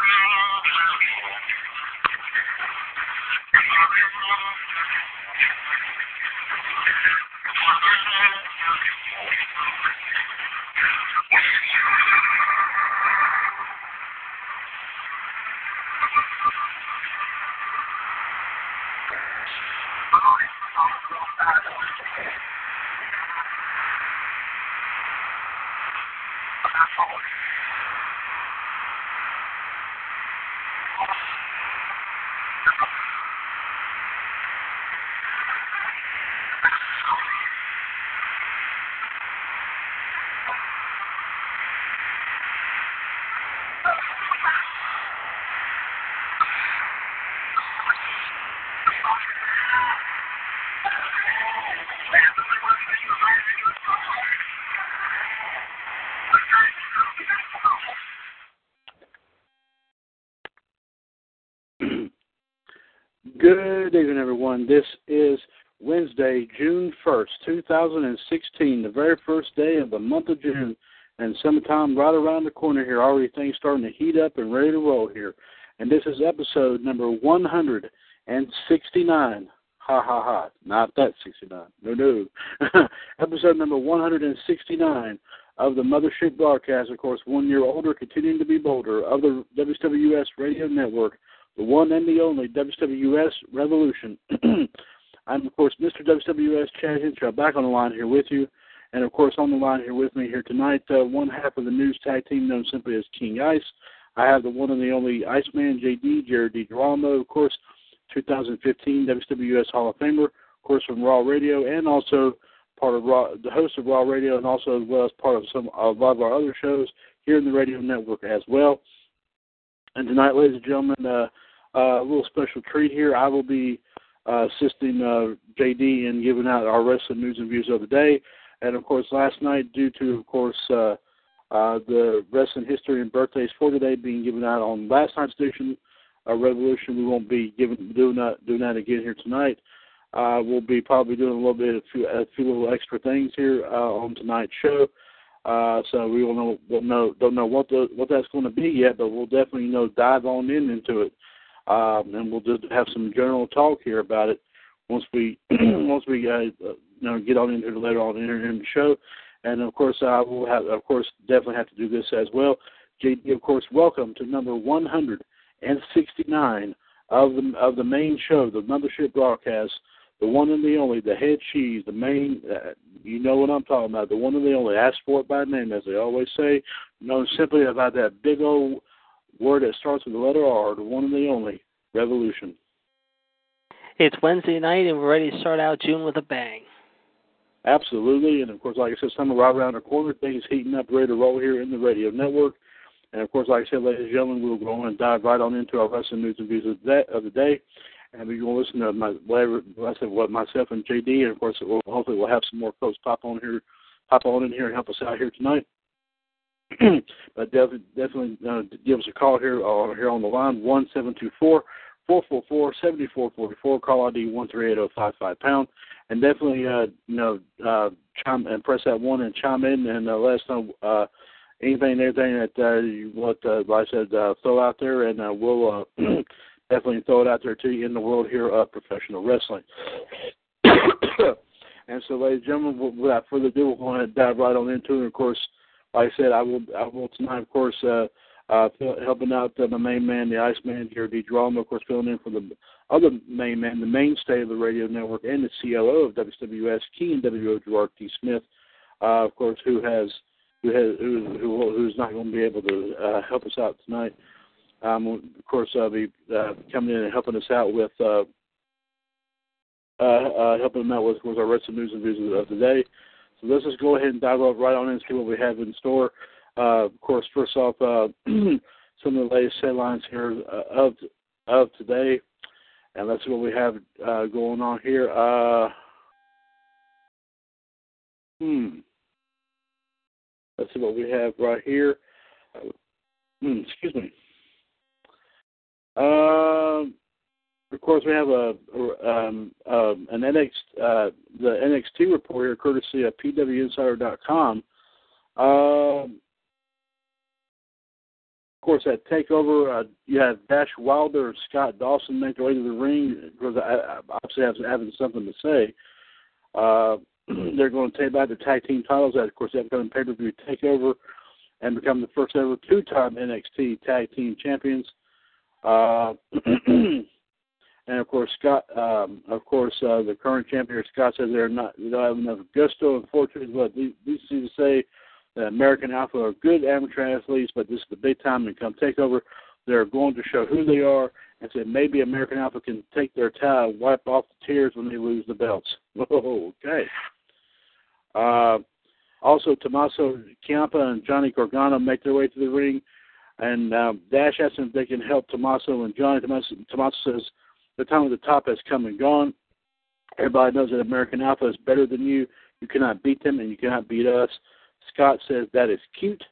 Good June 1st, 2016, the very first day of the month of June, and summertime right around the corner here. Already things starting to heat up and ready to roll here. And this is episode number 169. Ha ha ha. Not that 69. No, no. episode number 169 of the Mothership broadcast, of course, one year older, continuing to be bolder, of the WWS Radio Network the one and the only WWS Revolution. I'm, of course, Mr. WWS Chad Henshaw, back on the line here with you. And, of course, on the line here with me here tonight, uh, one half of the news tag team known simply as King Ice. I have the one and the only Iceman, JD, Jared DiGirolamo, of course, 2015 WWS Hall of Famer, of course, from Raw Radio, and also part of Raw, the host of Raw Radio, and also as well as part of some a lot of our other shows here in the radio network as well. And tonight, ladies and gentlemen, uh, uh, a little special treat here. I will be uh, assisting uh, JD in giving out our wrestling news and views of the day. And of course, last night, due to of course uh, uh, the wrestling history and birthdays for today being given out on last night's edition of Revolution, we won't be giving doing that doing that again here tonight. Uh, we'll be probably doing a little bit a few, a few little extra things here uh, on tonight's show. Uh, so we will know, we'll know, don't know what the, what that's going to be yet, but we'll definitely you know dive on in into it, um, and we'll just have some general talk here about it once we once we uh, you know get on into it later on in, in the show, and of course I will have of course definitely have to do this as well. JD, of course, welcome to number 169 of the of the main show, the Mothership broadcast the one and the only, the head cheese, the main, uh, you know what I'm talking about, the one and the only. Ask for it by name, as they always say. Known simply about that big old word that starts with the letter R, the one and the only, revolution. It's Wednesday night, and we're ready to start out June with a bang. Absolutely, and of course, like I said, summer right around the corner. Things heating up, ready to roll here in the radio network. And of course, like I said, ladies and gentlemen, we'll go on and dive right on into our wrestling news and views of the day. Of the day and we're going to listen to my whatever I said, what myself and JD, and of course, we'll, hopefully we'll have some more folks pop on here, pop on in here and help us out here tonight. but definitely, definitely uh, give us a call here uh, here on the line one seven two four 444-7444, call ID 138055 pound, And definitely, uh, you know, uh, chime and press that one and chime in and uh, let us know uh, anything and everything that uh, you want, uh, like I said, uh, throw out there, and uh, we'll uh, definitely throw it out there to you in the world here of professional wrestling. and so, ladies and gentlemen, without further ado, we're going to dive right on into it. And of course, like I said, I will, I will tonight, of course, uh, uh, helping out uh, my main man, the Iceman, Jared D. Drama, of course, filling in for the other main man, the mainstay of the radio network, and the COO of WWS, Key and WO Gerard T. Smith, uh, of course, who has who has who, who who's not going to be able to uh, help us out tonight. Um, of course, uh, be uh, coming in and helping us out with uh, uh, uh, helping them out with, with our wrestling news and views of the day. So let's just go ahead and dive right on and see what we have in store. Uh, of course, first off, uh, some of the latest headlines here uh, of of today, and let's see what we have uh, going on here. Uh, hmm. Let's see what we have right here. Hmm, excuse me. Um, of course, we have a, um, um, an NXT, uh, the NXT report here, courtesy of PWInsider.com. Um, of course, at Takeover, uh, you have Dash Wilder and Scott Dawson make their way to the ring because I, obviously have, having something to say. Uh, they're going to take back the tag team titles at, of course, the upcoming pay per view Takeover, and become the first ever two time NXT tag team champions. Uh, and of course, Scott, um, of course, uh, the current champion Scott says they're not, they don't have enough gusto and fortune, but these, seem to say the American Alpha are good amateur athletes, but this is the big time and come take over. They're going to show who they are and say maybe American Alpha can take their tie, wipe off the tears when they lose the belts. Okay. Uh, also, Tommaso Ciampa and Johnny Gargano make their way to the ring, and um, Dash asks if they can help Tommaso and Johnny. Tommaso, Tommaso says the time of the top has come and gone. Everybody knows that American Alpha is better than you. You cannot beat them, and you cannot beat us. Scott says that is cute.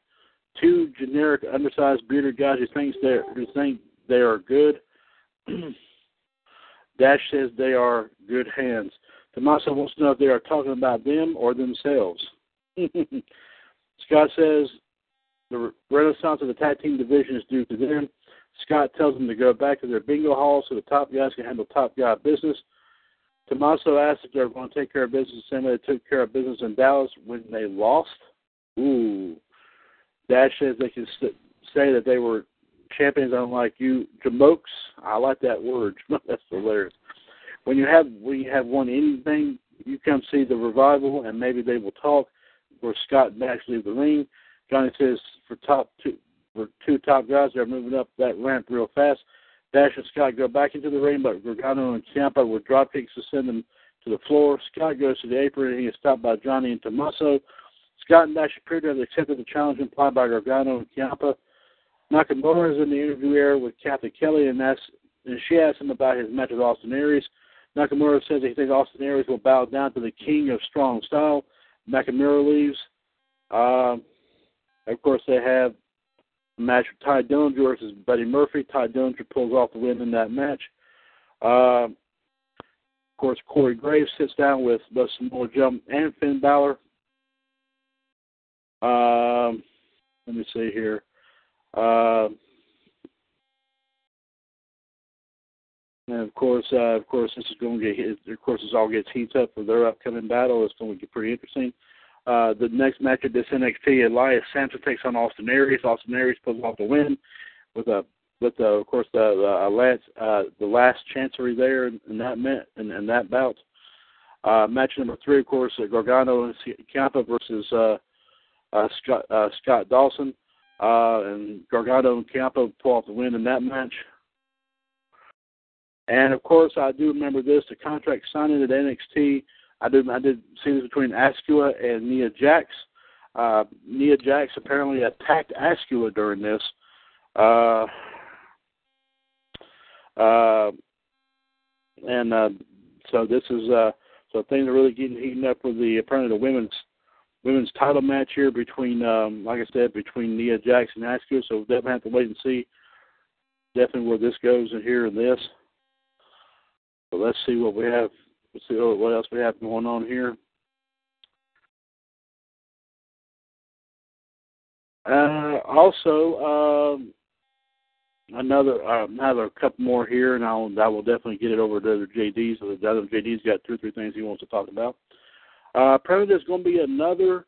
Two generic, undersized, bearded guys who thinks they who think they are good. Dash says they are good hands. Tommaso wants to know if they are talking about them or themselves. Scott says the renaissance of the tag team division is due to them. Scott tells them to go back to their bingo hall so the top guys can handle top guy business. Tommaso asks if they're going to take care of business the same way they took care of business in Dallas when they lost. Ooh. Dash says they can say that they were champions unlike you. Jamokes, I like that word. That's hilarious. When you have when you have won anything, you come see the revival and maybe they will talk. Where Scott and Dash leave the ring. Johnny says for top two two top guys, they're moving up that ramp real fast. Dash and Scott go back into the ring, but Gargano and Ciampa with drop kicks to send them to the floor. Scott goes to the apron and he is stopped by Johnny and Tommaso. Scott and Dash appear to have accepted the challenge implied by Gargano and Ciampa. Nakamura is in the interview area with Cathy Kelly and, asks, and she asks him about his match with Austin Aries. Nakamura says he thinks Austin Aries will bow down to the king of strong style. Nakamura leaves. Um, of course, they have match with Tye Dillinger versus Buddy Murphy. Tye Dillinger pulls off the win in that match. Uh, of course, Corey Graves sits down with both Samoa Joe and Finn Balor. Um, let me see here. Uh, and of course, uh, of course, this is going to get. Of course, this all gets heats up for their upcoming battle. It's going to get pretty interesting. Uh, the next match of this NXT, Elias Samson takes on Austin Aries. Austin Aries pulls off the win with a with the, of course the the uh, last uh, the last chancery there in, in that met in, in that bout. Uh, match number three, of course, uh, Gargano and Ciampa versus uh, uh, Scott, uh, Scott Dawson, uh, and Gargano and Ciampa pull off the win in that match. And of course, I do remember this: the contract signing at NXT. I did I did this between Asuka and Nia Jax. Uh, Nia Jax apparently attacked Asuka during this. Uh, uh, and uh, so this is uh, so things are really getting heating up for the apparently the women's women's title match here between, um, like I said, between Nia Jax and Asuka. So we'll definitely have to wait and see definitely where this goes in here in this. So let's see what we have. Let's see what else we have going on here. Uh, also, um, another uh, I have a couple more here, and I'll I will definitely get it over to the JD. So the other JD's got two or three things he wants to talk about. Uh, apparently, there's going to be another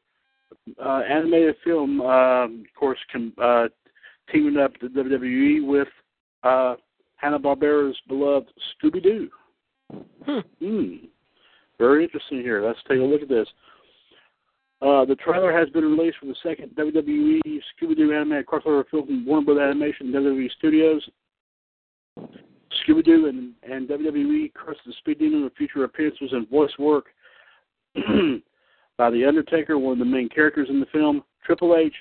uh, animated film, um, of course, com- uh, teaming up the WWE with uh, Hanna Barbera's beloved Scooby Doo. Hmm. Very interesting here. Let's take a look at this. Uh, the trailer has been released for the second WWE Scooby Doo animated crossover film from Warner Bros. Animation and WWE Studios. Scooby Doo and, and WWE Curse of the Speed Demon with future appearances and voice work by The Undertaker, one of the main characters in the film, Triple H,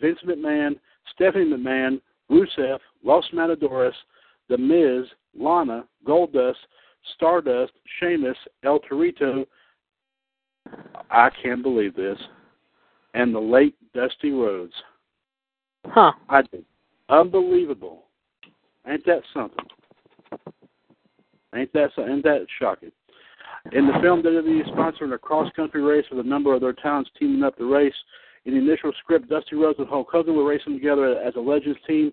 Vince McMahon, Stephanie McMahon, Rusev, Los Matadores, The Miz, Lana, Goldust, Stardust, Sheamus, El Torito, I can't believe this, and the late Dusty Rhodes. Huh. I did. Unbelievable. Ain't that something? Ain't that so- ain't that shocking? In the film, WWE is sponsoring a cross-country race with a number of their talents teaming up the race. In the initial script, Dusty Rhodes and Hulk Hogan were racing together as a Legends team.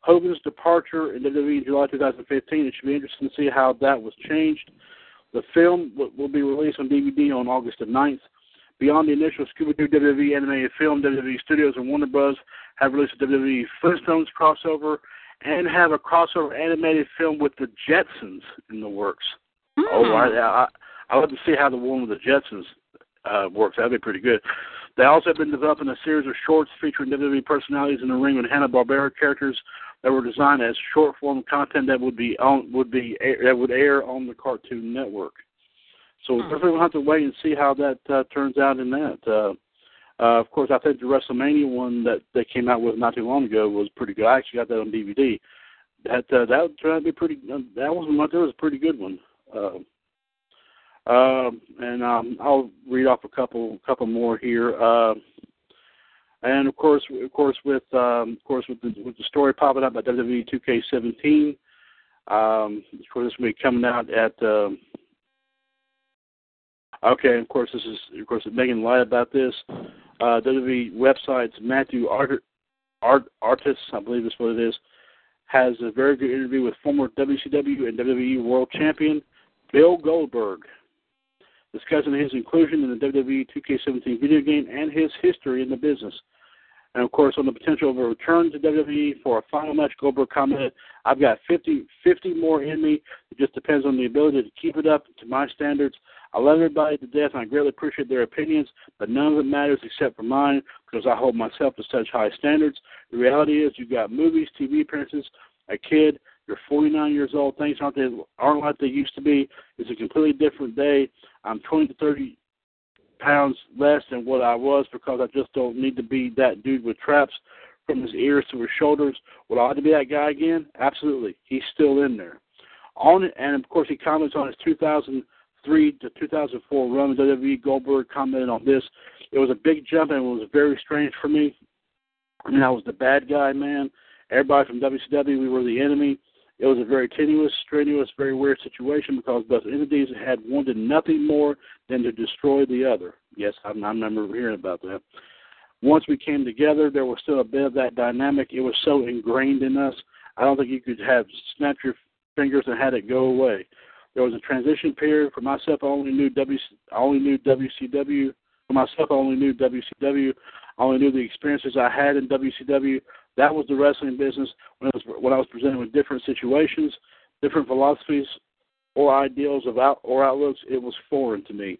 Hogan's departure in WWE in July 2015, it should be interesting to see how that was changed. The film will will be released on DVD on August the 9th. Beyond the initial Scooby-Doo WWE animated film, WWE Studios and Warner Bros. have released a WWE Flintstones crossover and have a crossover animated film with the Jetsons in the works. Oh, I, I I love to see how the one with the Jetsons uh, works. That'd be pretty good. They also have been developing a series of shorts featuring WWE personalities in the ring with Hanna Barbera characters that were designed as short form content that would be on would be that would air on the Cartoon Network. So we'll definitely have to wait and see how that uh, turns out in that. Uh, uh, of course, I think the WrestleMania one that they came out with not too long ago was pretty good. I actually got that on DVD. That uh, that turned out to be pretty. Uh, that was that was a pretty good one. Uh, um, and um, I'll read off a couple couple more here. Uh, and of course, of course, with um, of course with the with the story popping up at WWE 2K17, um, of course this will be coming out at. Um, okay, of course this is of course Megan lied about this. Uh, WWE website's Matthew Art, Art I believe is what it is, has a very good interview with former WCW and WWE World Champion Bill Goldberg, discussing his inclusion in the WWE 2K17 video game and his history in the business. And of course, on the potential of a return to WWE for a final match, Goldberg commented, I've got 50, 50 more in me. It just depends on the ability to keep it up to my standards. I love everybody to death, and I greatly appreciate their opinions, but none of it matters except for mine because I hold myself to such high standards. The reality is, you've got movies, TV appearances, a kid, you're 49 years old. Things aren't they aren't like they used to be. It's a completely different day. I'm 20 to 30 pounds less than what I was because I just don't need to be that dude with traps from his ears to his shoulders. Would I like to be that guy again? Absolutely. He's still in there. On and of course he comments on his 2003 to 2004 run WWE. Goldberg commented on this. It was a big jump and it was very strange for me. I mean, I was the bad guy, man. Everybody from WCW, we were the enemy. It was a very tenuous, strenuous, very weird situation because both entities had wanted nothing more than to destroy the other. Yes, I, I remember hearing about that. Once we came together, there was still a bit of that dynamic. It was so ingrained in us. I don't think you could have snapped your fingers and had it go away. There was a transition period. For myself, I only knew W. I only knew WCW. For myself, I only knew WCW. I only knew the experiences I had in WCW. That was the wrestling business when, was, when I was presented with different situations, different philosophies, or ideals of out, or outlooks. It was foreign to me.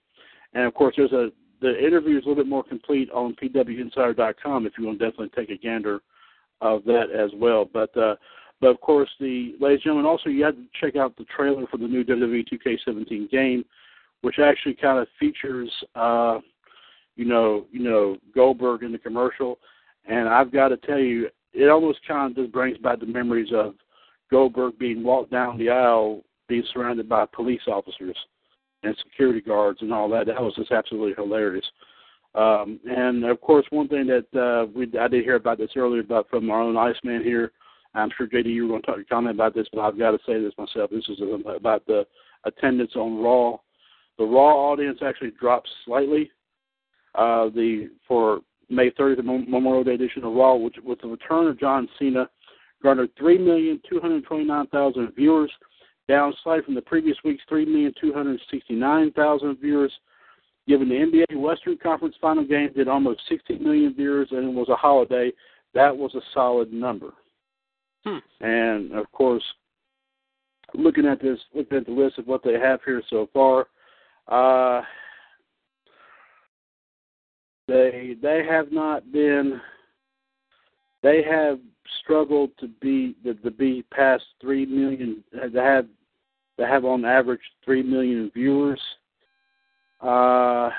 And of course, there's a the interview is a little bit more complete on pwinsider.com if you want to definitely take a gander of that as well. But uh, but of course, the ladies and gentlemen, also you have to check out the trailer for the new WWE 2K17 game, which actually kind of features, uh, you know, you know Goldberg in the commercial. And I've got to tell you, it almost kind of just brings back the memories of Goldberg being walked down the aisle, being surrounded by police officers and security guards and all that. That was just absolutely hilarious. Um, and of course, one thing that uh, we I did hear about this earlier about from our own Iceman here. I'm sure JD you were going to talk, comment about this, but I've got to say this myself. This is about the attendance on Raw. The Raw audience actually dropped slightly. Uh, the for May 30th, the Memorial Day edition of Raw, which with the return of John Cena, garnered three million two hundred twenty-nine thousand viewers, down slightly from the previous week's three million two hundred sixty-nine thousand viewers. Given the NBA Western Conference Final game did almost 60 million viewers and it was a holiday, that was a solid number. Hmm. And of course, looking at this, looking at the list of what they have here so far, uh, they they have not been. They have struggled to be to, to be past three million. They have they have on average three million viewers. Uh,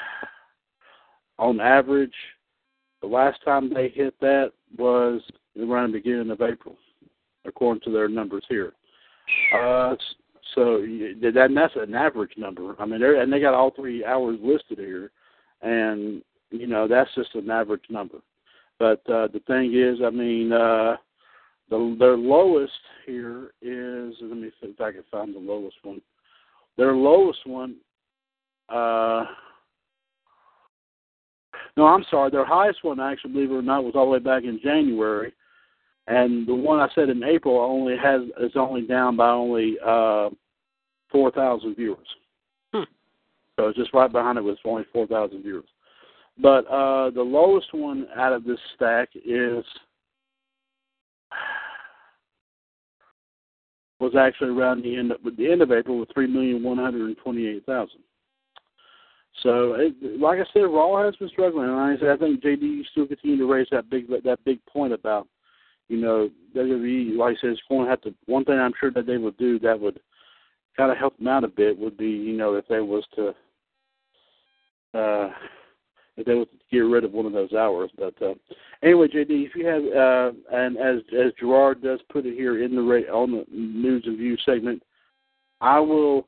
on average, the last time they hit that was around the beginning of April, according to their numbers here. Uh, so that that's an average number. I mean, and they got all three hours listed here, and you know that's just an average number. But uh, the thing is, I mean, uh, the their lowest here is let me see if I can find the lowest one. Their lowest one. Uh, no, I'm sorry. Their highest one, actually, believe it or not, was all the way back in January, and the one I said in April only has is only down by only uh, four thousand viewers. Hmm. So it's just right behind it with only four thousand viewers. But uh, the lowest one out of this stack is was actually around the end of, the end of April with three million one hundred and twenty eight thousand. So, it, like I said, Raw has been struggling, and I, said I think JD still continue to raise that big that big point about you know, WWE, like I said, is going to have to. One thing I'm sure that they would do that would kind of help them out a bit would be, you know, if they was to, uh, if they was to get rid of one of those hours. But uh, anyway, JD, if you have, uh, and as as Gerard does put it here in the on the news and view segment, I will.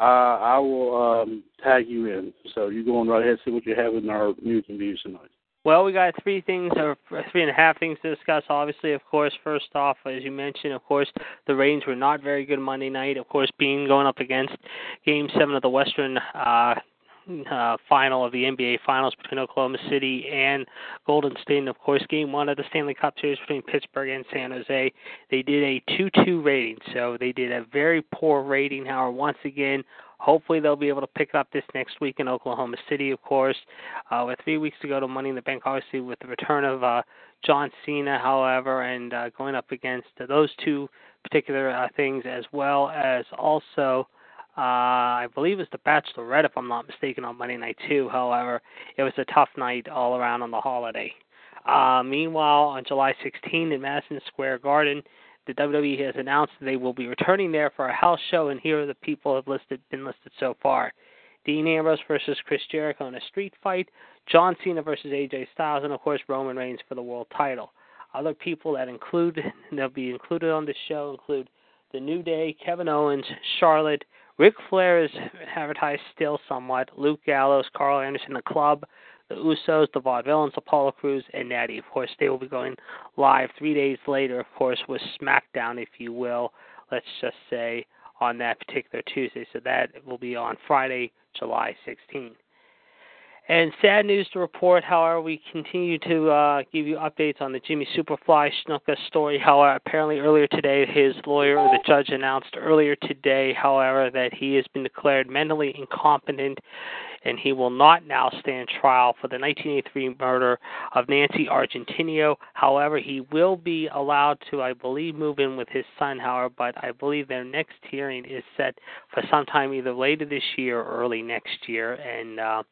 Uh, I will um, tag you in. So you go on right ahead see what you have in our news and views tonight. Well, we got three things, or three and a half things to discuss. Obviously, of course, first off, as you mentioned, of course, the Rains were not very good Monday night. Of course, being going up against Game Seven of the Western uh, uh, final of the NBA Finals between Oklahoma City and Golden State, and of course, Game One of the Stanley Cup Series between Pittsburgh and San Jose. They did a 2-2 rating, so they did a very poor rating. However, once again, Hopefully, they'll be able to pick up this next week in Oklahoma City, of course. Uh, with three weeks to go to Money in the Bank, obviously, with the return of uh, John Cena, however, and uh, going up against those two particular uh, things, as well as also. Uh, I believe it's the Bachelorette, if I'm not mistaken, on Monday night too. However, it was a tough night all around on the holiday. Uh, meanwhile, on July 16 in Madison Square Garden, the WWE has announced they will be returning there for a house show, and here are the people have listed been listed so far: Dean Ambrose versus Chris Jericho in a street fight, John Cena versus AJ Styles, and of course Roman Reigns for the world title. Other people that include they'll be included on the show include the New Day, Kevin Owens, Charlotte, Ric Flair is advertised still somewhat, Luke Gallows, Karl Anderson, the Club, the Usos, the Vaudevillains, Apollo Crews, and Natty. Of course, they will be going live three days later, of course, with SmackDown, if you will, let's just say, on that particular Tuesday. So that will be on Friday, July 16th. And sad news to report, however, we continue to uh, give you updates on the Jimmy Superfly Snuka story. However, apparently earlier today, his lawyer, or the judge, announced earlier today, however, that he has been declared mentally incompetent and he will not now stand trial for the 1983 murder of Nancy Argentino. However, he will be allowed to, I believe, move in with his son, however, but I believe their next hearing is set for sometime either later this year or early next year. And uh,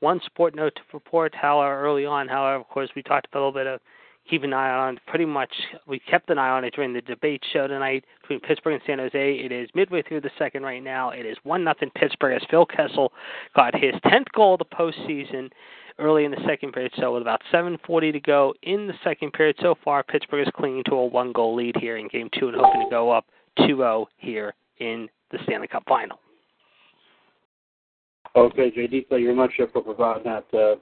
one sport note to report, however, early on, however, of course, we talked a little bit of keep an eye on. Pretty much, we kept an eye on it during the debate show tonight between Pittsburgh and San Jose. It is midway through the second right now. It is one nothing Pittsburgh as Phil Kessel got his tenth goal of the postseason early in the second period. So with about 7:40 to go in the second period so far, Pittsburgh is clinging to a one-goal lead here in Game Two and hoping to go up 2-0 here in the Stanley Cup Final. Okay, JD, thank you very much for providing that uh,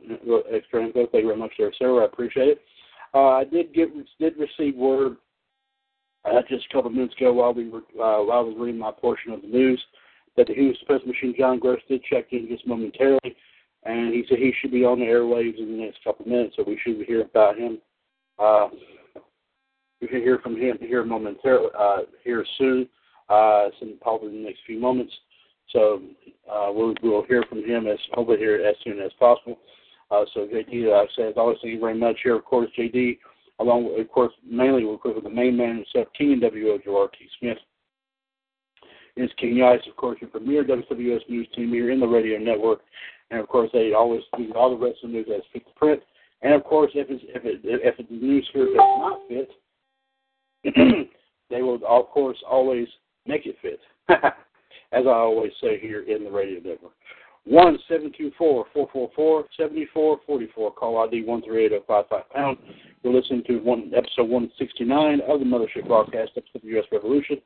extra info. Thank you very much there, sir. I appreciate it. Uh, I did get did receive word uh, just a couple of minutes ago while we were uh, while I was reading my portion of the news that the Human Suplex Machine John Gross did check in just momentarily, and he said he should be on the airwaves in the next couple of minutes, so we should hear about him. Uh, we should hear from him here momentarily, uh, here soon, uh, some probably in the next few moments. So uh, we'll, we'll hear from him as hopefully here as soon as possible. Uh, so JD, uh, says always thank you very much here. Of course, JD, along with, of course, mainly with the main man himself, King WO Gerard T. Smith. It's King Ice, of course, your premier WWS news team here in the radio network, and of course they always do all the rest of the news as fit to print. And of course, if it's, if it if the news here does not fit, they will of course always make it fit, as I always say here in the radio network. One seven two four four four four seventy four forty four. Call ID one three eight zero five five pound. You're listening to one episode one sixty nine of the Mothership Broadcast, WWS Revolution.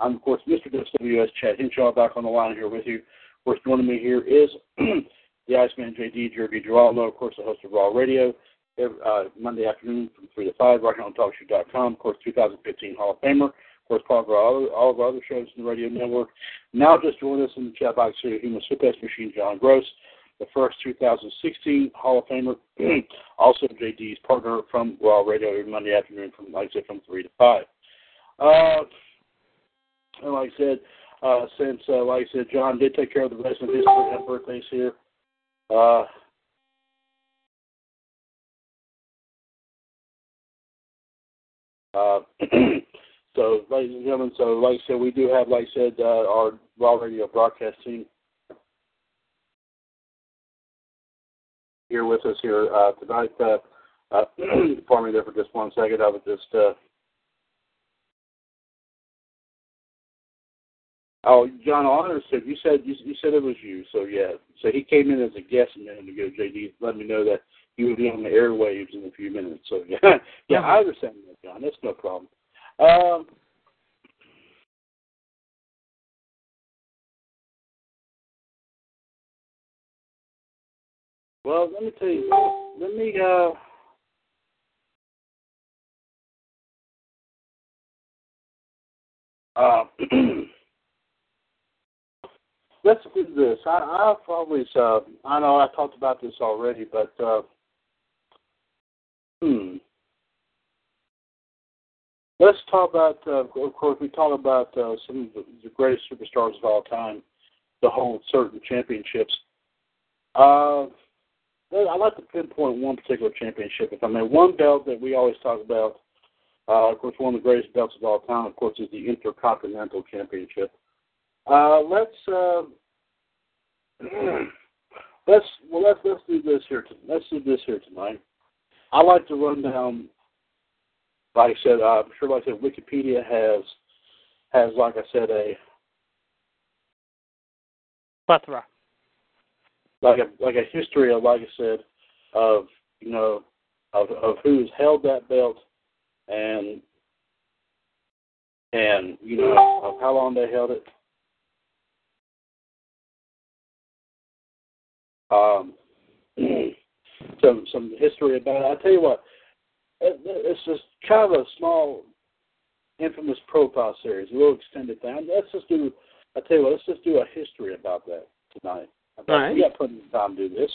I'm, of course, Mr. WWS Chad Hinshaw back on the line here with you. Of course, joining me here is the Iceman JD, Jerry Giraldo, of course, the host of Raw Radio, every, uh, Monday afternoon from 3 to 5, right here on TalkShoe.com. Of course, 2015 Hall of Famer. Course, part of our all of our other shows in the radio network. Now, just join us in the chat box here, Human Suplex Machine John Gross, the first 2016 Hall of Famer. also, JD's partner from Raw Radio every Monday afternoon from, like I said, from 3 to 5. Uh, and like I said, uh, since, uh, like I said, John did take care of the rest of his birthdays here. Uh, uh, so, ladies and gentlemen, so like I said, we do have, like I said, uh, our Raw Radio broadcast team here with us here uh, tonight. Uh, uh, pardon me there for just one second. I would just uh, Oh, John Honor said you said you, you said it was you. So yeah, so he came in as a guest a minute ago. JD let me know that he would be on the airwaves in a few minutes. So yeah, yeah, yeah. I understand that, John. That's no problem. Um, well, let me tell you. Let me. Uh, uh let's do this. I, I've always, uh, I know I talked about this already, but uh, hmm. Let's talk about, uh, of course, we talk about uh, some of the, greatest superstars of all time, the hold certain championships. Uh, I like to pinpoint one particular championship. If I may, one belt that we always talk about, uh, of course, one of the greatest belts of all time, of course, is the Intercontinental Championship. Uh, let's uh, let's well let's let's do this here. Let's do this here tonight. I like to run down. Like I said, uh, I'm sure. Like I said, Wikipedia has has like I said a plethora. Like a like a history of like I said of you know of of who's held that belt and and you know of how long they held it um, some some history about it. I tell you what, it, it's just kind of a small, infamous profile series, a little extended thing. Let's just do. I tell you what, let's just do a history about that tonight. All right. We got plenty of time to do this.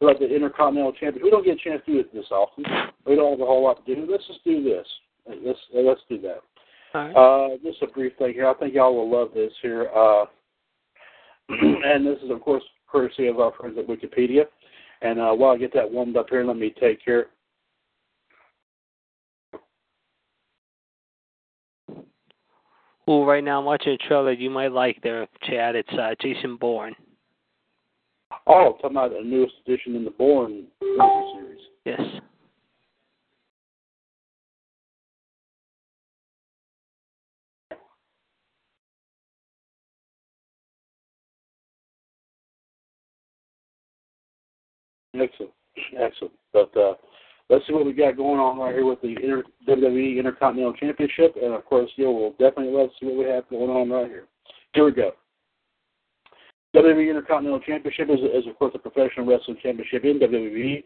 Like the Intercontinental Champion, we don't get a chance to do it this often. We don't have a whole lot to do. Let's just do this. Let's let's do that. All right. Uh, just a brief thing here. I think y'all will love this here. Uh, and this is, of course, courtesy of our friends at Wikipedia. And uh, while I get that warmed up here, let me take care. Well, right now I'm watching a trailer you might like there, Chad. It's uh, Jason Bourne. Oh, talking about the newest edition in the Bourne series. Yes. Excellent, excellent. But uh, let's see what we got going on right here with the Inter- WWE Intercontinental Championship, and of course, you will definitely love to see what we have going on right here. Here we go. WWE Intercontinental Championship is, is of course a professional wrestling championship in WWE.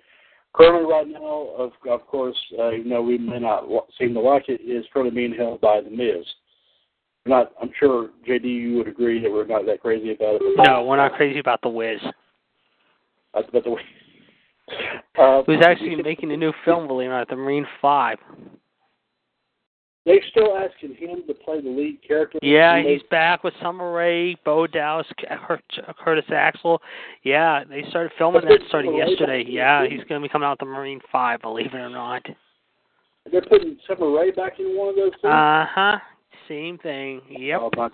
Currently, right now, of of course, uh, even though we may not seem to like it, is currently being held by The Miz. not. I'm sure JD, you would agree that we're not that crazy about it. No, we're not crazy about the Wiz. That's about the way. Uh, Who's actually making a new film, believe it or not, the Marine Five. They're still asking him to play the lead character. Yeah, they- he's back with Summer Rae, Bo Dallas, Cur- Curtis Axel. Yeah, they started filming that starting yesterday. Yeah, he's going to be coming out with the Marine Five, believe it or not. They're putting Summer Rae back in one of those things. Uh huh. Same thing. Yep. Oh my.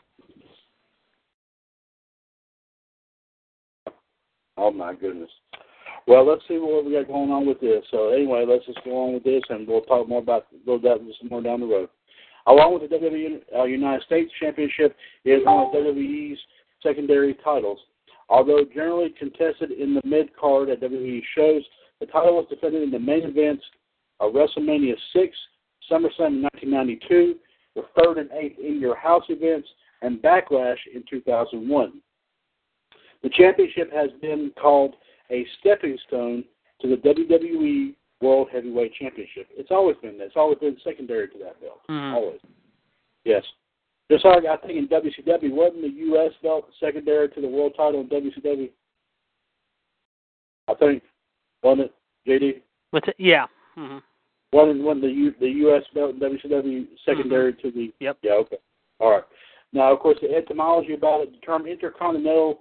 Oh my goodness. Well, let's see what we got going on with this. So anyway, let's just go on with this, and we'll talk more about go that some more down the road. Along with the WWE uh, United States Championship is one of WWE's secondary titles. Although generally contested in the mid card at WWE shows, the title was defended in the main events of WrestleMania 6, SummerSlam in 1992, the third and eighth in your house events, and Backlash in 2001. The championship has been called a stepping stone to the WWE World Heavyweight Championship. It's always been that. It's always been secondary to that belt. Mhm. Always. Yes. Just like I think in WCW, wasn't the U.S. belt secondary to the world title in WCW? I think, wasn't it, JD? What's it? Yeah. hmm Wasn't, wasn't the, U, the U.S. belt in WCW secondary to the Yep. Yeah, okay. All right. Now, of course, the etymology about it, the term intercontinental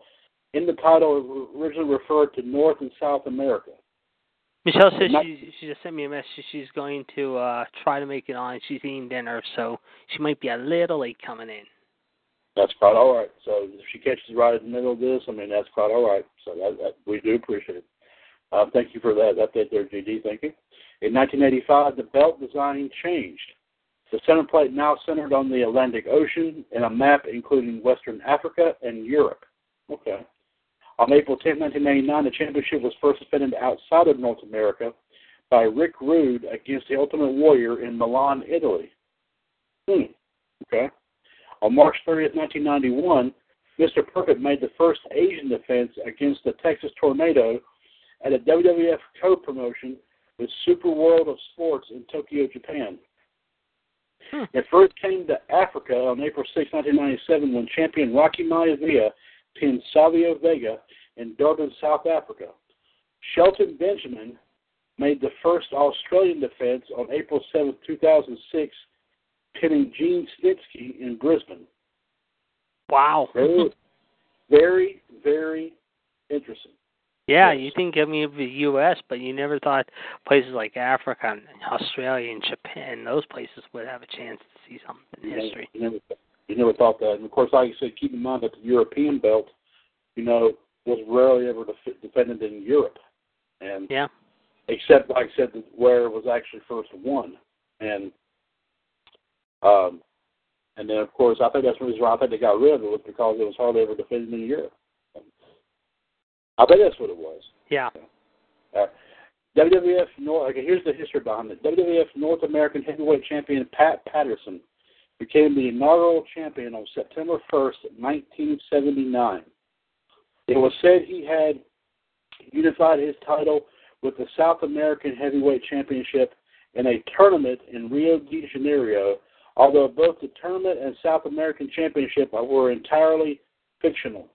in the title originally referred to North and South America. Michelle says Not- she she just sent me a message. She's going to uh try to make it on. She's eating dinner, so she might be a little late coming in. That's quite all right. So if she catches right in the middle of this, I mean, that's quite all right. So that, that we do appreciate it. Uh, thank you for that update there, GD. Thank you. In 1985, the belt design changed. The center plate now centered on the Atlantic Ocean and a map including Western Africa and Europe. Okay. On April 10, 1999, the championship was first defended outside of North America by Rick Rude against the Ultimate Warrior in Milan, Italy. Hmm. Okay. On March 30th, 1991, Mr. Perfect made the first Asian defense against the Texas Tornado at a WWF co-promotion with Super World of Sports in Tokyo, Japan. Hmm. It first came to Africa on April 6, 1997, when champion Rocky Maivia pinned Savio Vega in Durban, South Africa. Shelton Benjamin made the first Australian defense on April 7, 2006, pinning Gene Snitsky in Brisbane. Wow. Very, very, very interesting. Yeah, Yes. you think I mean of the U.S., but you never thought places like Africa and Australia and Japan, those places would have a chance to see something in history. You never, you never thought that. And of course, like you said, keep in mind that the European belt, you know, was rarely ever def- defended in Europe, and Yeah. except like I said, where it was actually first won, and um, and then of course, I think that's the reason why I think they got rid of it was because it was hardly ever defended in Europe. I think that's what it was. Yeah. Uh, WWF North. Okay, here's the history behind it. WWF North American Heavyweight Champion Pat Patterson became the inaugural champion on September 1st, 1979. It was said he had unified his title with the South American Heavyweight Championship in a tournament in Rio de Janeiro, although both the tournament and South American Championship were entirely fictional.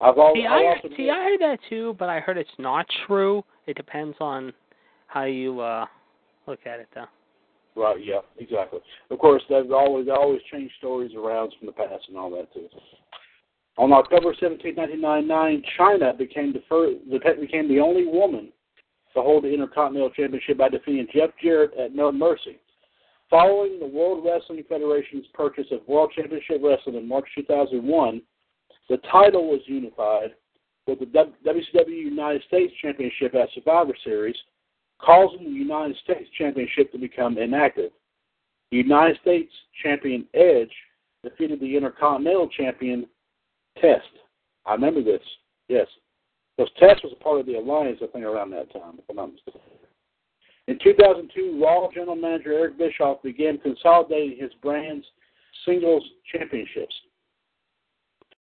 I've always, See, I see, I heard that too, but I heard it's not true. It depends on how you uh look at it, though. Right, yeah, exactly. Of course, they've always they always change stories around from the past and all that too. On October 17, 1999, Chyna became the first, became the only woman to hold the Intercontinental Championship by defeating Jeff Jarrett at No Mercy. Following the World Wrestling Federation's purchase of World Championship Wrestling in March 2001, the title was unified with the WCW United States Championship at Survivor Series, causing the United States Championship to become inactive. The United States Champion Edge defeated the Intercontinental Champion Test. I remember this, yes. Because Test was a part of the Alliance, I think, around that time, if I'm not mistaken. In 2002, Raw General Manager Eric Bischoff began consolidating his brand's singles championships.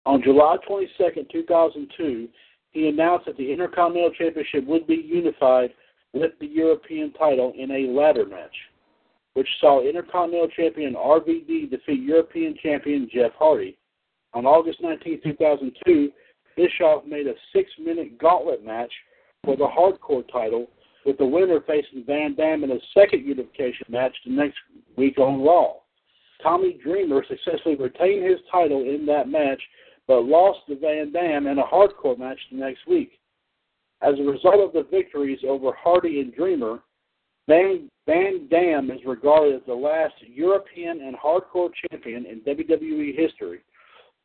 On July 22, 2002, he announced that the Intercontinental Championship would be unified with the European title in a ladder match. which saw Intercontinental Champion RVD defeat European Champion Jeff Hardy. On August 19, 2002, Bischoff made a six-minute gauntlet match for the Hardcore title, with the winner facing Van Dam in a second unification match the next week on Raw. Tommy Dreamer successfully retained his title in that match, but lost to Van Dam in a hardcore match the next week. As a result of the victories over Hardy and Dreamer, Van, Van Dam is regarded as the last European and hardcore champion in WWE history.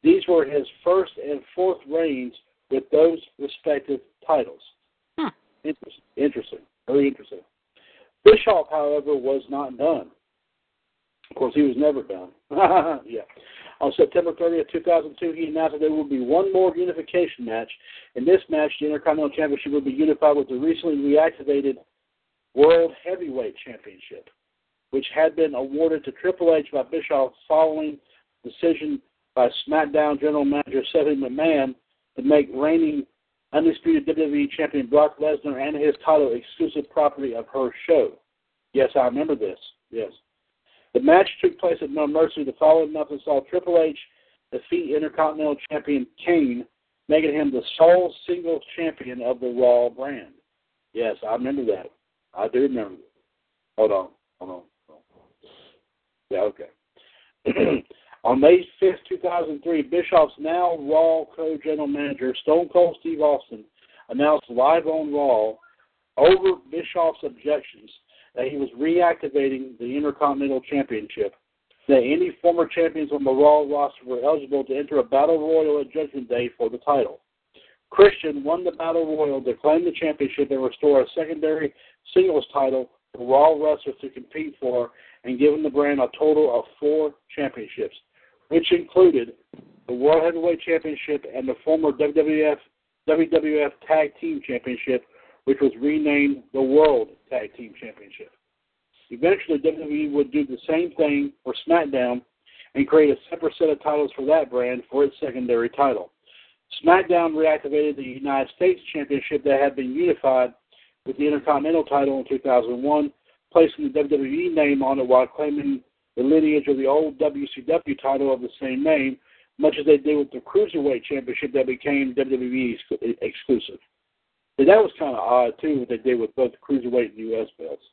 These were his first and fourth reigns with those respective titles. Hmm. Interesting. Interesting. Very interesting. Bischoff, however, was not done. Of course, he was never done. yeah. On September 30th, 2002, he announced that there would be one more unification match. In this match, the Intercontinental Championship would be unified with the recently reactivated World Heavyweight Championship, which had been awarded to Triple H by Bischoff following decision by SmackDown General Manager Stephanie McMahon to make reigning undisputed WWE Champion Brock Lesnar and his title exclusive property of her show. Yes, I remember this. Yes. The match took place at No Mercy the following month and saw Triple H defeat Intercontinental Champion Kane, making him the sole singles champion of the Raw brand. Yes, I remember that. I do remember. Hold on. Hold on. Hold on. Yeah, okay. on May 5th, 2003, Bischoff's now Raw co-general manager, Stone Cold Steve Austin, announced live on Raw over Bischoff's objections that he was reactivating the Intercontinental Championship, that any former champions on the Raw roster were eligible to enter a Battle Royal at Judgment Day for the title. Christian won the Battle Royal to claim the championship and restore a secondary singles title for Raw wrestlers to compete for and giving the brand a total of four championships, which included the World Heavyweight Championship and the former WWF WWF Tag Team Championship, which was renamed the World Tag Team Championship. Eventually, WWE would do the same thing for SmackDown and create a separate set of titles for that brand for its secondary title. SmackDown reactivated the United States Championship that had been unified with the Intercontinental title in 2001, placing the WWE name on it while claiming the lineage of the old WCW title of the same name, much as they did with the Cruiserweight Championship that became WWE exclusive. And that was kind of odd too what they did with both cruiserweight and U.S. belts.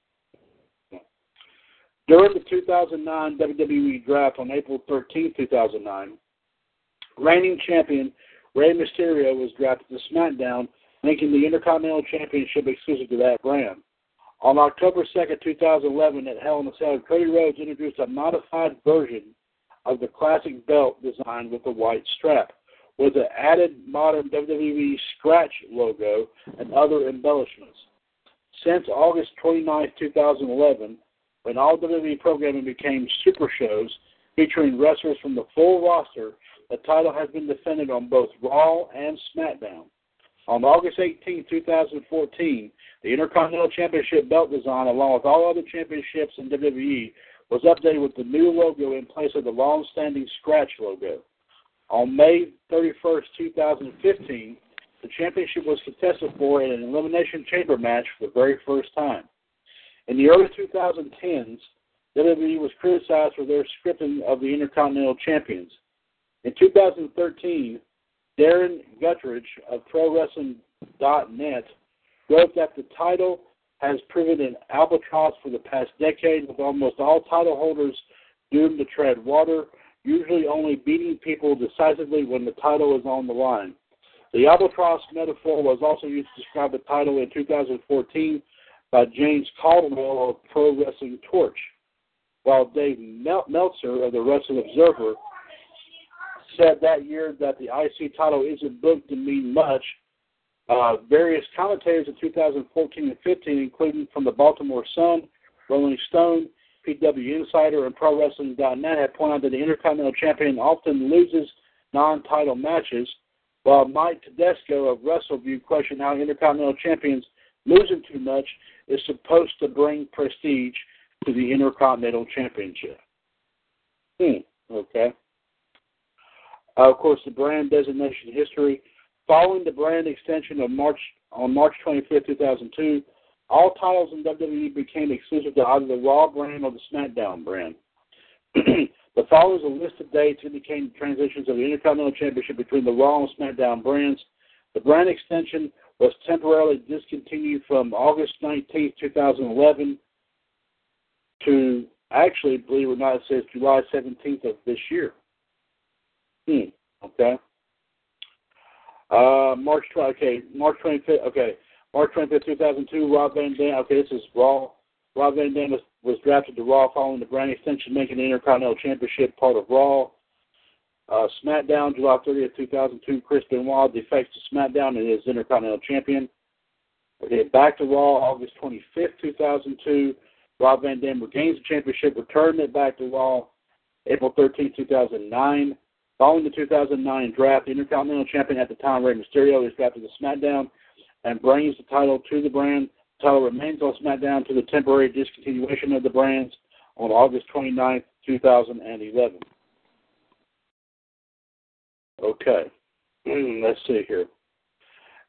During the 2009 WWE Draft on April 13, 2009, reigning champion Rey Mysterio was drafted to SmackDown, making the Intercontinental Championship exclusive to that brand. On October 2, 2011, at Hell in a Cell, Cody Rhodes introduced a modified version of the classic belt design with the white strap with an added modern WWE scratch logo and other embellishments. Since August 29, 2011, when all WWE programming became super shows featuring wrestlers from the full roster, the title has been defended on both Raw and SmackDown. On August 18, 2014, the Intercontinental Championship belt design, along with all other championships in WWE, was updated with the new logo in place of the long-standing scratch logo. On May 31, 2015, the championship was contested for in an Elimination Chamber match for the very first time. In the early 2010s, WWE was criticized for their scripting of the Intercontinental Champions. In 2013, Darren Guttridge of ProWrestling.net wrote that the title has proven an albatross for the past decade, with almost all title holders doomed to tread water usually only beating people decisively when the title is on the line. The albatross metaphor was also used to describe the title in 2014 by James Caldwell of Pro Wrestling Torch, while Dave Meltzer of the Wrestling Observer said that year that the IC title isn't booked to mean much. Uh, various commentators in 2014 and 15, including from the Baltimore Sun, Rolling Stone, PW Insider and ProWrestling.net have pointed out that the Intercontinental Champion often loses non-title matches, while Mike Tedesco of WrestleView questioned how Intercontinental Champions losing too much is supposed to bring prestige to the Intercontinental Championship. Hmm. Okay. Uh, of course, the brand designation history. Following the brand extension of March on March 25, 2002, all titles in WWE became exclusive to either the Raw brand or the SmackDown brand. the following is a list of dates indicating transitions of the Intercontinental Championship between the Raw and SmackDown brands. The brand extension was temporarily discontinued from August 19, 2011 to actually, believe it or not, it says July 17th of this year. Hmm. Okay. Uh, March 20, okay, March 25th, okay, March 25th, 2002, Rob Van Dam, okay, this is Raw. Rob Van Dam was, was drafted to Raw following the brand extension, making the Intercontinental Championship part of Raw. Uh, SmackDown, July 30th, 2002, Chris Benoit defects to SmackDown and is Intercontinental Champion. Okay, back to Raw, August 25th, 2002. Rob Van Dam regains the championship, returning it back to Raw, April 13th, 2009. Following the 2009 draft, the Intercontinental Champion at the time, Rey Mysterio, is drafted to SmackDown and brings the title to the brand. The title remains on SmackDown to the temporary discontinuation of the brands on August 29th, 2011. Okay, let's see here.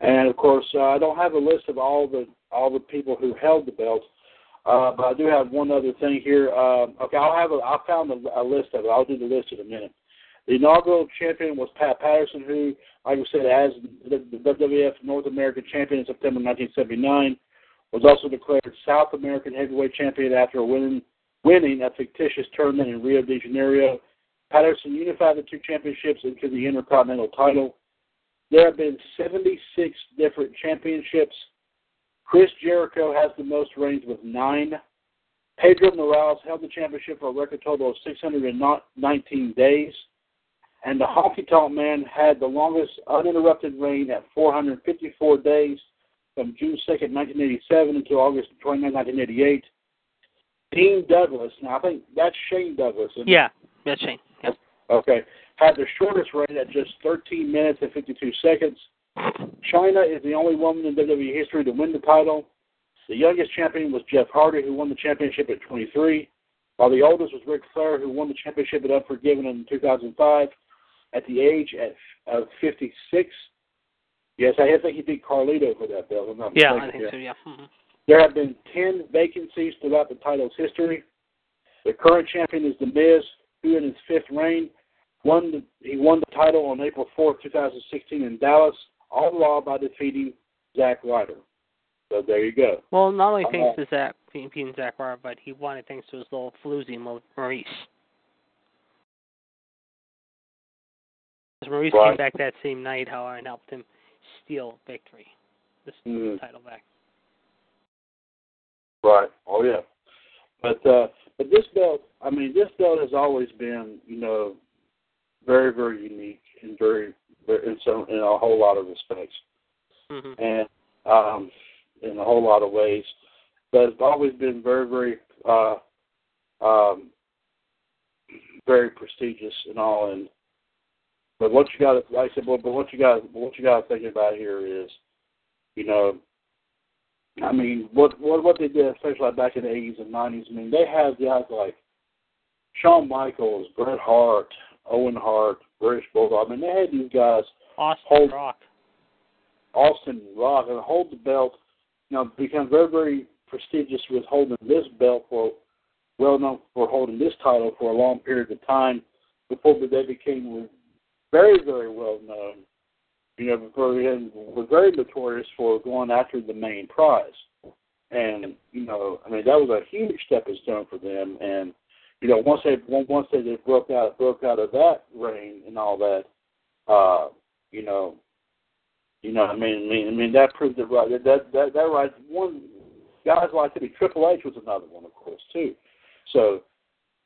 And of course, uh, I don't have a list of all the all the people who held the belts, uh, but I do have one other thing here. Uh, okay, I'll have a, I found a, a list of it. I'll do the list in a minute. The inaugural champion was Pat Patterson, who, like I said, as the, the WWF North American champion in September 1979, was also declared South American heavyweight champion after winning, winning a fictitious tournament in Rio de Janeiro. Patterson unified the two championships into the Intercontinental title. There have been 76 different championships. Chris Jericho has the most reigns with nine. Pedro Morales held the championship for a record total of 619 days. And the Honky Tonk Man had the longest uninterrupted reign at 454 days from June 2nd, 1987 until August 29, 1988. Dean Douglas, now I think that's Shane Douglas. Yeah, that's Shane. Yep. Okay. Had the shortest reign at just 13 minutes and 52 seconds. Chyna is the only woman in WWE history to win the title. The youngest champion was Jeff Hardy, who won the championship at 23, while the oldest was Ric Flair, who won the championship at Unforgiven in 2005 at the age of 56. Yes, I think he beat Carlito for that belt. yeah, I think so. Yeah. Mm-hmm. There have been 10 vacancies throughout the title's history. The current champion is The Miz, who in his fifth reign won the, he won the title on April 4th, 2016 in Dallas, all while by defeating Zack Ryder. So there you go. Well, not only thanks uh, to Zack beating Zack Ryder, but he won it thanks to his little floozy Maryse. Maryse right. came back that same night, however, and helped him steal victory, this mm. title back. Right. Oh yeah. But uh but this belt I mean this belt has always been, you know, very, very unique and very, very in some in a whole lot of respects. Mm-hmm. And um in a whole lot of ways. But it's always been very, very uh um very prestigious and all and but what you got to, like I said, but, but what you got, what you got to think about here is, you know, I mean, what what what they did, especially like back in the eighties and nineties. I mean, they had guys like Shawn Michaels, Bret Hart, Owen Hart, British Bulldog. I mean, they had these guys Austin hold, Rock, Austin Rock, and hold the belt. You know, become very very prestigious with holding this belt for well known for holding this title for a long period of time before they became very, very well known. You know, before him was very notorious for going after the main prize. And you know, I mean, that was a huge stepping stone for them. And you know, once they once they broke out broke out of that reign and all that, uh, you know, you know, I mean, I mean, I mean, that proved it right. That that that right. One guys like to be Triple H was another one, of course, too. So,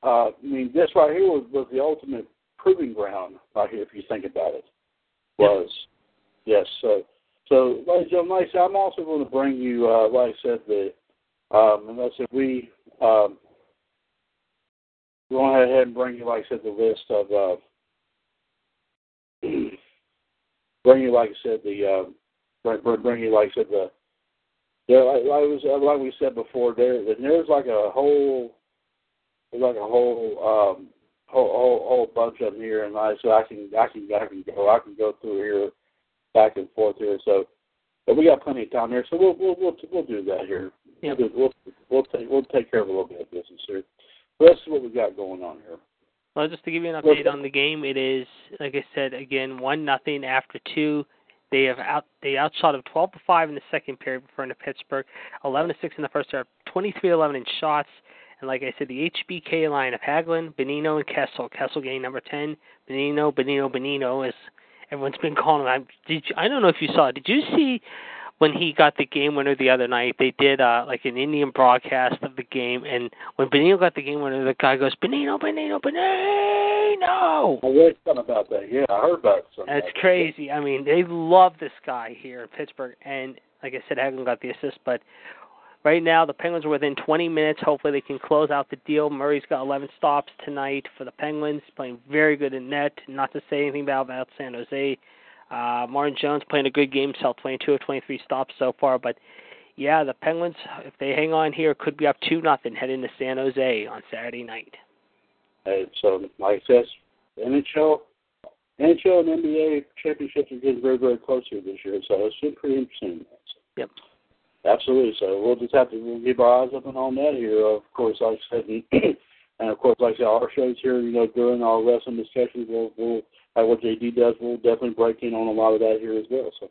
uh, I mean, this right here was was the ultimate proving ground right here, if you think about it, was yes. So, so ladies and gentlemen, like I said, I'm also going to bring you, uh, like I said, the um, and I said we um, go ahead and bring you, like I said, the list of uh, bring you, like I said, the uh, bring, bring you, like I said, the there, like, like, was, like we said before, there there's like a whole, there's like a whole um, whole, whole, whole bunch of them here, and I so I can I can I can go I can go through here back and forth here. So, but we got plenty of time here, so we'll we'll we'll, we'll do that here Yeah. We'll, we'll we'll take we'll take care of a little bit of business here. Let's see what we got going on here. Well, just to give you an update on the game, it is like I said again, one nothing after two. They have out they outshot of twelve to five in the second period referring to Pittsburgh, eleven to six in the first half, twenty three eleven in shots. And like I said, the HBK line of Hagelin, Bonino, and Kessel. Kessel getting number ten. Bonino, Bonino, Bonino, as everyone's been calling him. Did you, I don't know if you saw. it. Did you see when he got the game winner the other night? They did uh like an Indian broadcast of the game, and when Bonino got the game winner, the guy goes Bonino, Bonino, Bonino. I read something about that. Yeah, I heard about something. That's crazy. I mean, they love this guy here in Pittsburgh, and like I said, Hagelin got the assist, but right now the Penguins are within 20 minutes. Hopefully, they can close out the deal. Murray's got 11 stops tonight for the Penguins, playing very good in net. Not to say anything bad about San Jose. Uh, Martin Jones playing a good game, self 22 of 23 stops so far, but yeah, the Penguins, if they hang on here, could be up two nothing heading to San Jose on Saturday night. Hey, so like I said, NHL, NHL and NBA championships are getting very, very close here this year, so it's been pretty interesting. Yep. Absolutely. So we'll just have to we'll keep our eyes open on that here. Of course, like I said, and, and of course, like I said, our shows here, you know, during our wrestling discussions, we'll, we'll like what JD does, we'll definitely break in on a lot of that here as well. So.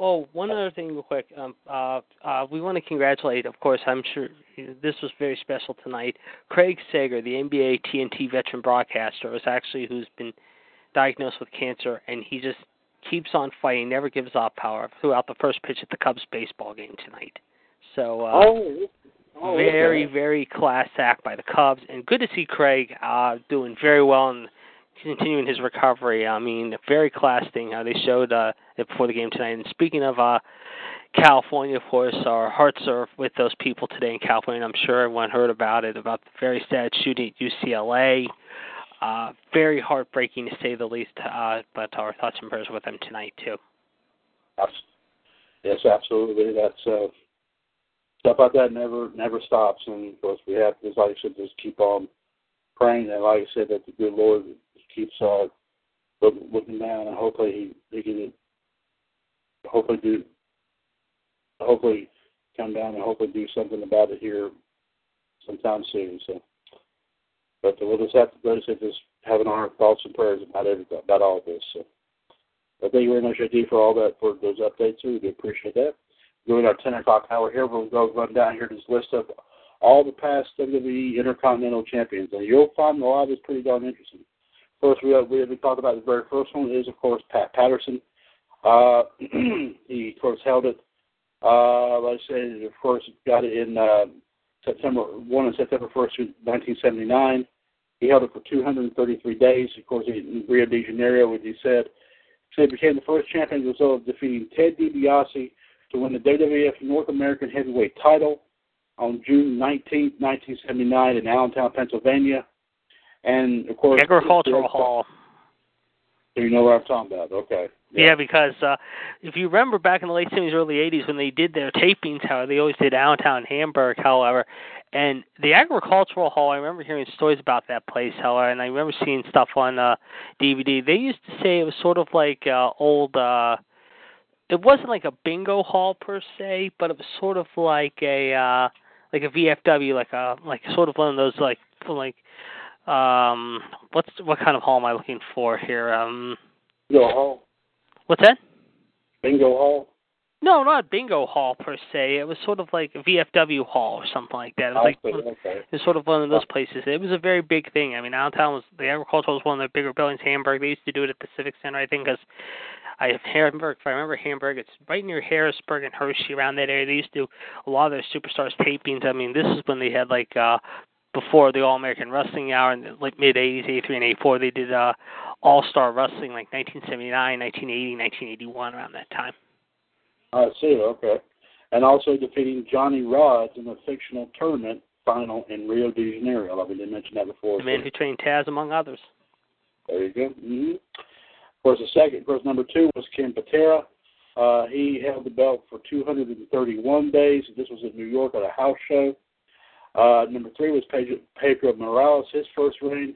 Oh, one other thing, real quick. Um, uh, uh, we want to congratulate, of course, I'm sure this was very special tonight. Craig Sager, the NBA TNT veteran broadcaster, was actually who's been diagnosed with cancer, and he just keeps on fighting, never gives up, power throughout the first pitch at the Cubs baseball game tonight. So, uh, Oh, oh very, okay. very class act by the Cubs, and good to see Craig uh, doing very well and continuing his recovery. I mean, a very class thing how they showed uh, it before the game tonight. And speaking of uh, California, of course, our hearts are with those people today in California. I'm sure everyone heard about it, about the very sad shooting at UCLA. Uh, very heartbreaking to say the least, uh, but our thoughts and prayers with them tonight, too. Abs- Yes, absolutely. That's uh, stuff like that never never stops, and of course we have to, like I said, just keep on praying, and like I said, that the good Lord keeps uh, look, looking down, and hopefully he, he can hopefully do hopefully come down and hopefully do something about it here sometime soon. So, but we'll just have to, I said, just having our thoughts and prayers about everything, about all this. So. But thank you very much, JD, for all that, for those updates. We do appreciate that. During our 10 o'clock hour here, we'll go run down here this list of all the past WWE Intercontinental Champions. And you'll find a lot of this pretty darn interesting. First, we have, we have talked about the very first one is, of course, Pat Patterson. Uh, he, of course, held it, uh, like I said, of course, got it in uh, September, won on September 1st, 1979. He held it for 233 days. Of course, in Rio de Janeiro, as he said, so he became the first champion as a result of defeating Ted DiBiase to win the WWF North American Heavyweight title on June 19, 1979 in Allentown, Pennsylvania. And, of course... Agricultural Hall. So you know what I'm talking about. Okay. Yeah, because uh, if you remember back in the late 70s, early 80s, when they did their tapings, how they always did Allentown, Hamburg, however, and the agricultural hall, I remember hearing stories about that place, however, and I remember seeing stuff on uh, DVD. They used to say it was sort of like uh, old. uh It wasn't like a bingo hall per se, but it was sort of like a uh like a VFW, like a like sort of one of those like like um what's what kind of hall am I looking for here? Um Bingo Hall. What's that? Bingo Hall. No, not bingo hall per se. It was sort of like a VFW hall or something like that. It was like. Okay. it was sort of one of those places. It was a very big thing. I mean, Allentown was the agricultural was one of the bigger buildings. Hamburg, they used to do it at the Civic Center, I think, because I Hamburg. If I remember Hamburg, it's right near Harrisburg and Hershey, around that area. They used to do a lot of their superstars tapings. I mean, this is when they had like uh before the All American Wrestling Hour in the like mid '80s, '83 and '84. They did uh All Star Wrestling like 1979, 1980, 1981, around that time. I see. Okay. And also defeating Johnny Rodz in the fictional tournament final in Rio de Janeiro. I we didn't mention that before. The man who trained Taz, among others. There you go. Mm-hmm. Of course, the second, of course, number two was Ken Patera. Uh, he held the belt for 231 days. This was in New York at a house show. Uh, number three was Pedro, Pedro Morales, his first reign.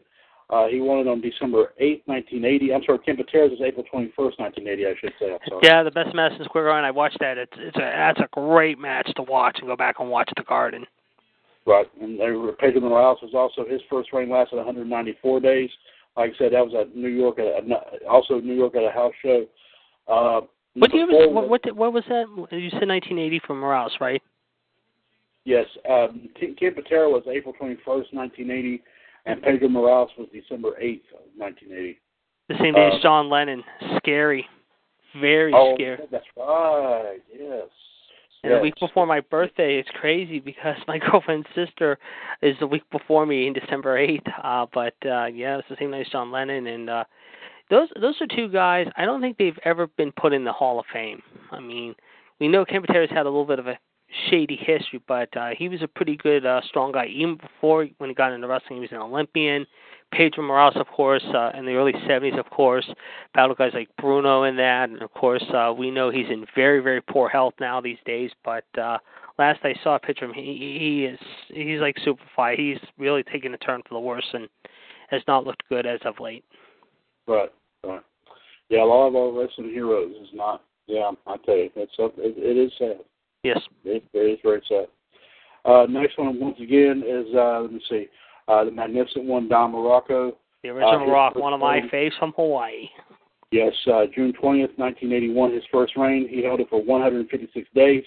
Uh, he won it on December 8th, 1980. I'm sorry, Ken Patera's is April 21st, 1980, I should say. Yeah, the best Madison Square Garden. I watched that. It's it's a that's a great match to watch and go back and watch the Garden. Right, and uh, Pedro Morales was also his first reign lasted 194 days. Like I said, that was at New York, at a, also New York at a house show. Uh, What year was before- what what, what was that? You said 1980 for Morales, right? Yes, um, Ken Ken Patera was April 21st, 1980, and Pedro Morales was December 8th, of 1980. The same day Uh, as John Lennon. Scary, very oh, scary. that's right. Yes. And the week before my birthday, it's crazy because my girlfriend's sister is the week before me in December eighth. Uh, but uh, yeah, it's the same night as John Lennon, and uh, those those are two guys. I don't think they've ever been put in the Hall of Fame. I mean, we know Ken Patera's had a little bit of a shady history, but uh, he was a pretty good, uh, strong guy. Even before when he got into wrestling, he was an Olympian. Pedro Morales, of course, uh, in the early 70s, of course, battled guys like Bruno in that, and of course, uh, we know he's in very, very poor health now these days. But uh, last I saw a picture of him, he, he is he's like super Superfly. He's really taken a turn for the worse and has not looked good as of late. Right, right. Yeah, a lot of our wrestling heroes is not. Yeah, I tell you, it's. It, it is sad. Yes. It, it is very sad. Uh, next one, once again, is uh, let me see, uh, the magnificent one, Don Muraco. The original his Rock, one of my faves from Hawaii. Yes, uh, June twentieth, nineteen eighty-one, his first reign. He held it for one hundred and fifty-six days,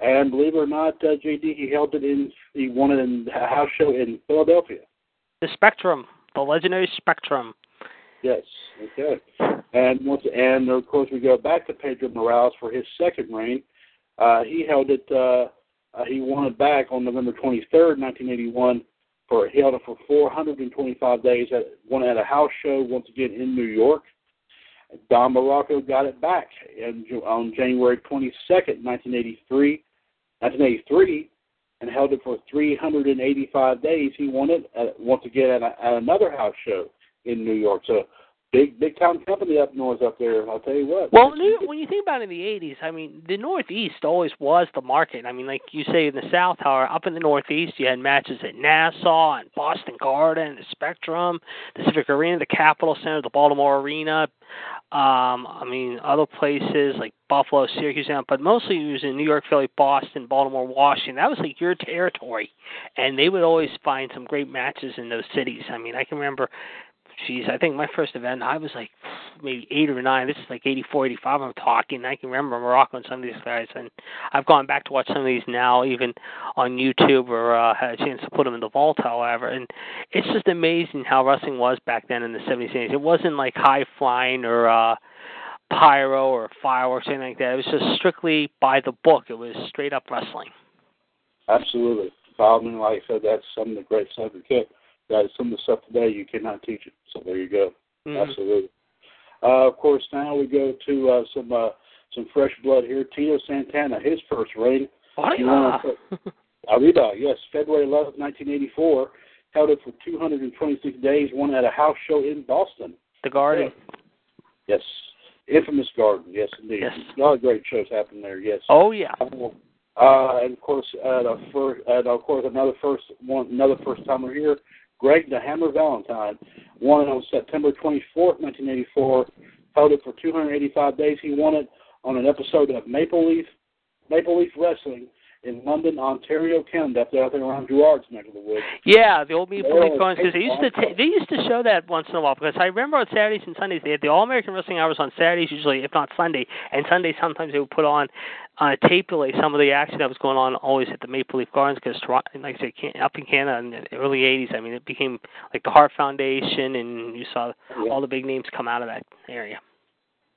and believe it or not, uh, JD, he held it in. He won it in a house show in Philadelphia. The Spectrum, the legendary Spectrum. Yes. Okay. And once, and of course, we go back to Pedro Morales for his second reign. Uh, he held it. Uh, uh, he won it back on November 23rd, 1981. For he held it for 425 days. At one at a house show once again in New York. Don Muraco got it back in, on January 22nd, 1983. 1983, and held it for 385 days. He won it at, once again at, a, at another house show in New York. So big, big time company up north up there. I'll tell you what. Well, when you think about it in the '80s, I mean, the Northeast always was the market. I mean, like you say in the South, however, up in the Northeast, you had matches at Nassau and Boston Garden, the Spectrum, the Civic Arena, the Capitol Center, the Baltimore Arena. Um, I mean, other places like Buffalo, Syracuse, but mostly it was in New York, Philly, Boston, Baltimore, Washington. That was like your territory, and they would always find some great matches in those cities. I mean, I can remember geez, I think my first event, I was like maybe eight or nine. This is like eighty four, eighty five. I'm talking. I can remember Muraco and some of these guys, and I've gone back to watch some of these now, even on YouTube, or uh, had a chance to put them in the vault, however. And it's just amazing how wrestling was back then in the 70s, 80s. It wasn't like high flying or uh, pyro or fireworks or anything like that. It was just strictly by the book. It was straight up wrestling. Absolutely. Bob, and like I said, that's some of the great can. That is some of the stuff today you cannot teach it. So there you go. Mhm. Absolutely. Uh, of course, now we go to uh, some uh, some fresh blood here. Tito Santana, his first reign. You wanna Arriba, yes, February 11th, 1984. Held it for 226 days. Won at a house show in Boston. the Garden. Yes, infamous Garden. Yes, indeed. Yes. A lot of great shows happened there. Yes. Oh yeah. Uh, and of course, uh, the first, uh, of course, another first one, another first timer here. Greg the Hammer Valentine won it on September 24th, 1984. Held it for 285 days. He won it on an episode of Maple Leaf Maple Leaf Wrestling in London, Ontario, Canada, up there, out there around Gerard's neck of the woods. Yeah, the old Maple Leaf Gardens because they used to ta- they used to show that once in a while because I remember on Saturdays and Sundays they had the All American Wrestling Hours on Saturdays usually if not Sunday and Sunday sometimes they would put on uh, tape delay some of the action that was going on always at the Maple Leaf Gardens because like I said Can- up in Canada in the early '80s I mean it became like the Hart Foundation and you saw Yeah. all the big names come out of that area.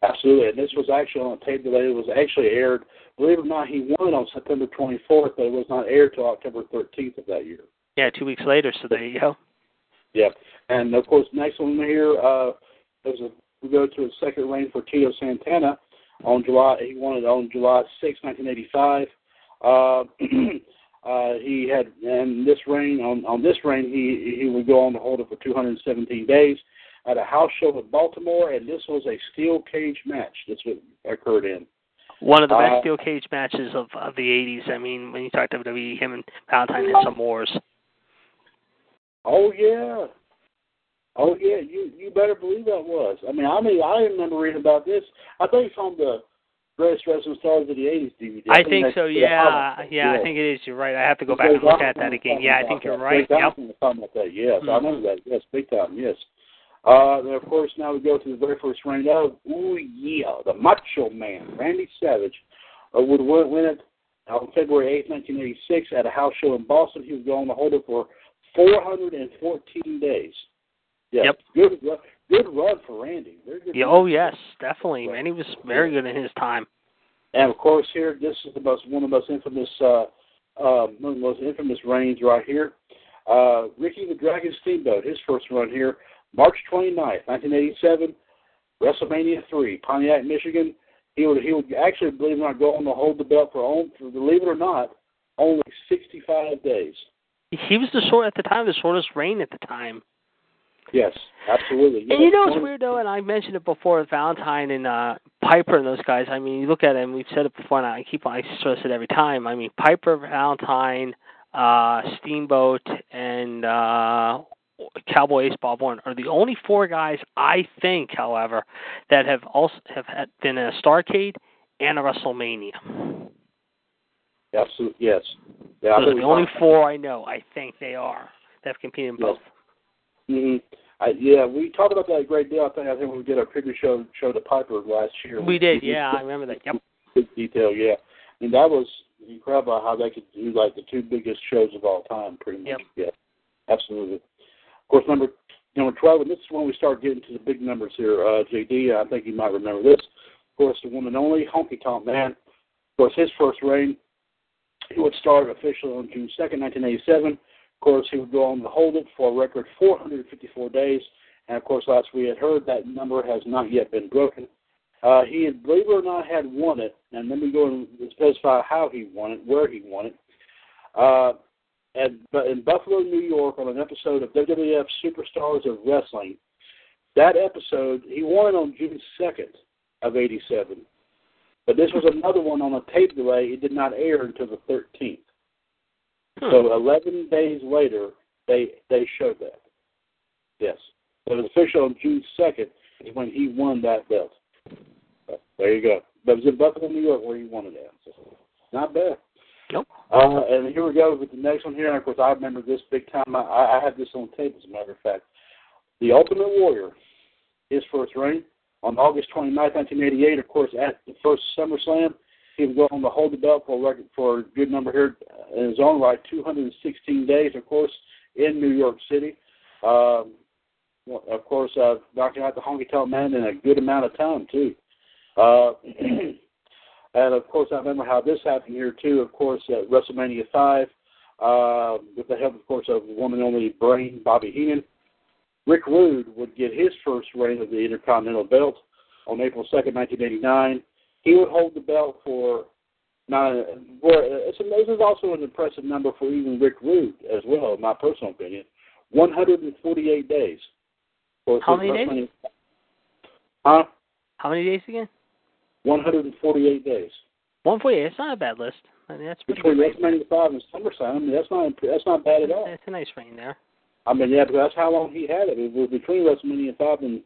Absolutely, and this was actually on a tape delay. It was actually aired. Believe it or not, he won on September 24th, but it was not aired till October 13th of that year. Yeah, two weeks later. So there you go. Yeah, and of course, next one here, uh, there's a we go to a second reign for Tito Santana on July. He won it on July 6, 1985. Uh, uh, he had, and this reign on on this reign, he he would go on to hold it for 217 days at a house show in Baltimore, and this was a steel cage match. That's what occurred in. One of the best Uh, steel cage matches of of the '80s. I mean, when you talk WWE, him and Valentine had some wars. Oh yeah, Oh yeah, you you better believe that was. I mean, I mean, I remember reading about this. I think it's on the Greatest Wrestling Stars of the '80s DVD. I think that's- so. Yeah, yeah, I think it is. You're right. I have to go back and look at that again. Yeah, I think you're right. Yep. time talking about that. Yes, I Mhm. remember that. Yes, big time. Yes. Uh, and of course, now we go to the very first reign of Ooh yeah, the Macho Man, Randy Savage, uh, would win, it on February 8, 1986, at a house show in Boston. He was going to hold it for 414 days. Yes. Yep. Good, ru- good run for Randy. Very good. Yeah, run. oh yes, definitely. Man, he was very good in his time. And of course, here this is the most one of the most infamous, uh, uh, one of the most infamous reigns right here. Uh, Ricky the Dragon Steamboat, his first run here, March 29th, 1987, WrestleMania 3, Pontiac, Michigan. He would he would actually believe it or not go on to hold the belt for, on, for believe it or not, only 65 days. He was the short at the time, the shortest reign at the time. Yes, absolutely. And you know what's weird though, and I mentioned it before Valentine and uh Piper and those guys. I mean, you look at it, and we've said it before, and I keep I stress it every time. I mean, Piper, Valentine, uh, Steamboat, and uh Cowboy Ace Bob Orton are the only four guys I think, however, that have also have had, been in a Starcade and a WrestleMania. Absolutely, yes. Yeah, Those are the only four I know. I think they are that have competed in Yes. both. Mhm. I, yeah, we talked about that a great deal. I think I think when we did our preview show show to Piper last year. We did, yeah, I remember that. Yep. Good detail, yeah. I mean that was incredible how they could do like the two biggest shows of all time, pretty much. Yep. Yeah, absolutely. Of course, number number twelve, and this is when we start getting to the big numbers here. Uh, JD, I think you might remember this. Of course, the and only Honky Tonk Man. Of course, his first reign, he would start officially on June second, nineteen eighty-seven. Of course, he would go on to hold it for a record 454 days. And of course, last we had heard that number has not yet been broken. Uh, he had, believe it or not, had won it. And let me go and specify how he won it, where he won it. Uh, at, but in Buffalo, New York, on an episode of WWF Superstars of Wrestling. That episode, he won it on June 2nd of 87. But this was another one on a tape delay. It did not air until the 13th. Hmm. So 11 days later, they they showed that. Yes. So it was official on June 2nd is when he won that belt. So, there you go. But it was in Buffalo, New York where he won it at. So, not bad. Nope. Uh, and here we go with the next one here. And of course, I remember this big time. I, I had this on tape, as a matter of fact. The Ultimate Warrior, his first reign on August 29, 1988. Of course, at the first SummerSlam, he was going to hold the belt for a record for a good number here in his own right, 216 days. Of course, in New York City. Um, of course, uh, knocking out the Honky Tonk Man in a good amount of time too. Uh, and of course, I remember how this happened here too. Of course, at WrestleMania five, uh, with the help, of course, of the one and only Brain Bobby Heenan, Rick Rude would get his first reign of the Intercontinental Belt on April second, nineteen eighty nine. He would hold the belt for. Well, it's, this is also an impressive number for even Rick Rude as well, in my personal opinion. One hundred and forty eight days. How many days? Huh? How many days again? 148 days. 148. It's not a bad list. I mean, that's Between. WrestleMania 5 and SummerSlam, I mean, that's not that's not bad at all. It's a nice reign there. I mean, yeah, because that's how long he had it. It was between WrestleMania 5 and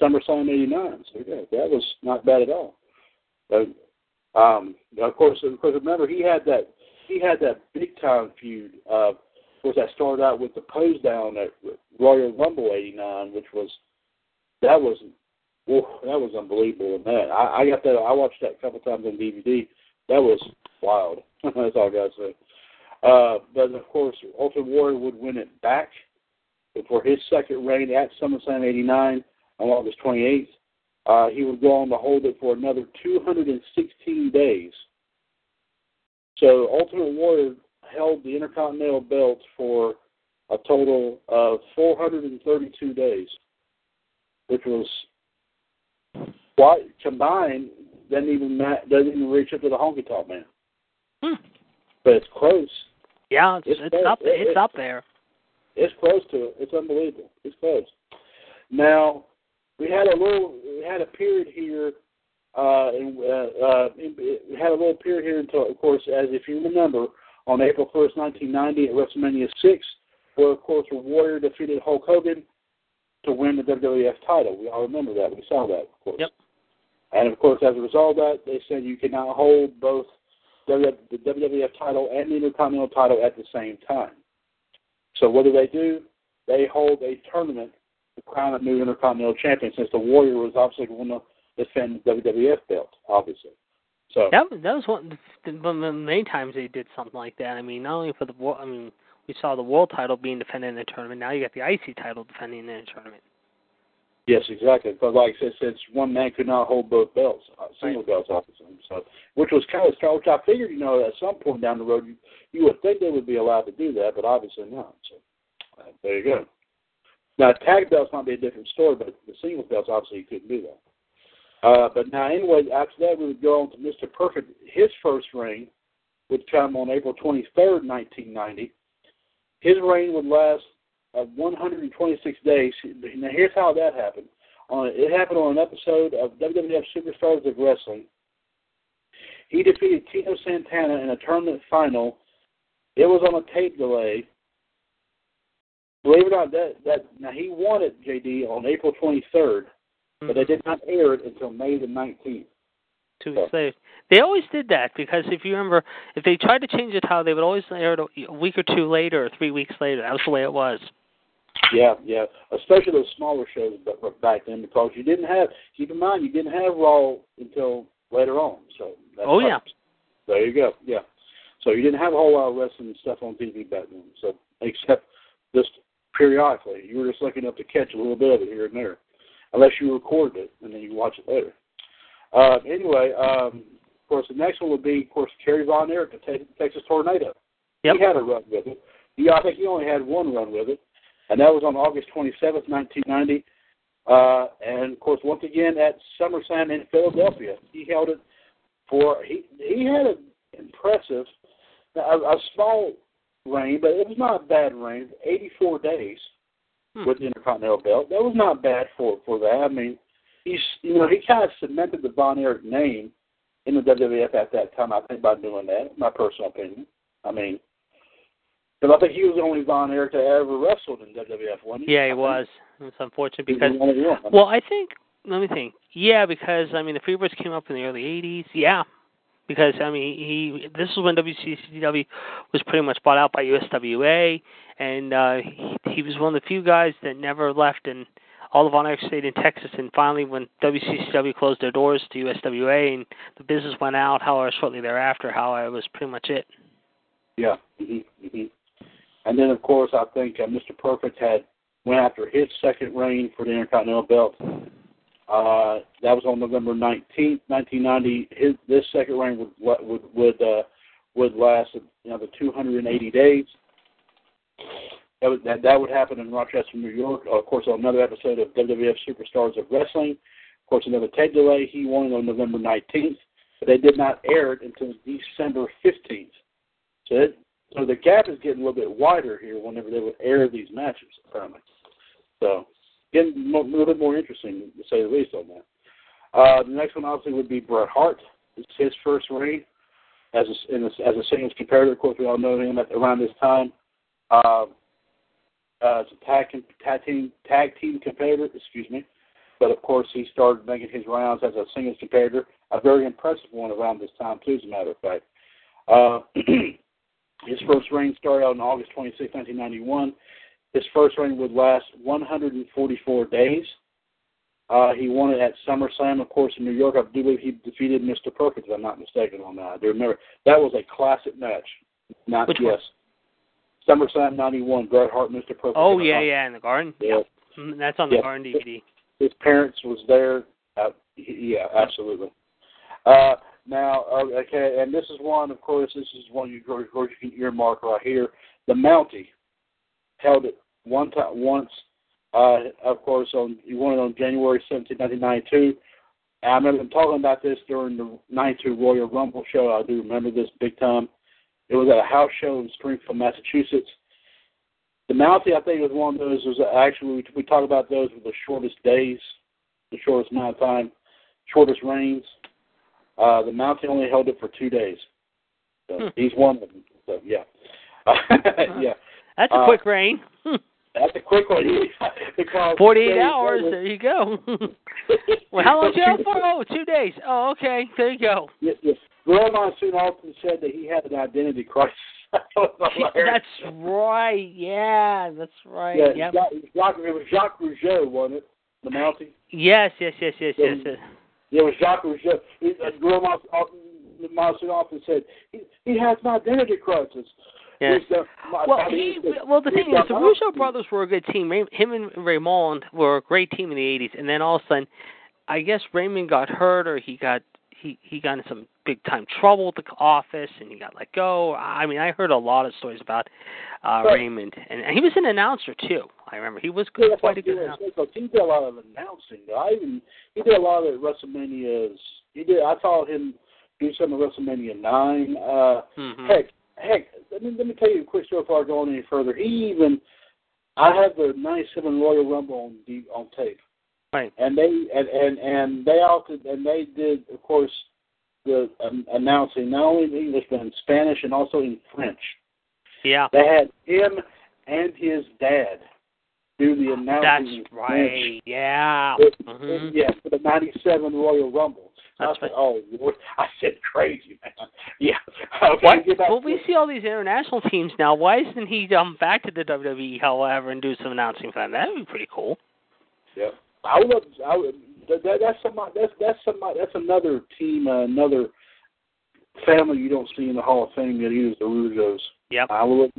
SummerSlam 89. So, yeah, that was not bad at all. But, um, of course, of course, remember, he had that he had that big time feud. Uh, of course, that started out with the pose down at Royal Rumble 89, which was, that was, that was unbelievable. That, I, I got that, I watched that a couple times on DVD. That was wild. That's all I got to say. Uh, but of course, Ultimate Warrior would win it back for his second reign at SummerSlam 89 on August 28th. Uh, he would go on to hold it for another 216 days. So Ultimate Warrior held the Intercontinental belt for a total of 432 days, which was quite combined doesn't even ma- doesn't even reach up to the Honky Tonk Man, Hmm. but it's close. Yeah, it's, It's it's close. up. It- It's it- up there. It's close to it. It's unbelievable. It's close. Now, we had a little, we had a period here, uh, and, uh, uh, we had a little period here until, of course, as if you remember, on April 1st, 1990 at WrestleMania 6, where, of course, Warrior defeated Hulk Hogan. To win the WWF title. We all remember that. We saw that, of course. Yep. And of course, as a result of that, they said you cannot hold both the WWF title and the Intercontinental title at the same time. So what do they do? They hold a tournament to crown a new Intercontinental champion, since the Warrior was obviously going to defend the WWF belt, obviously. So that that was one the, the, the many times they did something like that. I mean, not only for the war. I mean, we saw the world title being defended in the tournament. Now you got the IC title defending in the tournament. Yes, exactly. But like I said, since one man could not hold both belts, uh, single Right. belts, obviously. So, which was kind of strange. Which I figured, you know, at some point down the road, you, you would think they would be allowed to do that, but obviously not. So, uh, there you go. Now, tag belts might be a different story, but the single belts, obviously, you couldn't do that. Uh, but now, anyway, after that, we would go on to Mr. Perfect. His first reign would come on April 23rd, 1990. His reign would last uh, 126 days. Now, here's how that happened. On it happened on an episode of WWF Superstars of Wrestling. He defeated Tito Santana in a tournament final. It was on a tape delay. Believe it or not, that that now he won it, JD, on April 23rd, but they did not air it until May the 19th. Two weeks later. They always did that because if you remember, if they tried to change the title, they would always air it a- week or two later or three weeks later. That was the way it was. Yeah, yeah. Especially those smaller shows back then because you didn't have keep in mind you didn't have Raw until later on. So that's Oh, yeah. There you go. Yeah. So you didn't have a whole lot of wrestling stuff on TV back then. So except just periodically. You were just looking up to catch a little bit of it here and there. Unless you recorded it and then you watch it later. Uh, anyway, um, of course the next one would be of course Kerry Von Erich, the Te- Texas Tornado. Yep. He had a run with it. He, I think he only had one run with it, and that was on August 27th, 1990. Uh, and of course, once again at SummerSlam in Philadelphia, he held it for. He he had an impressive, a, a small reign, but it was not a bad reign. 84 days Hmm. with the Intercontinental Belt. That was not bad for for that. I mean, he's you know he kind of cemented the Von Erich name in the WWF at that time. I think by doing that, my personal opinion. I mean, because I think he was the only Von Erich to ever wrestled in WWF. Wasn't he? Yeah, I he think was. It's unfortunate because the only one. well, I think let me think. Yeah, because I mean the Freebirds came up in the early '80s. Yeah, because I mean he this is when WCCW was pretty much bought out by USWA, and uh, he, he was one of the few guys that never left, and all of Erich stayed in Texas. And finally, when WCCW closed their doors to USWA and the business went out, however, shortly thereafter, how it was pretty much it. Yeah. hmm hmm And then, of course, I think uh, Mr. Perfect had went after his second reign for the Intercontinental Belt. Uh, that was on November nineteenth, nineteen ninety. His this second reign would would would uh, would last you know two hundred and eighty days. That would that, that would happen in Rochester, New York. Of course, another episode of WWF Superstars of Wrestling. Of course, another tape delay. He won on November nineteenth, but they did not air it until December fifteenth. So it, so the gap is getting a little bit wider here whenever they would air these matches, apparently. So getting a little bit more interesting, to say the least, on that. Uh, the next one obviously would be Bret Hart. It's his first reign as a, in a, as a singles competitor. Of course, we all know him at around this time. Uh, uh, as a tag, tag team tag team competitor, excuse me. But of course, he started making his rounds as a singles competitor, a very impressive one around this time too, as a matter of fact. Uh, his first reign started out on August 26, 1991. His first reign would last 144 days. Uh, he won it at SummerSlam, of course, in New York. I do believe he defeated Mr. Perfect, if I'm not mistaken on that. I do remember. That was a classic match. Not Which one? SummerSlam 91, Bret Hart, Mr. Perfect. Oh yeah, yeah, in the garden. Yeah. Mm, That's on the Yeah. garden DVD. his parents was there. Uh, yeah, absolutely. Uh, now, uh, okay, and this is one, of course, this is one you, of course, you can earmark right here. The Mountie held it one time, once, uh, of course, on he won it on January 17, 1992. I remember them talking about this during the 92 Royal Rumble show. I do remember this big time. It was at a house show in Springfield, Massachusetts. The Mountie, I think, was one of those. Was actually we, we talk about those with the shortest days, the shortest amount of time, shortest rains. Uh, the Mountie only held it for two days. So Hmm. he's one of them. So yeah, yeah. That's a Uh, quick reign. Hmm. That's a quick one. Because 48 hours. There you go. well, how long jail for? Oh, two days. Oh, okay. There you go. Yes, yes. Gorilla Monsoon often said that he had an identity crisis. That was hilarious. That's right. Yeah, that's right. yeah, Yep. Jacques, it was Jacques Rougeau, wasn't it? The Mountie. Yes, yes, yes, yes, yes. yes. Yeah, it was Jacques Rougeau. He, uh, Grandma often, often said he, he has an identity crisis. Yes. He's, my- Well, he, well, the thing is, the my- Rougeau brothers were a good team. Him and Raymond were a great team in the '80s, and then all of a sudden, I guess Raymond got hurt, or he got he he got in some big time trouble with the office, and he got let go. I mean, I heard a lot of stories about uh Right. Raymond, and, and he was an announcer too. I remember he was good, that's quite a what good he announcer. did. Because He did a lot of announcing. though. I even he did a lot of WrestleManias. He did. I saw him do some of WrestleMania nine. Uh, hmm Heck, heck. Let me let me tell you a quick story before I go on any further. He even I have the '97 Royal Rumble on deep, on tape, Right. and they and and and they also and they did of course the um, announcing not only in English but in Spanish and also in French. Yeah. They had him and his dad do the announcing. That's in French. right. Yeah. It, hmm it, yeah, for the '97 Royal Rumble. That's I said, right. "Oh, Lord." I said, "Crazy man." Yeah. Okay. Why, well, we see all these international teams now. Why isn't he um back to the WWE, however, and do some announcing for them? That would be pretty cool. Yeah. I would. love- I would. That, that, that's somebody. That's that's somebody. That's another team. Uh, another family you don't see in the Hall of Fame yet. Either the Rougeaus. Yep. I will.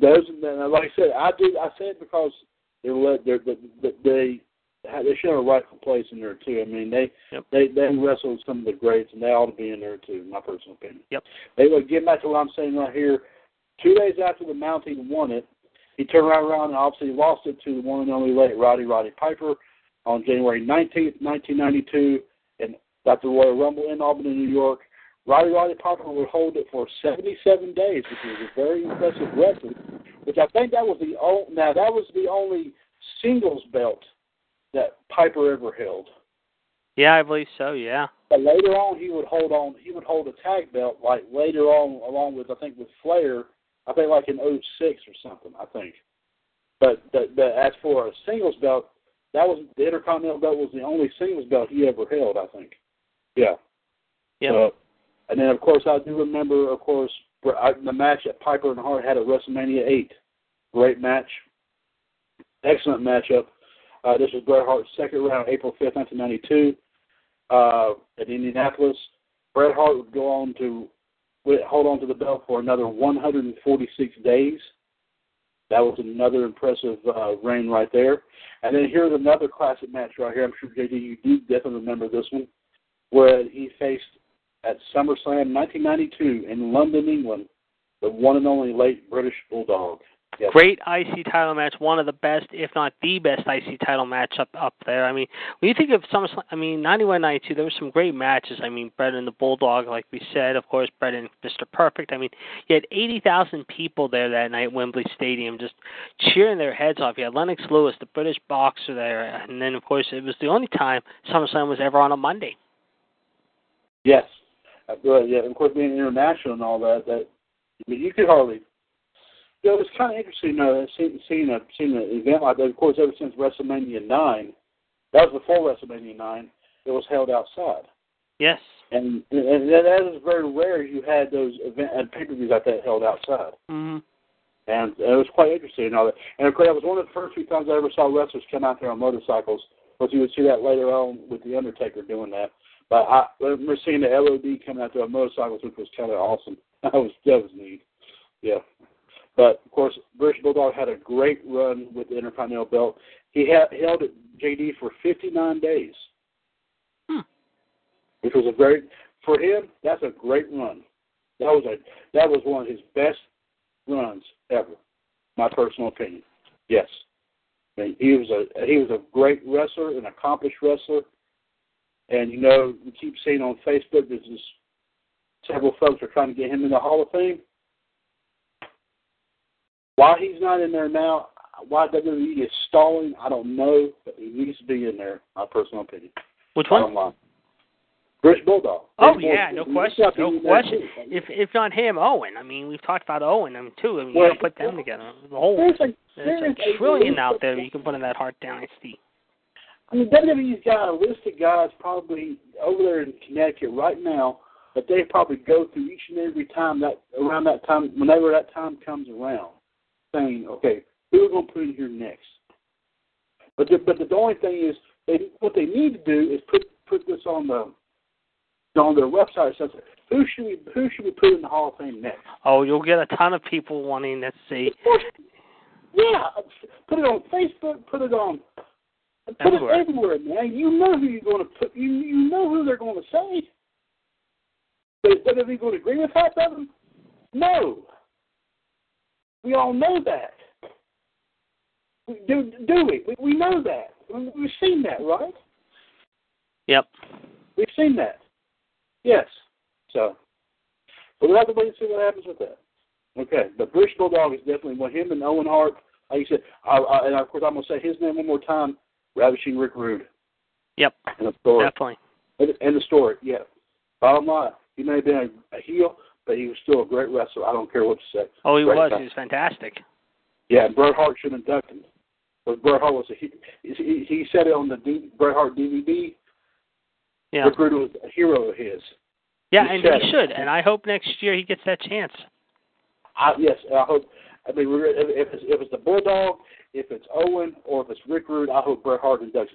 Those. and Like I said, I did. I said because they let their they they they should have a rightful place in there too. I mean, they Yep. they they wrestled some of the greats, and they ought to be in there too. In my personal opinion. Yep. They would get back to what I'm saying right here. Two days after the Mountie won it, he turned right around and obviously lost it to the one and only late Roddy Roddy Piper on January 19th, 1992, and at the Royal Rumble in Albany, New York. Roddy Roddy Piper would hold it for 77 days, which was a very impressive record. Which I think that was the only, now that was the only singles belt that Piper ever held. Yeah, I believe so. Yeah. But later on, he would hold on. He would hold a tag belt like later on, along with I think with Flair. I think like in '06 or something. I think. But the, the, as for a singles belt, that was the Intercontinental belt was the only singles belt he ever held. I think. Yeah. Yeah. So, and then of course I do remember, of course, the match that Piper and Hart had at WrestleMania eight. Great match. Excellent matchup. Uh, this was Bret Hart's second round, April fifth, nineteen ninety two uh, at Indianapolis. Bret Hart would go on to hold on to the belt for another 146 days. That was another impressive uh, reign right there. And then here's another classic match right here. I'm sure JD you do definitely remember this one, where he faced at SummerSlam 1992 in London, England, the one and only late British Bulldog. Great IC title match, one of the best, if not the best IC title match up up there. I mean, when you think of SummerSlam, I mean, 91, 92, there were some great matches. I mean, Bret and the Bulldog, like we said, of course, Bret and Mr. Perfect. I mean, you had 80,000 people there that night at Wembley Stadium just cheering their heads off. You had Lennox Lewis, the British boxer there, and then, of course, it was the only time SummerSlam was ever on a Monday. Yes. Uh, yeah, of course, being international and all that, that I mean, you could hardly. You know, it's kind of interesting, uh, seeing seeing a seeing an event like that. Of course, ever since WrestleMania nine, that was before WrestleMania nine. It was held outside, Yes. and and that is very rare. You had those event and pay per views like that held outside, hmm and it was quite interesting and all that. And of course, that was one of the first few times I ever saw wrestlers come out there on motorcycles. But you would see that later on with the Undertaker doing that. But I I remember seeing the LOD coming out there on motorcycles, which was kind of awesome. That was that was neat. Yeah. But of course, British Bulldog had a great run with the Intercontinental Belt. He had held it JD for 59 days, Hmm. which was a very for him. That's a great run. That was a that was one of his best runs ever. My personal opinion. Yes. I mean, he was a he was a great wrestler, an accomplished wrestler, and you know we keep seeing on Facebook there's this several folks are trying to get him in the Hall of Fame. Why he's not in there now, why WWE is stalling, I don't know, but he needs to be in there. My personal opinion. Which Bottom one? line. British Bulldog. Oh British yeah, no Bulldog. question, no question. If if not him, Owen. I mean, we've talked about Owen um, too. I mean, Well, you put them together. The whole There's a, there's there's a trillion out there you can put in that Hart Dynasty. I mean, WWE's got a list of guys probably over there in Connecticut right now that they probably go through each and every time that around that time, whenever that time comes around, saying, okay, who are we going to put in here next? But the, but the only thing is, they what they need to do is put put this on the on their website. Says who should we who should we put in the Hall of Fame next? Oh, you'll get a ton of people wanting to see. Yeah, put it on Facebook, put it on Put Everywhere. it everywhere, man. You know who you're going to put. You you know who they're going to say. But is WWE going to agree with half of them? No. We all know that. We, do do we? we? We know that. We- We've seen that, right? Yep. We've seen that. Yes. So, but we'll have to wait and see what happens with that. Okay, but British Bulldog is definitely one. Him and Owen Hart. Like you said, I, I, and of course I'm going to say his name one more time. Ravishing Rick Rude. Yep. And the story. Definitely. And, and the story, yeah. Bottom line, he may have been a, a heel, but he was still a great wrestler. I don't care what you say. Oh, he Great was. guy. He was fantastic. Yeah, and Bret Hart should have inducted him. But Bret Hart was a he, he, he said it on the D, Bret Hart DVD. Yeah. Rick Rude was a hero of his. Yeah, he and he it. should. And I hope next year he gets that chance. I, yes, I hope. I mean, if, it's if it's the Bulldog, if it's Owen, or if it's Rick Rude, I hope Bret Hart inducts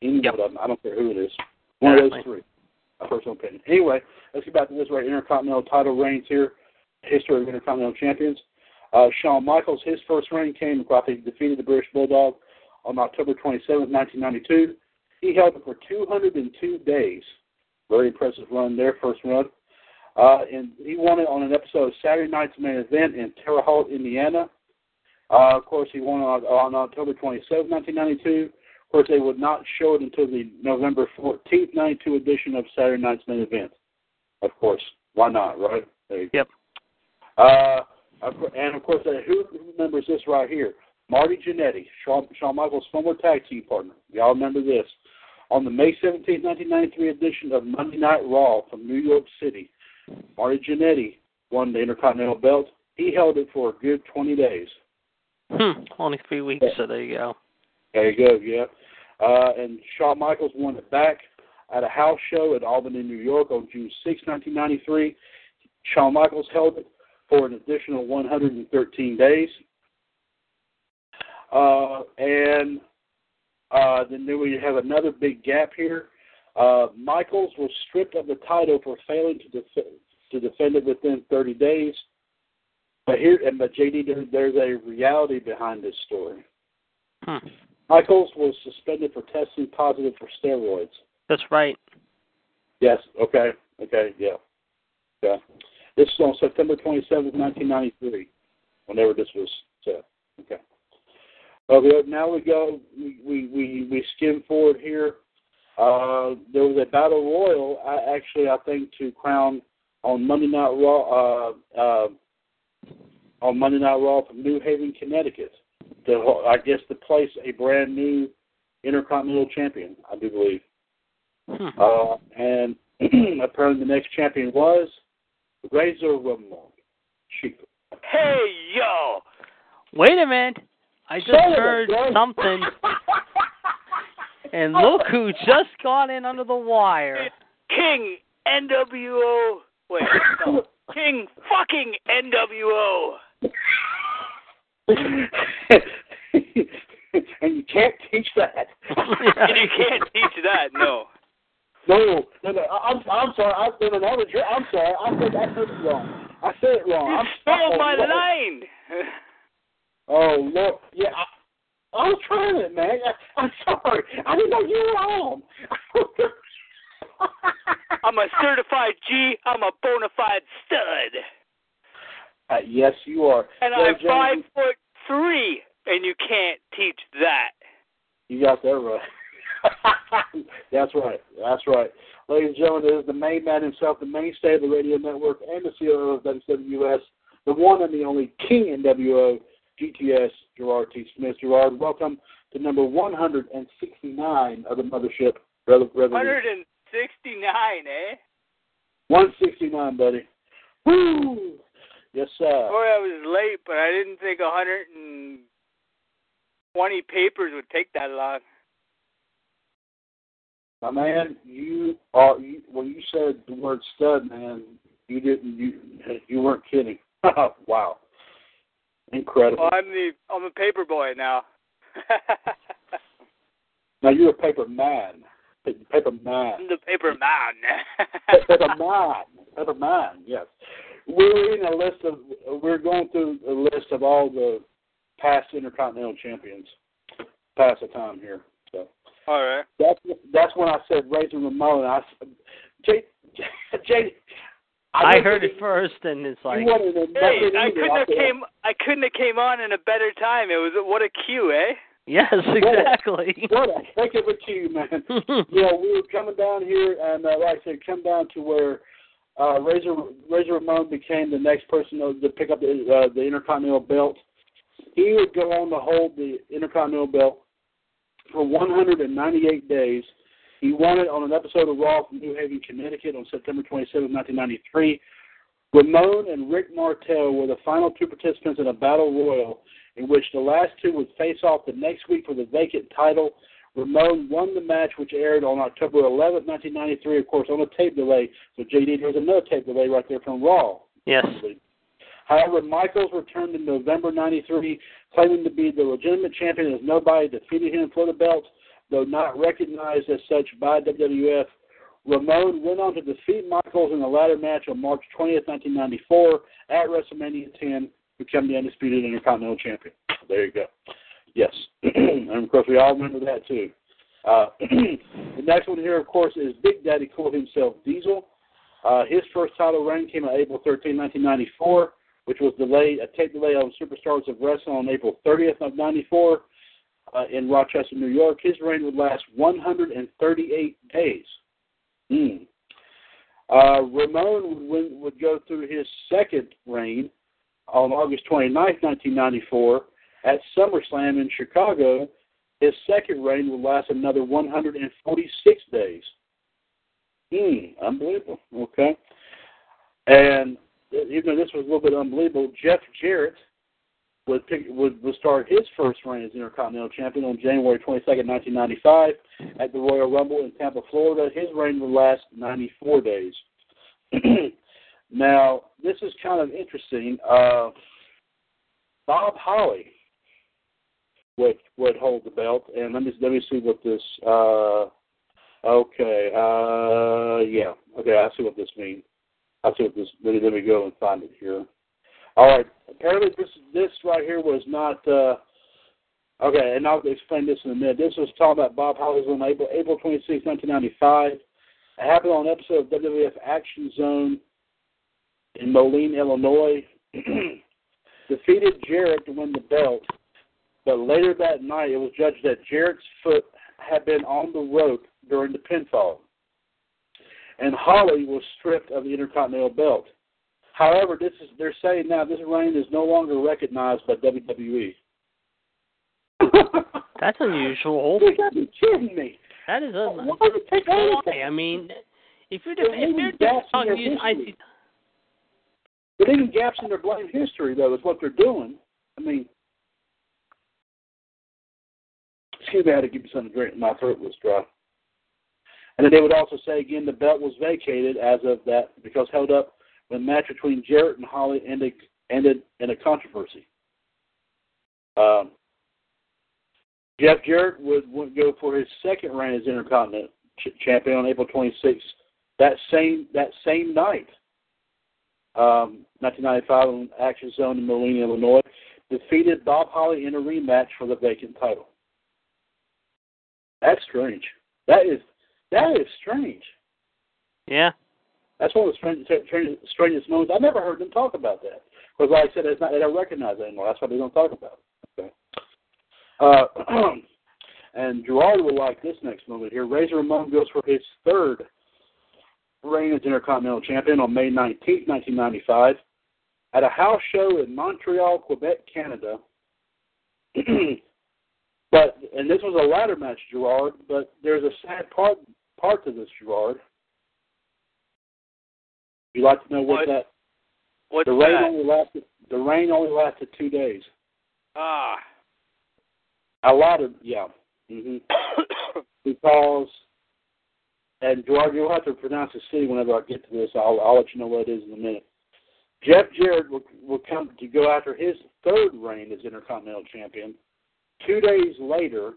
any Yep. one of them. I don't care who it is. One of those Definitely. three. My personal opinion. Anyway, let's get back to this right. Intercontinental title reigns here. History of Intercontinental Champions. Uh, Shawn Michaels, his first reign came after he defeated the British Bulldog on October 27, 1992. He held it for 202 days. Very impressive run there, first run. Uh, and he won it on an episode of Saturday Night's Main Event in Terre Haute, Indiana. Uh, of course, he won on, on October 27, 1992. Of course, they would not show it until the November 14th, 92 edition of Saturday Night's Main Event. Of course. Why not, right? Yep. Uh, and of course, uh, who remembers this right here? Marty Jannetty, Shawn, Shawn Michaels' former tag team partner. Y'all remember this? On the May 17, 1993 edition of Monday Night Raw from New York City, Marty Jannetty won the Intercontinental belt. He held it for a good 20 days. Hmm. Only three weeks, so there you go. There you go, yeah. Uh, and Shawn Michaels won it back at a house show at Albany, New York on June 6, 1993. Shawn Michaels held it for an additional 113 days. Uh, and uh, then we have another big gap here. Uh, Michaels was stripped of the title for failing to, def- to defend it within 30 days. But here, and but JD, there, there's a reality behind this story. Hmm. Michaels was suspended for testing positive for steroids. That's right. Yes. Okay. Okay. Yeah. Yeah. This is on September 27th, 1993. Whenever this was said. Okay. Okay. Now we go. We we we, we skim forward here. Uh, there was a battle royal. I, actually, I think to crown on Monday Night Raw. Uh, uh, on Monday Night Raw from New Haven, Connecticut. To, I guess to place a brand new Intercontinental Champion. I do believe. Hmm. Uh, and apparently the next champion was Razor Ramon. Chief. Hey, yo! Wait a minute. I just Son of a heard gun. something, and look who just got in under the wire. King NWO. Wait, no. King fucking NWO. and you can't teach that. And you can't teach that, no. No, no, no. I- I'm, I'm sorry. I, no, no, no, I'm sorry. I'm sorry. I said, I said it wrong. I said it wrong. You I'm stole oh, my Lord. line. Oh Lord, yeah. I, I was trying it, man. I, I'm sorry. I didn't know you were on. I'm a certified G. I'm a bona fide stud. Uh, yes, you are. And I'm James, five foot three, and you can't teach that. You got that right. That's right. That's right. Ladies and gentlemen, this is the main man himself, the mainstay of the radio network, and the CEO of WWS, the one and the only King NWO, GTS, Gerard T. Smith. Gerard, welcome to number 169 of the Mothership Rev- Revolution. 169, eh? 169, buddy. Woo! Yes, sir. Boy, I was late, but I didn't think 120 papers would take that long. My man, you are you, when you said the word stud, man. You didn't you you weren't kidding. wow, incredible. Well, I'm the I'm a paper boy now. now you're a paper man. Paper man. I'm the paper man. paper man. Paper man. Yes. We're reading a list of. We're going through a list of all the past intercontinental champions. Pass the time here. So. All right. That's that's when I said Razor Ramon. I Jay Jay. I, I heard it first, and it's like. Hey, I couldn't have came. I couldn't have came on in a better time. It was what a cue, eh? Yes, exactly. What a, what a heck of a cue, man. you know, we were coming down here, and uh, like I said, come down to where uh, Razor Razor Ramon became the next person to, to pick up the uh, the Intercontinental belt. He would go on to hold the Intercontinental belt for 198 days. He won it on an episode of Raw from New Haven, Connecticut on September 27, 1993. Ramon and Rick Martel were the final two participants in a battle royal in which the last two would face off the next week for the vacant title. Ramon won the match, which aired on October 11, 1993, of course, on a tape delay. So, JD, there's another tape delay right there from Raw. Yes. However, Michaels returned in November 93, claiming to be the legitimate champion as nobody defeated him for the belt, though not recognized as such by WWF. Ramon went on to defeat Michaels in the ladder match on March 20th, 1994 at WrestleMania 10, become the undisputed Intercontinental Champion. There you go. Yes. and of course, we all remember that too. Uh, the next one here, of course, is Big Daddy called himself Diesel. Uh, his first title reign came on April 13, 1994 which was delayed, a tape delay on Superstars of Wrestling on April 30th of 94 uh, in Rochester, New York. His reign would last 138 days. Mm. Uh, Ramon would, would go through his second reign on August 29, 1994, at SummerSlam in Chicago. His second reign would last another 146 days. Hmm, unbelievable. Okay. And even though this was a little bit unbelievable, Jeff Jarrett would pick, would, would start his first reign as Intercontinental Champion on January 22nd, 1995, at the Royal Rumble in Tampa, Florida. His reign would last 94 days. now, this is kind of interesting. Uh, Bob Holly would would hold the belt, and let me let me see what this. Uh, okay, uh, yeah, okay, I see what this means. I see what this. Let me, let me go and find it here. All right. Apparently, this this right here was not. Uh, okay, and I'll explain this in a minute. This was talking about Bob Holly's on April April 26, 1995. It happened on an episode of WWF Action Zone in Moline, Illinois. Defeated Jarrett to win the belt, but later that night it was judged that Jarrett's foot had been on the rope during the pinfall and Holly was stripped of the Intercontinental Belt. However, this is they're saying now this reign is no longer recognized by WWE. That's unusual. You gotta be kidding me. That is a. Why would it take anything? I mean, if you're if you're just talking, you, I see. But even gaps in their blame history, though, is what they're doing. I mean, I had to give you something to drink. My throat was dry. And then they would also say again the belt was vacated as of that because held up when the match between Jarrett and Holly ended ended in a controversy. Um, Jeff Jarrett would, would go for his second reign as Intercontinental ch- Champion on April 26th. That same that same night, um, 1995 on Action Zone in Moline, Illinois, defeated Bob Holly in a rematch for the vacant title. That's strange. That is that is strange. Yeah. That's one of the strangest, strangest, moments. I've never heard them talk about that. Because, like I said, it's not, they don't recognize it anymore. That's why they don't talk about it. Okay. Uh, and Gerard will like this next moment here. Razor Ramon goes for his third reign as Intercontinental Champion on May 19, 1995, at a house show in Montreal, Quebec, Canada. but and this was a ladder match, Gerard. But there's a sad part part to this, Gerard. You'd like to know what, What? that? What's the rain that? only lasted. The rain only lasted two days. Ah. A lot of yeah. hmm Because, and Gerard, you'll have to pronounce the city whenever I get to this. I'll I'll let you know what it is in a minute. Jeff Jarrett will, will come to go after his third reign as Intercontinental Champion. Two days later,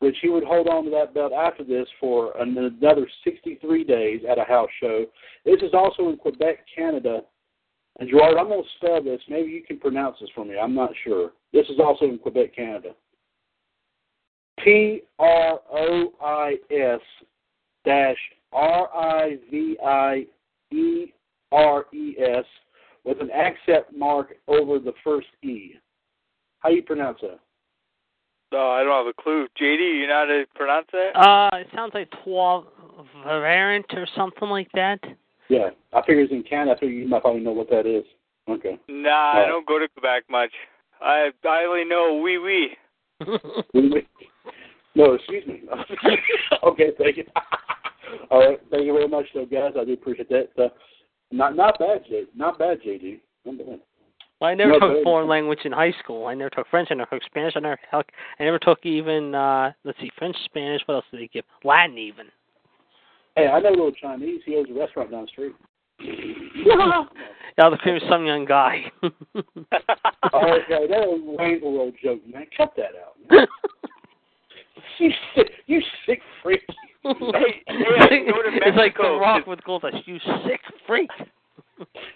which he would hold on to that belt after this for another 63 days at a house show. This is also in Quebec, Canada. And Gerard, I'm going to spell this. Maybe you can pronounce this for me. I'm not sure. This is also in Quebec, Canada. P R O I S dash R I V I E R E S with an accent mark over the first E. How do you pronounce that? No, I don't have a clue. JD, you know how to pronounce that? Uh, it sounds like Trois Variant or something like that. Yeah, I figure it's in Canada. I figure you might probably know what that is. Okay. Nah, I Oh. don't go to Quebec much. I I only know wee wee. no, excuse me. okay, thank you. All right, thank you very much, though, guys. I do appreciate that. Uh, not not bad, J. Not bad, JD. Not bad. Well, I never No, took but- foreign language in high school. I never took French. I never took Spanish. I never heck, I never took even uh let's see, French, Spanish. What else did they give? Latin even. Hey, I know a little Chinese. He owns a restaurant down the street. Yeah, the famous some young guy. All right, guys, that was a Wayne World joke, man. Cut that out. Man. You sick, you sick freak. Hey, hey, go to it's like the Mexico, Rock 'cause- with Goldust. You sick freak.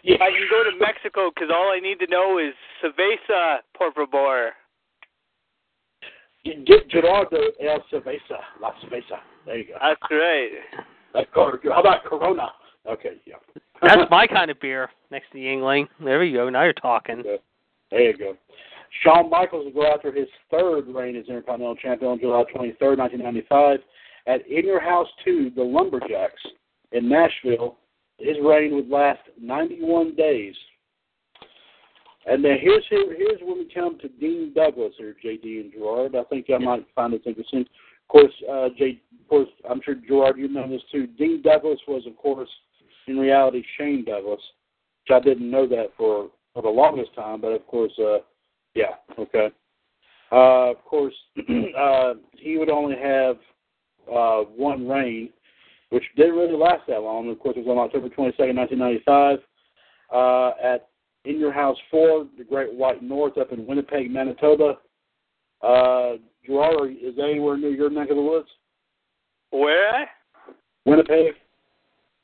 Yeah, I can go to Mexico because all I need to know is cerveza, por favor. Get Gerardo El Cerveza, La Cerveza. There you go. That's right. That cor- How about Corona? Okay, yeah. That's my kind of beer. Next to Yuengling. There we go. Now you're talking. There you go. Shawn Michaels will go after his third reign as Intercontinental Champion on July 23rd, 1995, at In Your House 2, the Lumberjacks in Nashville. His reign would last 91 days. And then here's here, here's when we come to Dean Douglas here, JD and Gerard. I think I might find this interesting. Of course, uh, J, of course, I'm sure Gerard, you know this too. Dean Douglas was, of course, in reality Shane Douglas, which I didn't know that for for the longest time, but of course, uh, yeah, okay. Uh, of course, uh, he would only have uh, one reign, which didn't really last that long. Of course, it was on October 22nd, 1995, uh, at In Your House 4, the Great White North up in Winnipeg, Manitoba. Uh, Gerard, is that anywhere near your neck of the woods? Where? Winnipeg?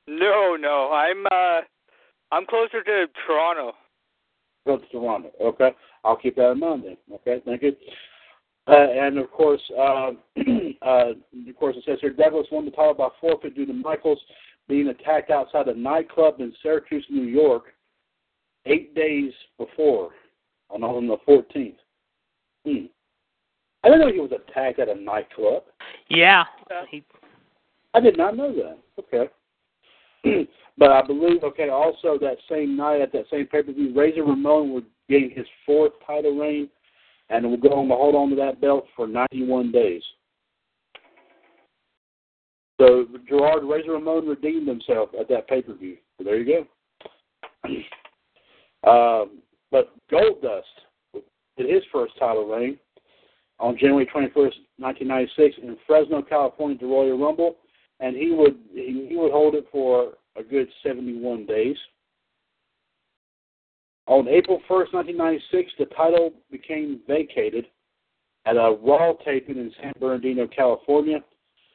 No, no. I'm uh I'm closer to Toronto. Go to Toronto. Okay, I'll keep that in mind then. Okay, thank you. Uh, and of course, uh, uh, of course, it says here Douglas won the title by forfeit due to Michaels being attacked outside a nightclub in Syracuse, New York, eight days before, on on the 14th. Hmm. I didn't know he was attacked at a nightclub. Yeah. Yeah. He, I did not know that. Okay. but I believe, okay, also that same night at that same pay per view, Razor Ramon would gain his fourth title reign and will go on to hold on to that belt for 91 days. So Gerard Razor Ramon redeemed himself at that pay per view. So there you go. um, but Goldust did his first title reign on January 21st, 1996, in Fresno, California, the Royal Rumble and he would he would hold it for a good 71 days. On April 1st, 1996, the title became vacated at a Raw taping in San Bernardino, California.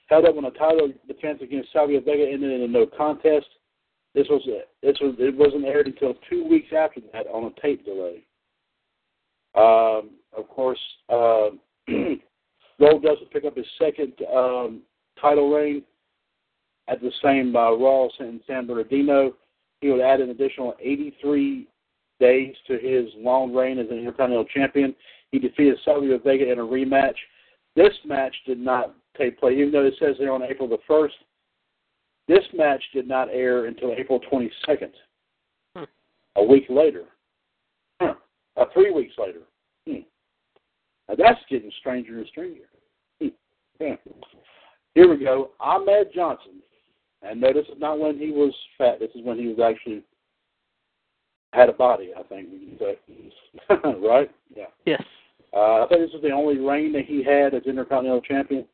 Held up when a title defense against Savio Vega ended in a no contest. This was this was it wasn't aired until two weeks after that on a tape delay. Um, of course, uh, doesn't pick up his second um, title reign at the same uh, Raw in San Bernardino. He would add an additional 83 days to his long reign as an Intercontinental Champion. He defeated Savio Vega in a rematch. This match did not take place, even though it says there on April the 1st. This match did not air until April 22nd, Hmm. a week later. Huh. Uh, three weeks later. Hmm. Now that's getting stranger and stranger. Hmm. Yeah. here we go. Ahmed Johnson. And no, this is not when he was fat. This is when he was actually had a body, I think we can say. right? Yeah. Yes. Uh, I think this is the only reign that he had as Intercontinental Champion.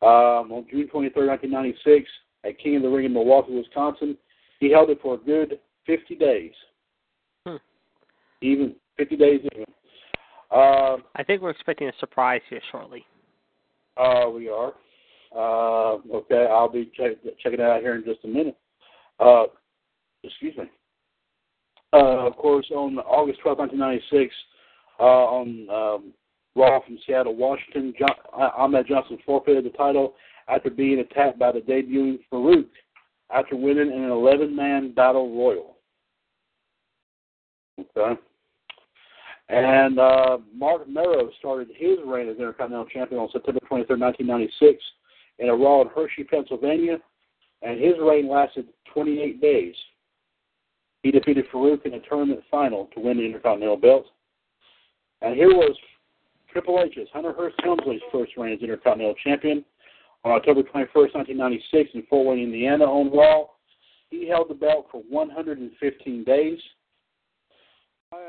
Um, on June 23, 1996, at King of the Ring in Milwaukee, Wisconsin, he held it for a good 50 days. Hmm. Even 50 days even. Uh, I think we're expecting a surprise here shortly. Uh, we are. Uh, okay, I'll be check, checking it out here in just a minute. Uh, excuse me. Uh, of course, on August 12, 1996, uh, on um, Raw from Seattle, Washington, John, uh, Ahmed Johnson forfeited the title after being attacked by the debuting Faarooq after winning in an 11-man battle royal. Okay. And uh, Mark Mero started his reign as Intercontinental Champion on September 23, 1996, in a Raw in Hershey, Pennsylvania, and his reign lasted 28 days. He defeated Faarooq in a tournament final to win the Intercontinental belt. And here was Triple H's Hunter Hearst Helmsley's first reign as Intercontinental Champion on October 21, 1996, in Fort Wayne, Indiana, on Raw. He held the belt for 115 days.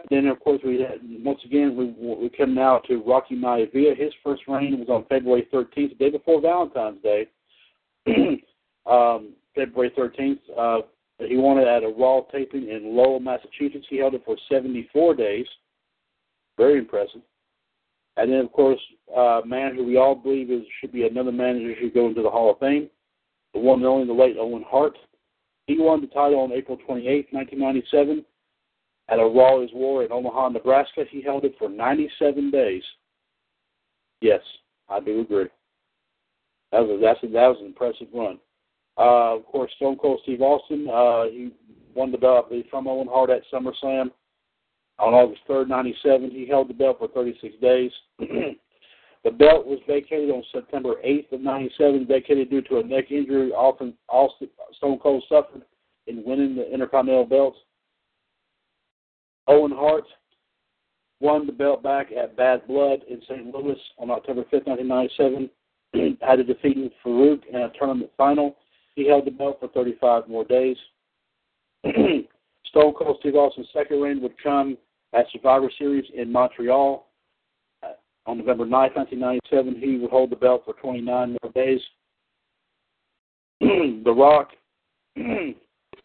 Then, of course, we had, once again we we come now to Rocky Maivia. His first reign was on February 13th, the day before Valentine's Day. um, February 13th, uh, he won it at a Raw taping in Lowell, Massachusetts. He held it for 74 days. Very impressive. And then, of course, uh, man who we all believe is should be another man who should go into the Hall of Fame, the one and only the late Owen Hart. He won the title on April 28, 1997 at a Raw is War in Omaha, Nebraska. He held it for 97 days. Yes, I do agree. That was that's that was an impressive run. Uh, of course, Stone Cold Steve Austin. Uh, he won the belt from Owen Hart at SummerSlam on August 3rd, 97. He held the belt for 36 days. the belt was vacated on September 8th of 97, vacated due to a neck injury often Austin, Stone Cold suffered in winning the Intercontinental belt. Owen Hart won the belt back at Bad Blood in St. Louis on October 5th, 1997. Had to defeat Faarooq in a tournament final. He held the belt for 35 more days. Stone Cold Steve Austin's second reign would come at Survivor Series in Montreal uh, on November 9, 1997. He would hold the belt for 29 more days. the Rock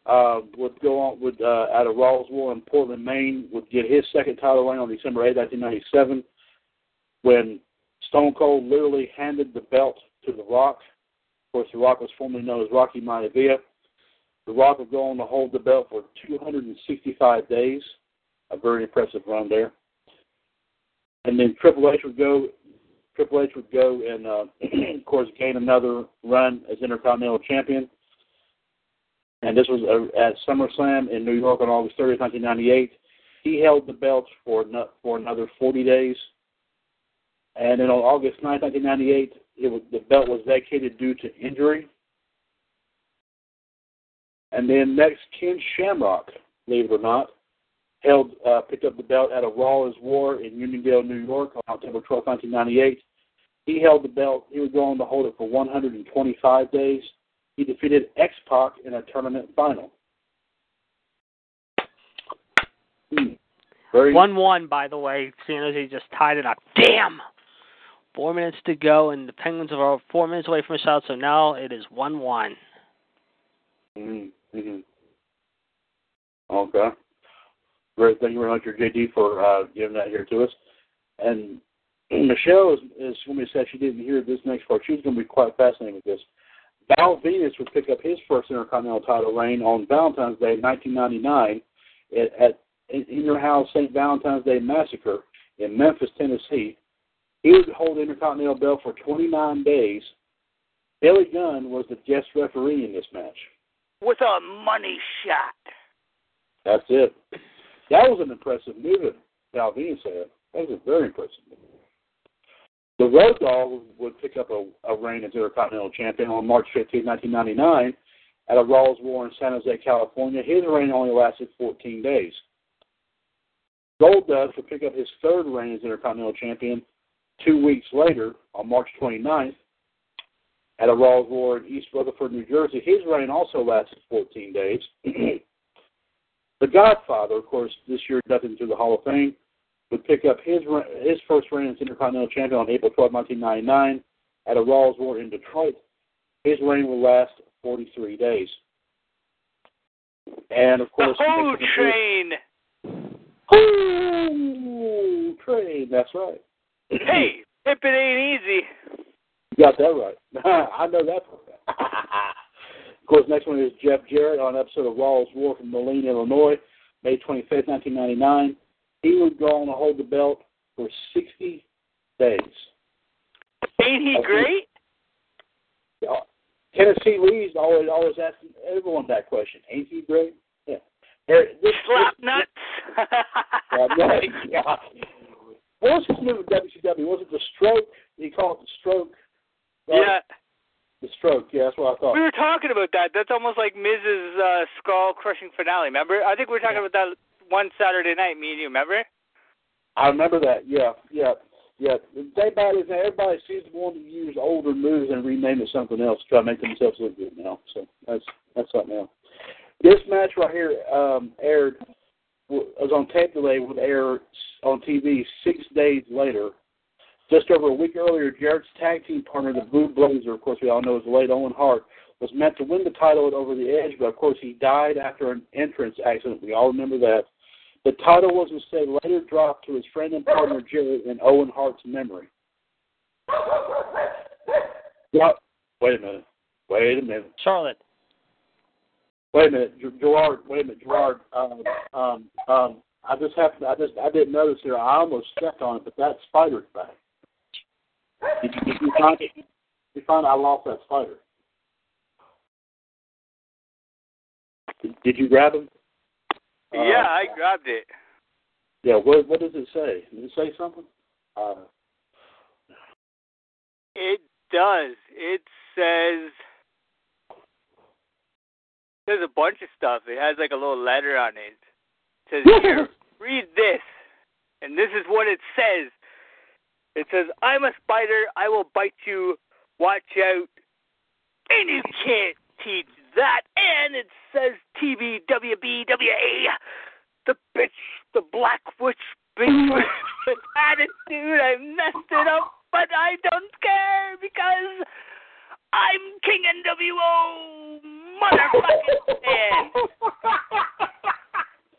uh, would go on would uh, a Raw's War in Portland, Maine, would get his second title reign on December 8, 1997, when Stone Cold literally handed the belt to The Rock. Of course, The Rock was formerly known as Rocky Maivia. The Rock would go on to hold the belt for 265 days, a very impressive run there. And then Triple H would go. Triple H would go and, uh, of course, gain another run as Intercontinental Champion and this was uh, at SummerSlam in New York on August 30th, 1998. He held the belt for for another 40 days, and then on August 9th, 1998, it was, the belt was vacated due to injury. And then next, Ken Shamrock, believe it or not, held uh, picked up the belt at a Raw War in Uniondale, New York on October 12, 1998. He held the belt. He was going to hold it for 125 days. He defeated X Pac in a tournament final. Hmm. One one, by the way. San Jose just tied it up. Damn. Four minutes to go, and the Penguins are four minutes away from a shot. So now it is one one. Mm-hmm. Okay. Great. Thank you very much, JD, for uh, giving that here to us. And Michelle is, is when we said she didn't hear this next part. She's going to be quite fascinated with this. Val Venis would pick up his first Intercontinental title reign on Valentine's Day, 1999, at, at in your house St. Valentine's Day Massacre in Memphis, Tennessee. He would hold the Intercontinental belt for 29 days. Billy Gunn was the guest referee in this match. With a money shot. That's it. That was an impressive move, Val Venis said. That was a very impressive move. The Road Dog would pick up a, a reign as Intercontinental Champion on March 15, 1999, at a Raw's War in San Jose, California. His reign only lasted 14 days. Goldust would pick up his third reign as Intercontinental Champion two weeks later on March 29th at a Raw's War in East Rutherford, New Jersey. His reign also lasted 14 days. the Godfather, of course, this year nothing to the Hall of Fame, would pick up his his first reign as Intercontinental Champion on April 12, 1999, at a Raw's War in Detroit. His reign will last 43 days. And of course, the whole train. Whole train. That's right. Hey, if it ain't easy. You got that right. I know that. of course, next one is Jeff Jarrett on an episode of Raw's War from Moline, Illinois, May 25th, 1999. He would go on to hold the belt for 60 days. Ain't he great? Yeah. Tennessee Lee's always always asking everyone that question. Ain't he great? Yeah. There, this, Slap this, nuts. yeah. What was his name with WCW? Was it the stroke? He called it the stroke. Right? Yeah. The stroke. Yeah, that's what I thought. We were talking about that. That's almost like Miz Uh, Skull crushing finale. Remember? I think we were talking about that one Saturday night. Me and you. Remember? I remember that. Yeah, yeah, yeah. The thing about it is that everybody seems to want to use older moves and rename it something else to try to make themselves look good now. So that's that's something else. This match right here um, aired was on tape delay would air on TV six days later. Just over a week earlier, Jarrett's tag team partner, the Blue Blazer, of course we all know is late Owen Hart, was meant to win the title at over the edge, but of course he died after an entrance accident. We all remember that. The title was instead later dropped to his friend and partner Jarrett in Owen Hart's memory. What? Wait a minute. Wait a minute. Charlotte. Wait a minute, Gerard. Wait a minute, Gerard. Um, um, um, I just have to. I just. I didn't notice here. I almost stepped on it, but that spider's back. Did you, did you find? Did you find I lost that spider? Did, did you grab him? Yeah, Uh, I grabbed it. Yeah. What What does it say? Did it say something? Uh, It does. It says there's a bunch of stuff. It has like a little letter on it. It says here, read this. And this is what it says. It says, I'm a spider, I will bite you, watch out. And you can't teach that. And it says TBWBWA. The bitch, the black witch, bitch with attitude. I messed it up, but I don't care because I'm King NWO motherfucking man.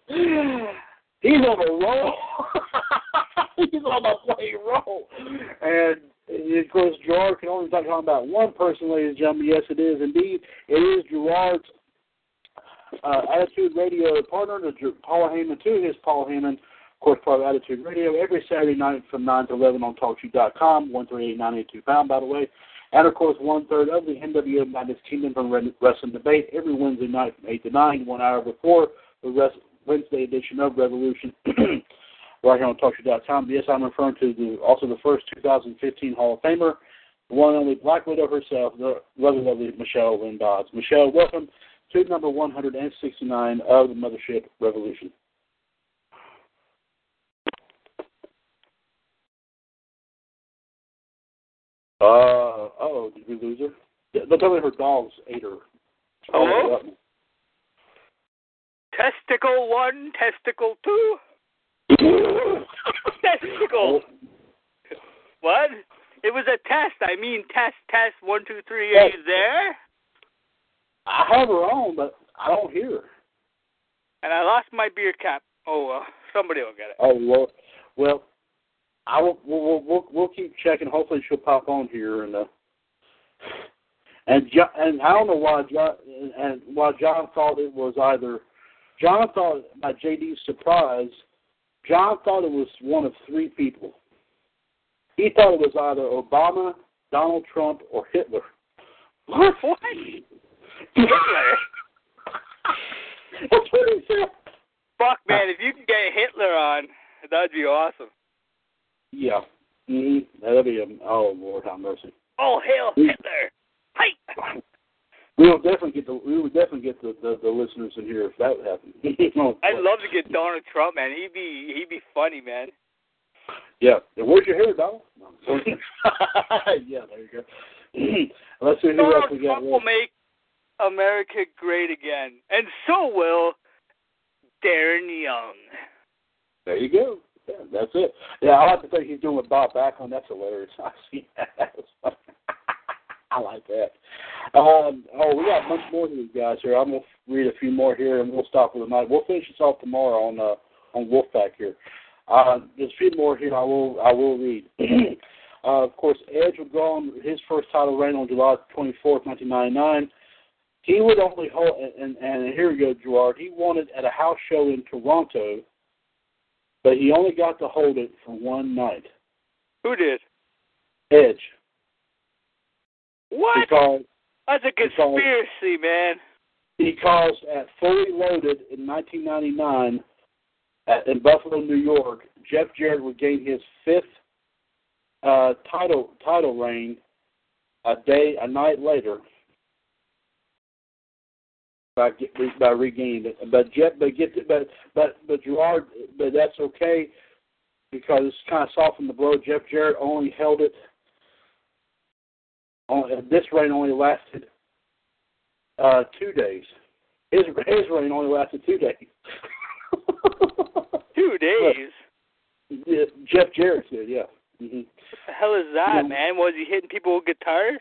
He's on a roll. He's on a play roll. And of course, Gerard can only talk about one person, ladies and gentlemen. Yes, it is indeed. It is Gerard's uh, Attitude Radio partner, Ger- Paul Heyman, too. his Paul Heyman, of course, part of Attitude Radio, every Saturday night from 9 to 11 on TalkShoe.com, 138 pound, by the way. And, of course, one third of the NWO Madness Kingdom from Wrestling Debate every Wednesday night from 8 to 9, one hour before the Wednesday edition of Revolution. right here on TalkShoe.com. Yes, I'm referring to the also the first 2015 Hall of Famer, the one and only Black Widow herself, the lovely, lovely Michelle Lynn Dodds. Michelle, welcome to number 169 of the Mothership Revolution. Uh oh, did we lose her? Yeah, Don't tell me her dogs ate her. Hello? Testicle one, testicle two. testicle. What? It was a test. I mean, test, test. One, two, three. Are you there? I have her on, but I don't hear her. And I lost my beer cap. Oh well, somebody will get it. Oh Lord. Well, I will. We'll, we'll, we'll, we'll keep checking. Hopefully, she'll pop on here and. uh and John, and I don't know why John and why John thought it was either John thought by JD's surprise, John thought it was one of three people. He thought it was either Obama, Donald Trump, or Hitler. What? What? Hitler. That's what he said. Fuck, man! If you can get Hitler on, that'd be awesome. Yeah. Mm-hmm. That'll be a oh Lord have mercy. Oh hell, Hitler! Hi. We will definitely get the we would definitely get the, the, the listeners in here if that would happen. I'd love to get Donald Trump, man. He'd be he'd be funny, man. Yeah. Where's your hair, Donald? No, yeah, there you go. Let's see who Donald else we got. Trump will make America great again, and so will Darren Young. There you go. Yeah, that's it. Yeah, I like the thing he's doing with Bob Backlund. That's hilarious. I see that. I like that. Um, oh, we got a bunch more of these guys here. I'm gonna read a few more here, and we'll stop with the night. We'll finish this off tomorrow on uh, on Wolfpack here. Uh, there's a few more here. I will I will read. uh, of course, Edge would go on his first title reign on July 24th, 1999. He would only hold, and, and here we go, Gerard. He won it at a house show in Toronto, but he only got to hold it for one night. Who did? Edge. What? Because That's a conspiracy, man. because at Fully Loaded in 1999 at, in Buffalo, New York, Jeff Jarrett would gain his fifth uh, title title reign a day a night later by get, by regaining it. But Jeff, but get but but but Gerard, but that's okay because it's kind of softened the blow. Jeff Jarrett only held it. Only, this reign only lasted uh, two days. His his reign only lasted two days. Two days. Yeah, Jeff Jarrett did, yeah. hmm What the hell is that, Yeah. man? Was he hitting people with guitars?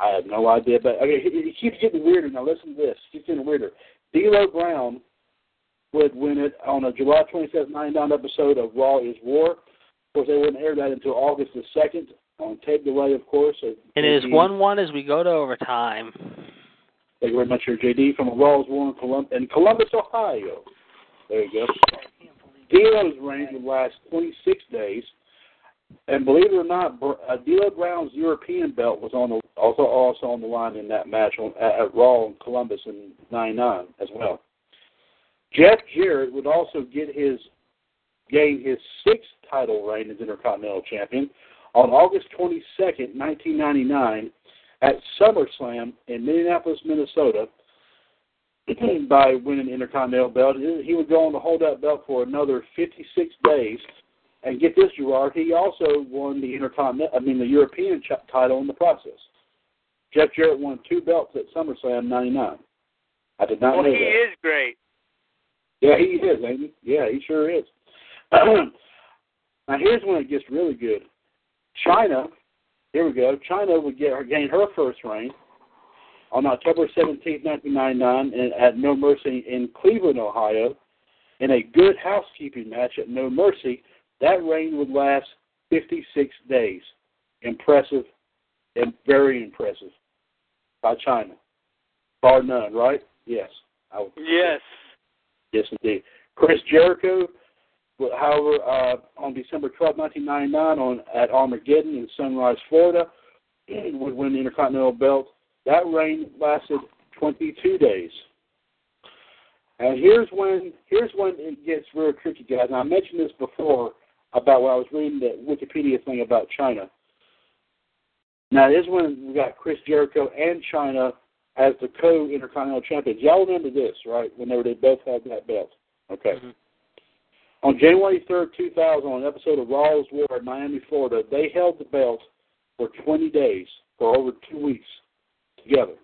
I have no idea, but okay, he, keeps getting weirder. Now listen to this. He keeps getting weirder. D'Lo Brown would win it on a July 27th, 99 episode of Raw is War. Of course, they wouldn't air that until August the 2nd on tape delay, of course. It is one one as we go to overtime. Thank you very much, here, JD, from Raw is War in, Colum- in Columbus, Ohio. There you go. D'Lo's reign would last 26 days. And believe it or not, uh, D'Lo Brown's European belt was on the, also also on the line in that match on, at, at Raw in Columbus in '99 as well. Jeff Jarrett would also get his gain his sixth title reign as Intercontinental Champion on August 22nd, 1999, at SummerSlam in Minneapolis, Minnesota, by winning Intercontinental belt. He would go on to hold that belt for another 56 days. And get this, Gerard, he also won the Intercontinental, I mean the European ch- title in the process. Jeff Jarrett won two belts at SummerSlam '99. I did not Well, know he is great. Yeah, he is, ain't he? Yeah, he sure is. now here's when it gets really good. Chyna, here we go. Chyna would get her gain her first reign on October 17, 1999, in, at No Mercy in Cleveland, Ohio, in a good housekeeping match at No Mercy. That reign would last 56 days. Impressive and very impressive by Chyna. Bar none, right? Yes. I would Yes. Yes, indeed. Chris Jericho, well, however, uh, on December 12, 1999, on at Armageddon in Sunrise, Florida, would win the Intercontinental Belt. That reign lasted 22 days. And here's when here's when it gets real tricky, guys. And I mentioned this before about when I was reading the Wikipedia thing about Chyna. Now, this is when we got Chris Jericho and Chyna as the co-intercontinental champions. Y'all remember this, right? Whenever they both had that belt. Okay. Mhm. On January 3rd, 2000, on an episode of Raw's War in Miami, Florida, they held the belt for 20 days, for over two weeks together.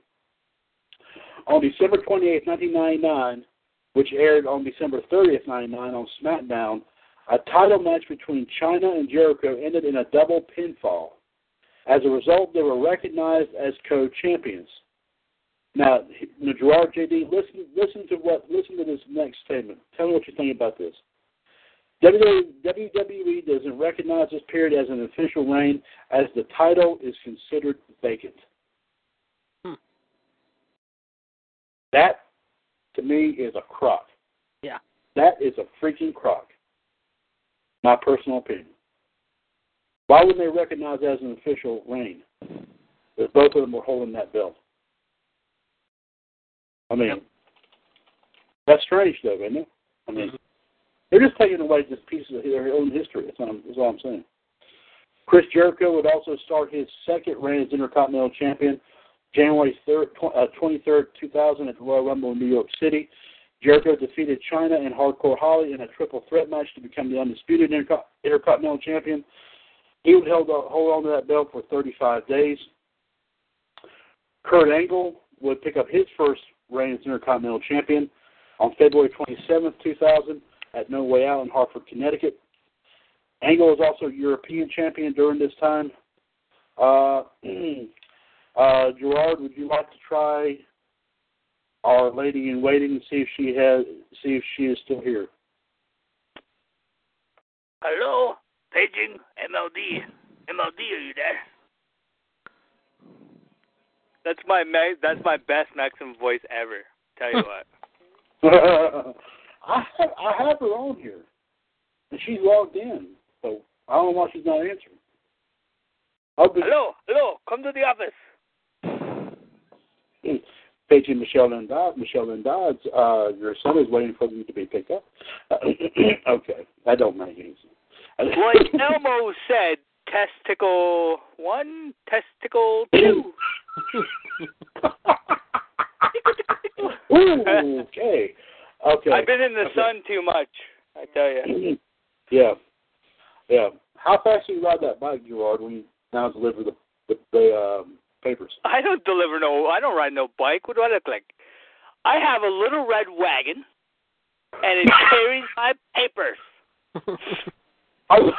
On December 28, 1999, which aired on December 30th, 99 on SmackDown, a title match between Chyna and Jericho ended in a double pinfall. As a result, they were recognized as co-champions. Now, now, Gerard JD, listen, listen to what, listen to this next statement. Tell me what you think about this. WWE doesn't recognize this period as an official reign, as the title is considered vacant. Hmm. That, to me, is a crock. Yeah. That is a freaking crock. My personal opinion. Why wouldn't they recognize it as an official reign? If both of them were holding that belt. I mean, Yep. that's strange, though, isn't it? I mean, Mhm. They're just taking away just pieces of their own history. That's, I'm, all I'm saying. Chris Jericho would also start his second reign as Intercontinental Champion January 3rd, tw- uh, 23rd, 2000 at the Royal Rumble in New York City. Jericho defeated Chyna and Hardcore Holly in a triple threat match to become the undisputed Interco- Intercontinental Champion. He would hold, hold on to that belt for 35 days. Kurt Angle would pick up his first reign as Intercontinental Champion on February 27th, 2000, at No Way Out in Hartford, Connecticut. Angle was also European champion during this time. Uh, uh, Gerard, would you like to try our lady in waiting and see if she has see if she is still here? Hello, paging MLD. MLD, are you there? That's my ma- that's my best Maxim voice ever. Tell you what. I have, I have her on here, and she's logged in, so I don't know why she's not answering. Be, hello, hello, come to the office. Paging Michelle and Dodds. Michelle and Dodds, uh, your son is waiting for you to be picked up. Uh, okay, that don't make any sense. Like Elmo said, testicle one, testicle two. Ooh, okay. Okay. I've been in the okay. sun too much. I tell you. yeah. Yeah. How fast do you ride that bike, Gerard, when you now deliver the the, the um, papers? I don't deliver no. I don't ride no bike. What do I look like? I have a little red wagon, and it carries my papers. Oh.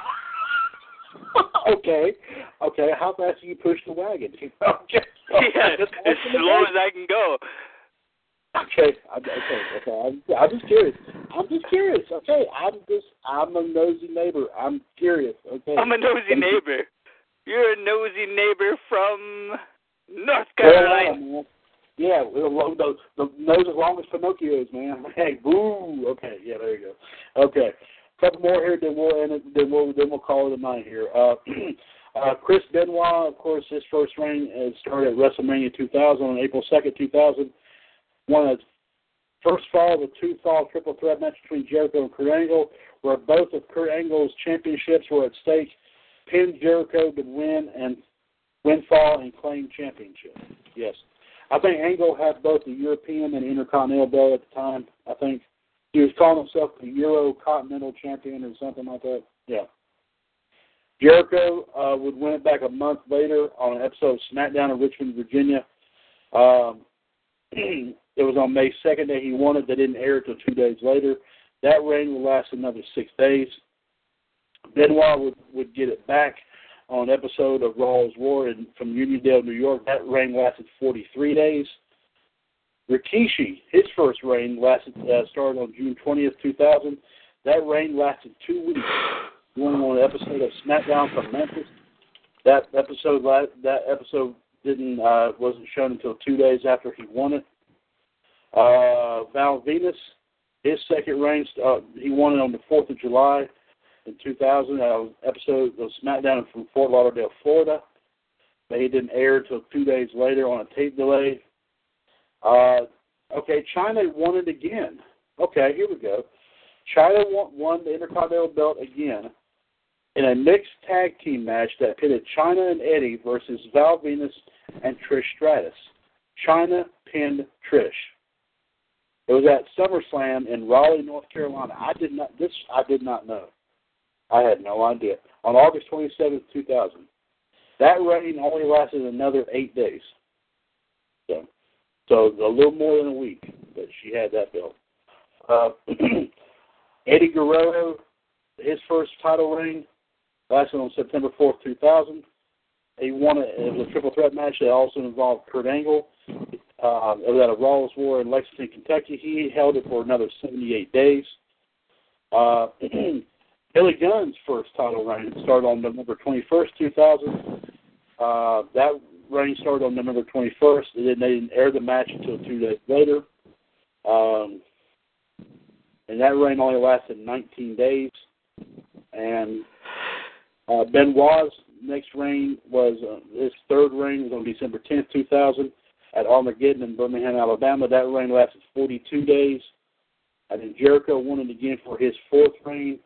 okay. Okay. How fast do you push the wagon? okay. yeah, as slow as I can go. Okay, I'm, okay, okay. I'm, I'm just curious. I'm just curious. Okay, I'm just I'm a nosy neighbor. I'm curious. Okay. I'm a nosy neighbor. You're a nosy neighbor from North Carolina. man. Yeah, the, the, the nose as long as Pinocchio's, man. Hey, boo. Okay, yeah, there you go. Okay, couple more here, then we'll end it, then we'll then we'll call it a night here. Uh, uh, Chris Benoit, of course, his first reign uh, started at WrestleMania 2000 on April 2nd, 2000. One of first fall a two fall triple threat match between Jericho and Kurt Angle, where both of Kurt Angle's championships were at stake. Pinned Jericho to win and win fall and claim championship. Yes. I think Angle had both the European and Intercontinental belt at the time. I think he was calling himself the Euro Continental Champion or something like that. Yeah. Jericho uh, would win it back a month later on an episode of SmackDown in Richmond, Virginia. Um, it was on May 2nd that he won it. They didn't air until two days later. That reign would last another six days. Benoit would, would get it back on an episode of Raw's War in, from Uniondale, New York. That reign lasted 43 days. Rikishi, his first reign lasted uh, started on June 20th, 2000. That reign lasted two weeks. Going on an episode of SmackDown from Memphis. That episode that episode didn't uh, wasn't shown until two days after he won it. Uh, Val Venis, his second reign, uh, he won it on the 4th of July in 2000. Uh, episode of SmackDown from Fort Lauderdale, Florida. But he didn't air until two days later on a tape delay. Uh, okay, Chyna won it again. Okay, here we go. Chyna won, won the Intercontinental belt again in a mixed tag team match that pitted Chyna and Eddie versus Val Venis and Trish Stratus. Chyna pinned Trish. It was at SummerSlam in Raleigh, North Carolina. I did not this I did not know. I had no idea. On August twenty seventh, two thousand. That reign only lasted another eight days. So so a little more than a week that she had that belt. Uh, Eddie Guerrero, his first title reign lasted on September 4th, 2000. He won it. It was a triple threat match that also involved Kurt Angle. Uh, it was at a Raw's War in Lexington, Kentucky. He held it for another 78 days. Uh, Billy Gunn's first title reign started on November 21st, 2000. Uh, that reign started on November 21st. And then they didn't air the match until two days later. Um, and that reign only lasted 19 days. And uh, Benoit's next reign was uh, his third reign was on December 10th, 2000, at Armageddon in Birmingham, Alabama. That reign lasted 42 days. And then Jericho won it again for his fourth reign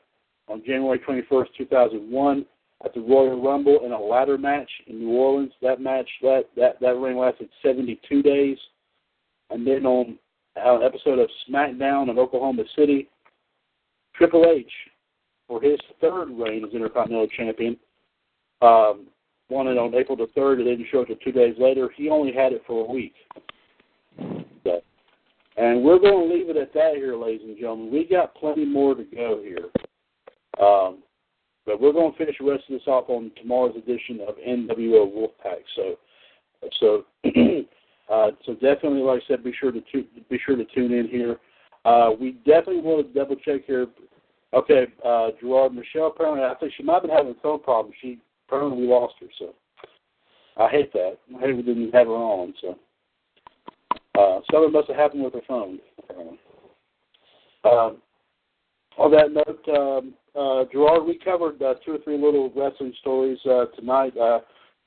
on January 21st, 2001, at the Royal Rumble in a ladder match in New Orleans. That match that that that reign lasted 72 days. And then on an episode of SmackDown in Oklahoma City, Triple H for his third reign as Intercontinental Champion. Um, it on April the third. It didn't show until two days later. He only had it for a week. So, and we're going to leave it at that here, ladies and gentlemen. We got plenty more to go here. Um, but we're going to finish the rest of this off on tomorrow's edition of NWO Wolfpack. So, so, uh, so definitely, like I said, be sure to tu- be sure to tune in here. Uh, we definitely want to double check here. Okay, uh, Gerard Michelle. Apparently, I think she might have been having phone problems. She apparently we lost her. So, I hate that. I hate we didn't have her on. So, uh, something must have happened with her phone. Apparently. Um, on that note, um, uh, Gerard, we covered uh, two or three little wrestling stories uh, tonight. Uh,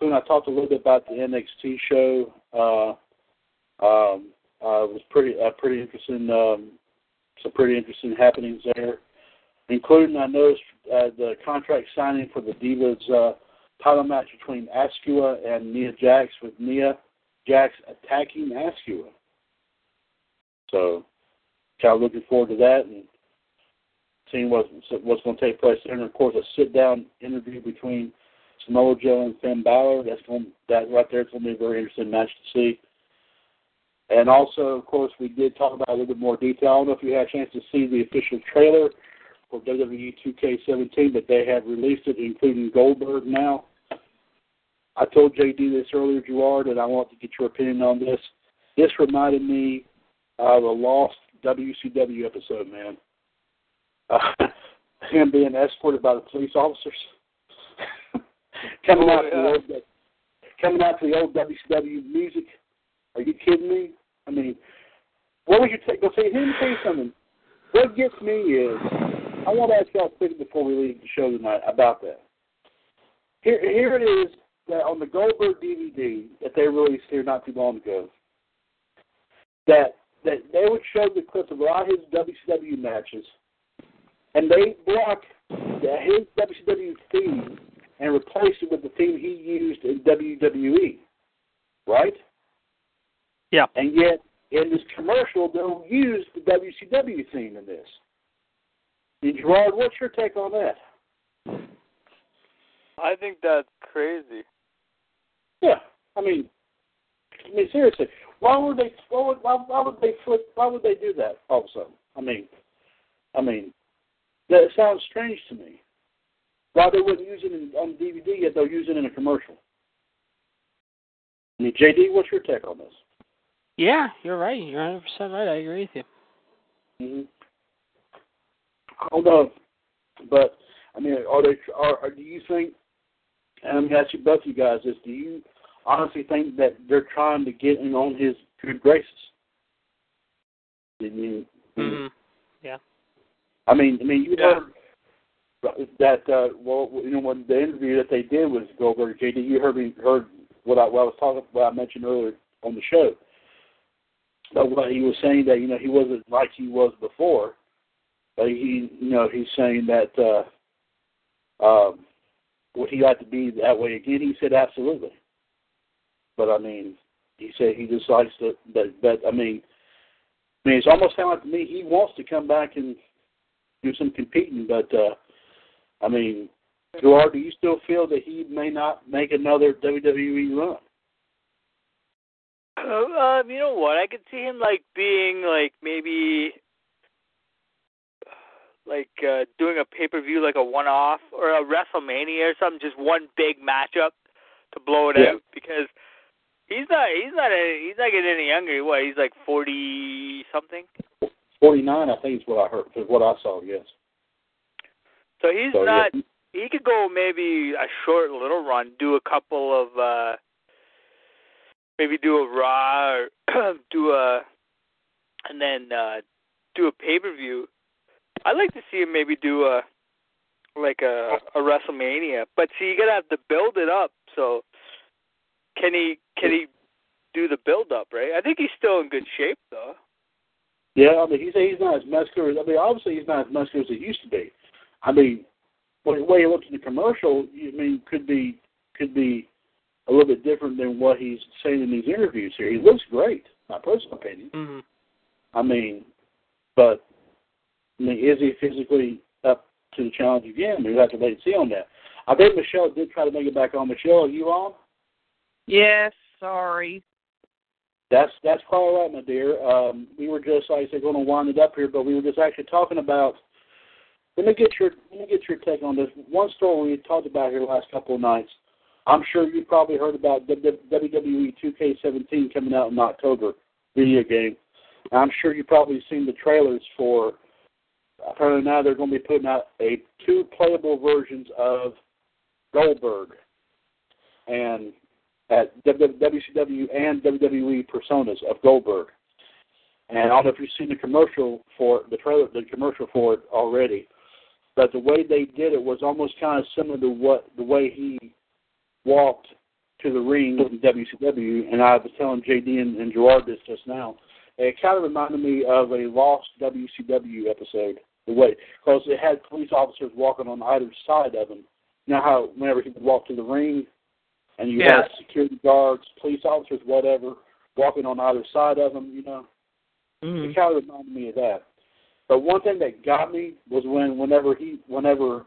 I talked a little bit about the NXT show. Uh, um, uh, it was pretty uh, pretty interesting. Um, some pretty interesting happenings there, including I noticed uh, the contract signing for the Divas uh, title match between Asuka and Nia Jax, with Nia Jax attacking Asuka. So, kind of looking forward to that and seeing what what's going to take place there. And of course, a sit down interview between Samoa Joe and Finn Balor. That's going that right there. It's going to be a very interesting match to see. And also, of course, we did talk about a little bit more detail. I don't know if you had a chance to see the official trailer for WWE 2K17, but they have released it, including Goldberg now. I told JD this earlier, Gerard, and I want to get your opinion on this. This reminded me of a lost WCW episode, man. Uh, him being escorted by the police officers, coming Oh, out to the old, coming out to the old WCW music. Are you kidding me? I mean, what would you take? Go say, let me tell you something. What gets me is, I want to ask y'all quick before we leave the show tonight about that. Here, here it is that on the Goldberg DVD that they released here not too long ago. That that they would show the clips of a lot of his WCW matches, and they block the, his WCW theme and replace it with the theme he used in WWE, right? Yeah. And yet, in this commercial, they'll use the WCW theme in this. And Gerard, what's your take on that? I think that's crazy. Yeah, I mean, I mean seriously, why would they? Why would, why, why would they flip? Why would they do that all of a sudden? I mean, I mean, that sounds strange to me. Why they wouldn't use it in, on DVD yet they'll use it in a commercial? I mean, JD, what's your take on this? Yeah, you're right. You're 100 percent right. I agree with you. Mm-hmm. I but I mean, are they? Are, are do you think? And I'm gonna ask you both you guys this: Do you honestly think that they're trying to get in on his good graces? I mean, hmm Yeah. I mean, I mean, you Yeah. heard that. Uh, well, you know, when the interview that they did was Goldberg JD. You heard me heard what I, what I was talking, what I mentioned earlier on the show. But what he was saying that you know he wasn't like he was before, but he you know he's saying that uh, um, would he like to be that way again? He said absolutely. But I mean, he said he just likes to. But but I mean, I mean it's almost sound like to me he wants to come back and do some competing. But uh, I mean, Gerard, do you still feel that he may not make another WWE run? Um, you know what? I could see him like being like maybe like uh doing a pay per view like a one off or a WrestleMania or something, just one big matchup to blow it Yeah. out because he's not he's not a, he's not getting any younger. What he's like forty something. Forty nine, I think is what I heard. Is what I saw. Yes. So he's So, not. yeah. He could go maybe a short little run, do a couple of uh maybe do a raw or do a and then uh do a pay per view. I'd like to see him maybe do a like a a WrestleMania. But see you gotta have to build it up, so can he can he do the build up, right? I think he's still in good shape though. Yeah, I mean, he's he's not as muscular. as I mean, obviously he's not as muscular as he used to be. I mean, when the way he looks in the commercial, I mean, could be could be a little bit different than what he's saying in these interviews here. He looks great, my personal opinion. hmm I mean, but I mean, is he physically up to the challenge again? We have to wait and see on that. I think Michelle did try to make it back on. Michelle, are you on? Yes, sorry. That's that's quite all right, my dear. Um, we were just like I said, going to wind it up here, but we were just actually talking about. Let me get your let me get your take on this. One story we talked about here the last couple of nights. I'm sure you probably heard about WWE 2K17 coming out in October video game. I'm sure you've probably seen the trailers for. Apparently now they're going to be putting out a two playable versions of Goldberg, and at WCW and WWE personas of Goldberg. And I don't know if you've seen the commercial for the trailer, the commercial for it already, but the way they did it was almost kind of similar to what the way he walked to the ring in WCW. And I was telling JD and, and Gerard this just now. It kind of reminded me of a lost WCW episode. The way because it had police officers walking on either side of him. You know how whenever he would walk to the ring, and you Yes. had security guards, police officers, whatever, walking on either side of him. You know, Mhm. it kind of reminded me of that. But one thing that got me was when whenever he whenever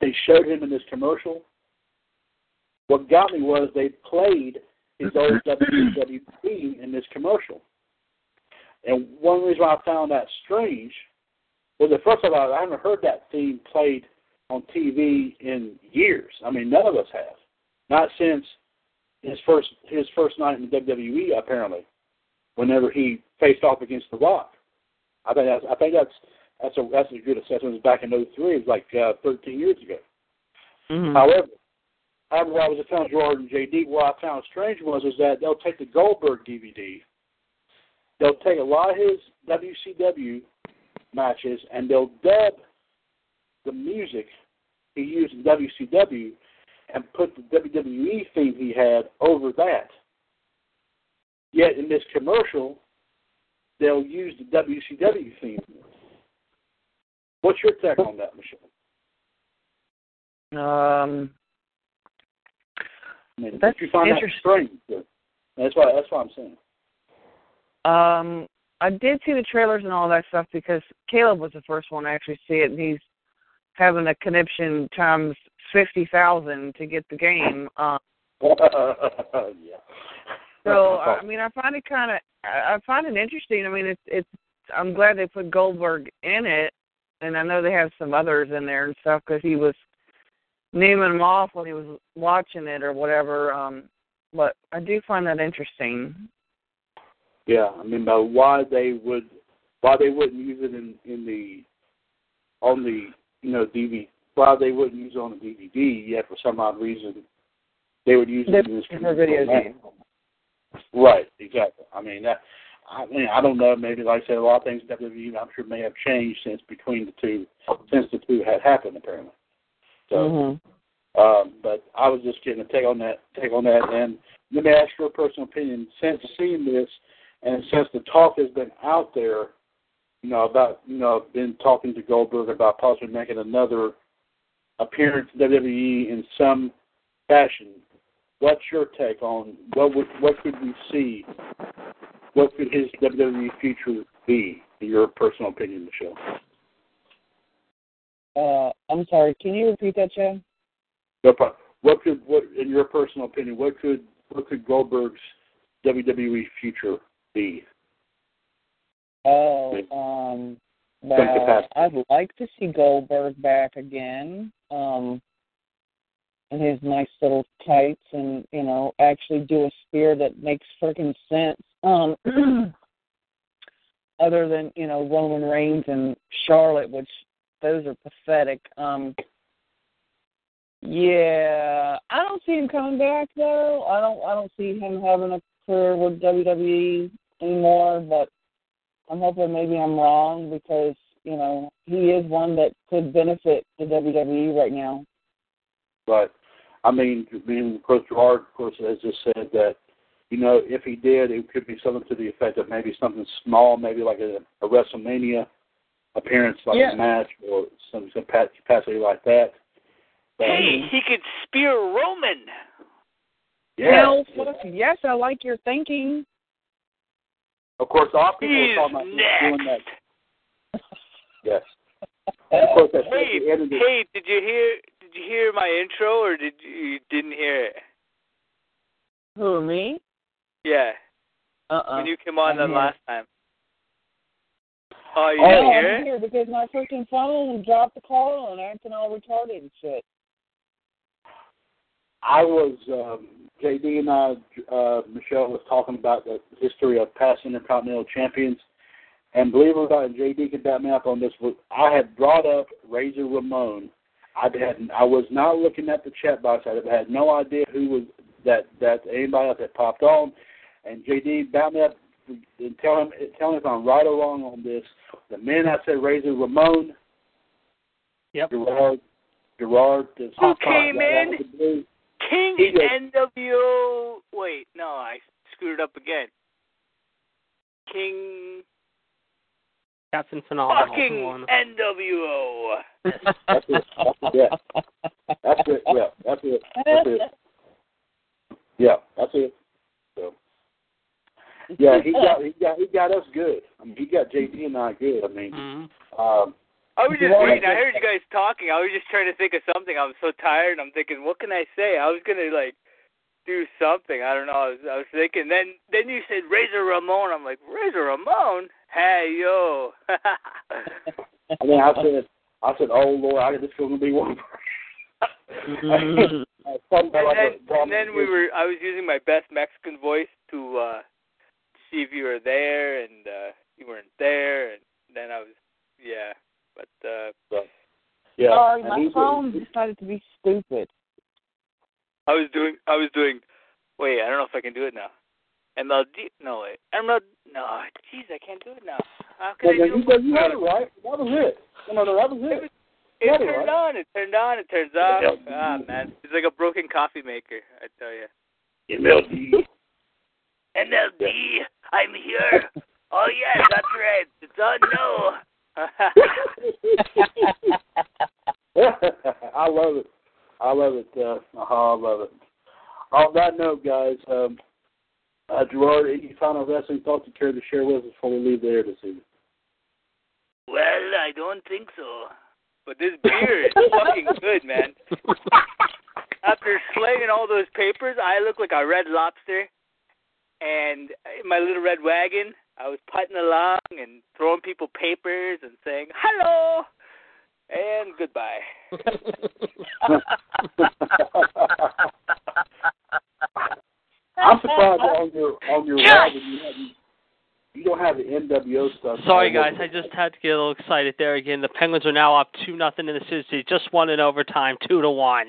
they showed him in this commercial, what got me was they played his old WWE theme in this commercial. And one reason why I found that strange was that first of all, I haven't heard that theme played on TV in years. I mean, none of us have. Not since his first his first night in the WWE, apparently, whenever he faced off against The Rock. I think that's I think that's that's a that's a good assessment. It was back in '03. It was like uh, 13 years ago. Mhm. However, however, what I was telling Jordan and JD, what I found strange was is that they'll take the Goldberg DVD, they'll take a lot of his WCW matches, and they'll dub the music he used in WCW and put the WWE theme he had over that. Yet in this commercial, they'll use the WCW theme. What's your take on that, Michelle? Um, I mean, That's did you find that interesting. strange? That's why. That's why I'm saying. um, I did see the trailers and all that stuff because Caleb was the first one to actually see it, and he's having a conniption times fifty thousand to get the game. Um, yeah. so I mean, I find it kind of, I find it interesting. I mean, it's it's. I'm glad they put Goldberg in it, and I know they have some others in there and stuff because he was naming them off when he was watching it or whatever. Um, but I do find that interesting. yeah, I mean, but why they would, why they wouldn't use it in in the, on the you know DVD, why they wouldn't use it on the DVD? Yet for some odd reason, they would use it in this video game. Right, exactly. I mean that. I mean, I don't know. Maybe, like I said, a lot of things WWE, I'm sure, may have changed since between the two, since the two had happened, apparently. So, Mhm. Um, but I was just getting a take on that. Take on that, and let me ask your personal opinion. Since seeing this, and since the talk has been out there, you know about you know been talking to Goldberg about possibly making another appearance in WWE in some fashion. What's your take on what would what could we see? What could his WWE future be? In your personal opinion, Michelle. Uh, I'm sorry. Can you repeat that, Chad? No problem. What could, what in your personal opinion, what could, what could Goldberg's WWE future be? Oh, um, well. I'd like to see Goldberg back again. Um, in his nice little tights, and you know, actually do a spear that makes freaking sense. Um, other than you know Roman Reigns and Charlotte, which those are pathetic. Um, yeah, I don't see him coming back though. I don't. I don't see him having a career with WWE anymore. But I'm hoping maybe I'm wrong because you know he is one that could benefit the WWE right now. But I mean, being mean, Coach Gerard, of course, has just said that you know if he did, it could be something to the effect of maybe something small, maybe like a, a WrestleMania appearance, like Yeah. a match or some some capacity like that. But, Hey, he could spear Roman. yeah, Hell, fuck yes, I like your thinking. of course, a lot of people are He's talking about him doing that. Next. Yes, of course, Hey, the end hey, did you hear? Did you hear my intro or did you, you didn't hear it? Who me? Yeah. Uh-uh. When you came on the last time. Oh, you Oh, didn't I'm hear it? here because my freaking phone dropped the call and acting all retarded and shit. I was um, JD and I, uh, Michelle was talking about the history of past Intercontinental champions, and believe it or not, and JD can back me up on this. I had brought up Razor Ramon. I had I was not looking at the chat box. I had no idea who was that that anybody else that popped on, and JD back me up and tell him tell him if I'm right or wrong on this. The minute I said Razor Ramon, Yep. Gerard Gerard is Who came right out in? of. King He did. NWO. Wait, no, I screwed it up again. King Captain Phenomenal. fucking NWO. That's it. That's it. Yeah. That's it. Yeah. That's it. That's it. Yeah. That's it. So. Yeah, he got he got he got us good. I mean, he got JD and I good. I mean, Mhm. um, I was just Yeah. waiting. I heard you guys talking. I was just trying to think of something. I was so tired. I'm thinking, what can I say? I was gonna like do something. I don't know. I was I was thinking. Then then you said Razor Ramon. I'm like Razor Ramon. Hey yo. I mean, I said I said, oh Lord, I this is gonna be one. Mhm. Something and then and then we were. I was using my best Mexican voice to uh see if you were there, and uh you weren't there, and then I was yeah. But uh so, Yeah. Sorry, my phone decided to be stupid. I was doing. I was doing. Wait, I don't know if I can do it now. MLD. No wait. MLD. No, jeez, I can't do it now. How can Well, I then do you, it? you had it right. That was it. No, no, no, that was it. It got it turned right. on. It turned on. It turns off. Yeah. Ah man, it's like a broken coffee maker. I tell you. MLD. MLD. I'm here. oh yes, that's right. It's on no. I love it. I love it. Uh, uh, I love it. On that note, guys, um, uh, Gerard, any final wrestling thoughts you care to share with us before we leave the air this evening? well, I don't think so. But this beer is fucking good, man. After slaying all those papers, I look like a red lobster. And in my little red wagon, I was putting along and throwing people papers and saying hello and goodbye. I'm surprised on your on your Yes! wagon you haven't you don't have the NWO stuff. Sorry guys, I just had to get a little excited there again. The Penguins are now up two nothing in the city. Just won in overtime, two to one.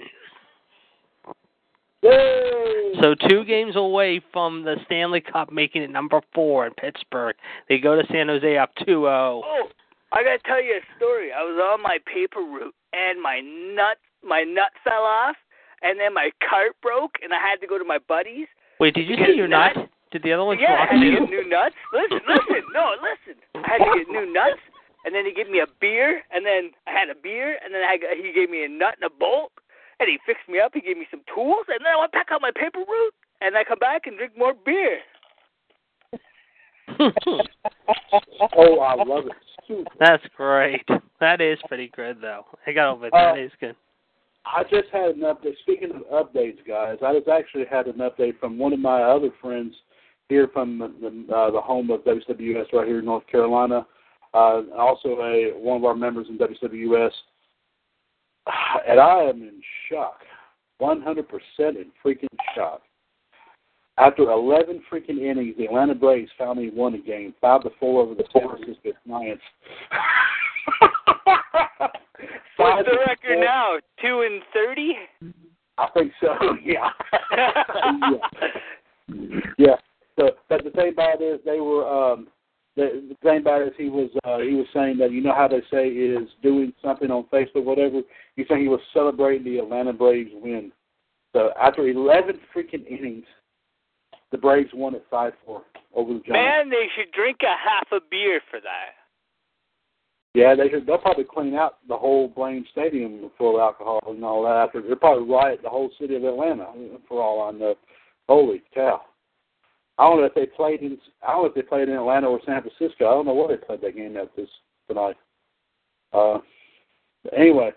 Yay! So two games away from the Stanley Cup, making it number four in Pittsburgh. They go to San Jose up 2-0. Oh, oh I gotta tell you a story. I was on my paper route and my nut my nut fell off and then my cart broke and I had to go to my buddies. Wait, did you Because see your nut? that- Did the other one yeah, I drop had to you? get new nuts. Listen, listen, no, listen. I had to get new nuts and then he gave me a beer and then I had a beer and then I got, he gave me a nut and a bolt and he fixed me up. He gave me some tools and then I went back on my paper route and I come back and drink more beer. Oh, I love it. That's great. That is pretty good though. I got over it. That is good. I just had an update. Speaking of updates, guys, I just actually had an update from one of my other friends here from the, uh, the home of WWS right here in North Carolina. Uh, also, a one of our members in WWS, and I am in shock, 100% in freaking shock. After 11 freaking innings, the Atlanta Braves finally won a game, five to four over the San Francisco Giants. What's the record now? Two and thirty? I think so. Yeah. yeah. So, but the thing about it is, they were. um the, the thing about it is, he was uh, he was saying that you know how they say is doing something on Facebook, whatever. He's saying he was celebrating the Atlanta Braves win. So after 11 freaking innings, the Braves won at five four over the Giants. Man, they should drink a half a beer for that. Yeah, they should, they'll probably clean out the whole Blaine Stadium full of alcohol and all that. After they'll probably riot the whole city of Atlanta for all I know. Holy cow! I don't know if they played in I don't know if they played in Atlanta or San Francisco. I don't know where they played that game at this tonight. Uh, anyway,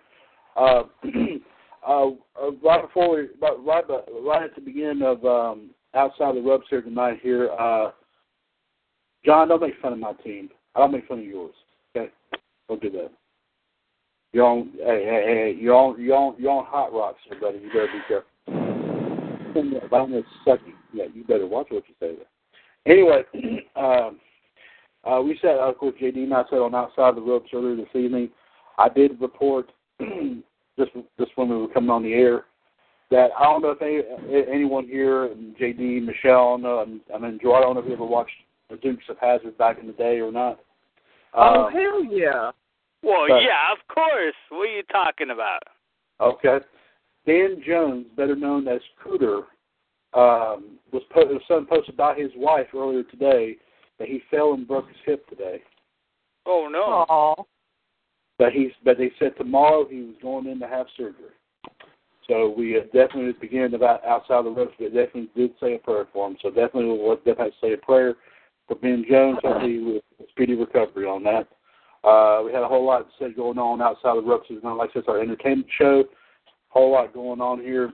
uh, uh, uh, right before we, right, right, right at the beginning of um, outside the ropes here tonight. Here, uh, John, don't make fun of my team. I don't make fun of yours. Okay, don't do that. You're on, hey, hey, hey, you're on, you're on, you're on hot rocks, here, buddy. You better be careful. I'm gonna suck you. Yeah, you better watch what you say there. Anyway, um, uh, we said, of course, JD and I said on outside the ropes earlier this evening. I did report just just when we were coming on the air that I don't know if any, anyone here, JD, Michelle, I don't know, I mean, Joe, I don't know if you ever watched the Dukes of Hazzard back in the day or not. Oh Um, hell yeah! Well, But- yeah, of course. What are you talking about? Okay. Dan Jones, better known as Cooter, um, was po- was something posted by his wife earlier today that he fell and broke his hip today. Oh no. Aw. But he's but they said tomorrow he was going in to have surgery. So we definitely beginning of outside the ropes, we definitely did say a prayer for him. So definitely we'll definitely say a prayer for Ben Jones. Hopefully with speedy recovery on that. Uh, we had a whole lot said going on outside the ropes. It's not like it's our entertainment show. Whole lot going on here.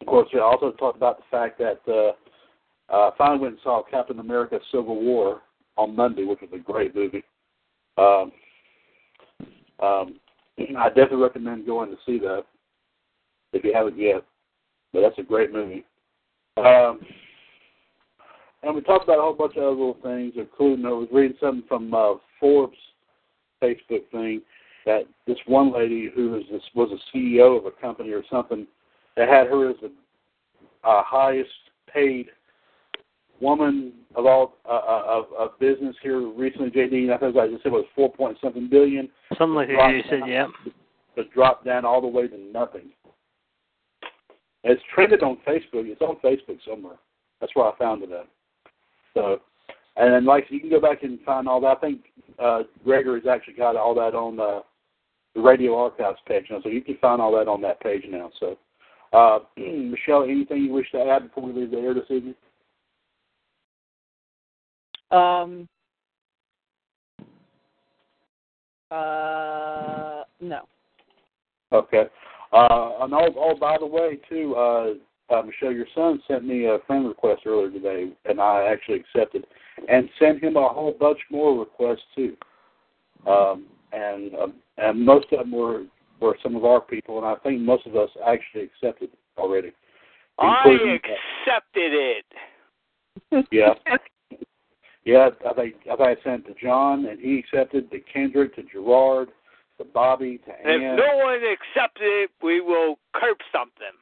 Of course, we also talked about the fact that uh, uh, finally went and saw Captain America: Civil War on Monday, which was a great movie. Um, um, I definitely recommend going to see that if you haven't yet. But that's a great movie. Um, and we talked about a whole bunch of other little things, including I was reading something from uh, Forbes Facebook thing that this one lady who was this, was a CEO of a company or something that had her as the uh, highest paid woman of all uh, uh, of, of business here recently. JD, I think I just said it was four point something billion. Something like that. You said, yep. But dropped down all the way to nothing. It's trended on Facebook. It's on Facebook somewhere. That's where I found it at. So, and then like you can go back and find all that. I think uh, Gregory's actually got all that on uh, the Radio Archives page now, so you can find all that on that page now. So, uh, Michelle, anything you wish to add before we leave the air this evening? Um. Uh, no. Okay. Uh, and oh, oh, by the way, too, uh, uh, Michelle, your son sent me a friend request earlier today, and I actually accepted, and sent him a whole bunch more requests too. Um, and um, and most of them were were some of our people, and I think most of us actually accepted already. I accepted it. Yeah. Yeah, I think I think I sent it to John, and he accepted. To Kendrick, to Gerard, to Bobby, to And Ann. if no one accepts it, we will curb something.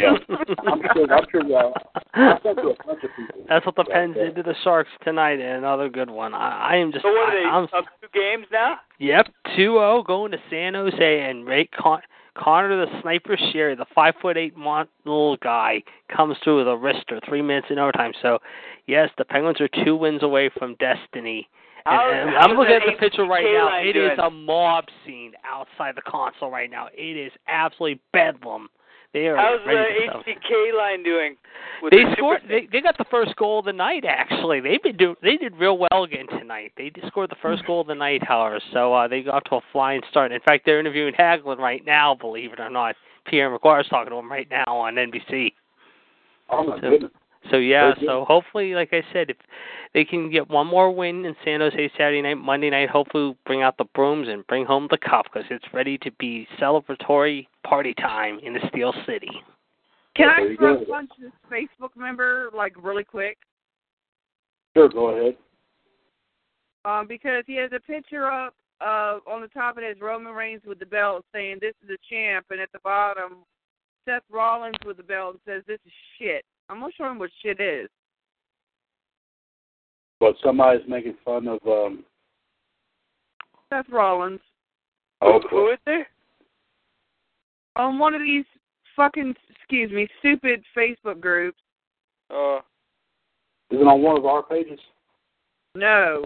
Yeah. I'm sure. I'm sure. I sent to a bunch of people. That's what the Yeah, Pens yeah. did to the Sharks tonight, and another good one. I, I am just. So what are they? I, I'm, up two games now? Yep, 2-0 going to San Jose, and Ray Con- Conor the Sniper Sheary, the five foot eight mon- little guy, comes through with a wrister three minutes in overtime. So, yes, the Penguins are two wins away from destiny. And, How- and how's I'm looking at that the picture right HBK now. line It is doing? a mob scene outside the Consol right now. It is absolutely bedlam. They are How's ready the to go. HBK line doing? With They the scored. super- They, they got the first goal of the night. Actually, they've been do. They did real well again tonight. They scored the first goal of the night, however. So uh, they got to a flying start. In fact, they're interviewing Hagelin right now. Believe it or not, Pierre McGuire's talking to him right now on NBC. Oh my So- goodness. So yeah. Very. So hopefully, like I said, if they can get one more win in San Jose Saturday night, Monday night, hopefully bring out the brooms and bring home the cup because it's ready to be celebratory party time in the Steel City. Can There I you throw go. punch this Facebook member like really quick? Sure, go ahead. Um, because he has a picture up uh on the top of his Roman Reigns with the belt saying this is the champ and at the bottom Seth Rollins with the belt and says this is shit. I'm not sure what shit is. But somebody's making fun of um Seth Rollins. oh, Who is there? On one of these fucking excuse me, stupid Facebook groups. Oh, is it on one of our pages? No.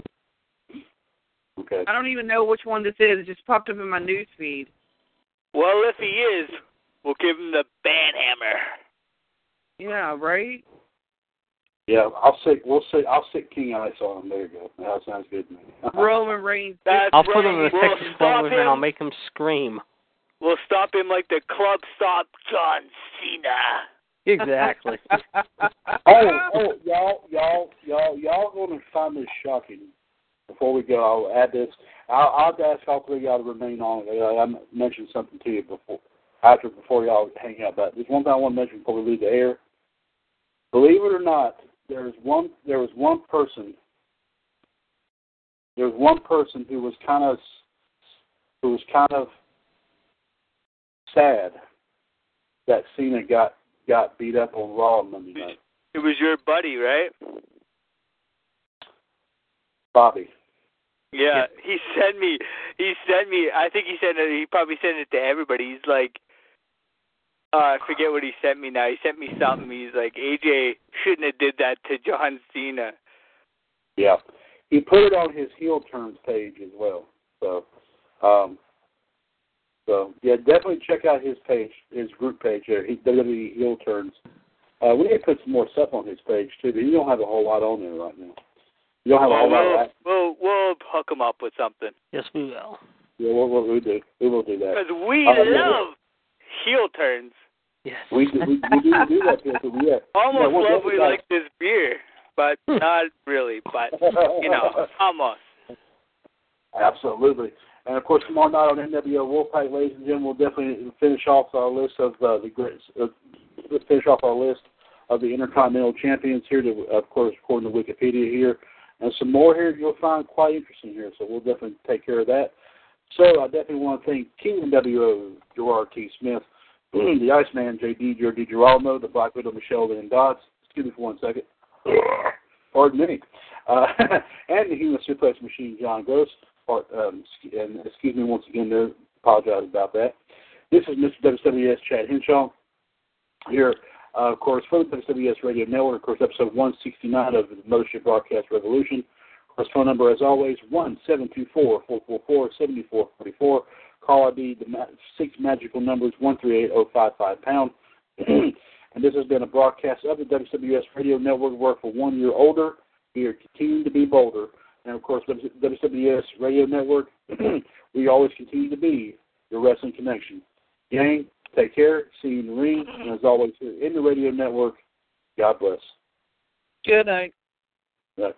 Okay. I don't even know which one this is. It just popped up in my news feed. well, if he is, we'll give him the bad hammer. Yeah, right? Yeah, I'll stick we'll stick I'll stick King Ice on him. There you go. That sounds good to me. Roman Reigns. That's I'll put him in right. the We'll Texas stop and I'll make him scream. We'll stop him like the club stopped John Cena. Exactly. oh, oh, y'all, y'all, y'all, y'all going to find this shocking. Before we go, I'll add this. I'll, I'll ask all three of y'all to remain on. Uh, I mentioned something to you before, after, before y'all hang out. But there's one thing I want to mention before we leave the air. Believe it or not, there is one. There was one person. There was one person who was kind of, who was kind of sad that Cena got got beat up on Raw Monday night. It was your buddy, right? Bobby. Yeah, he sent me. He sent me. I think he sent it. He probably sent it to everybody. He's like, uh, I forget what he sent me now. He sent me something. He's like, AJ shouldn't have did that to John Cena. Yeah, he put it on his heel turns page as well. So, um, so yeah, definitely check out his page, his group page there. He WWE heel turns. Uh, we need to put some more stuff on his page too, but you don't have a whole lot on there right now. You don't have well, a whole we'll, lot. Of we'll we'll hook him up with something. Yes, we will. Yeah, we'll, we'll, we'll do. We will do that. Because we Uh, love heel turns. Yes. We do, we, we do do that. Too, so we, yeah. Almost yeah, we'll love we like this beer, but not really. But you know, almost. Absolutely. And of course, tomorrow night on NWO Wolfpack, ladies and gentlemen, we'll definitely finish off our list of uh, the great. Uh, let's finish off our list of the Intercontinental Champions here. To, of course, according to Wikipedia here, and some more here you'll find quite interesting here. So we'll definitely take care of that. So I definitely want to thank King NWO Gerard T. Smith, the Iceman, J.D. Jordi Giralmo, the Black Widow, Michelle Van Dots. Excuse me for one second. Pardon me. Uh, and the Human Suplex Machine, John Gross. Part, um, and excuse me once again there. Apologize about that. This is Mr. WWS Chad Henshaw here, uh, of course, for the WWS Radio Network. Of course, episode 169 of the Mothership Broadcast Revolution. Of course, phone number, as always, one seven two four four four four seventy four forty four. Call ID, the six magical numbers, 138055 pound. and this has been a broadcast of the WWS Radio Network. Work for one year older. We are continuing to be bolder. And of course, WWS Radio Network, we always continue to be your wrestling connection. Gang, take care. See you in the ring. And as always, here in the radio network, God bless. Good night. Right.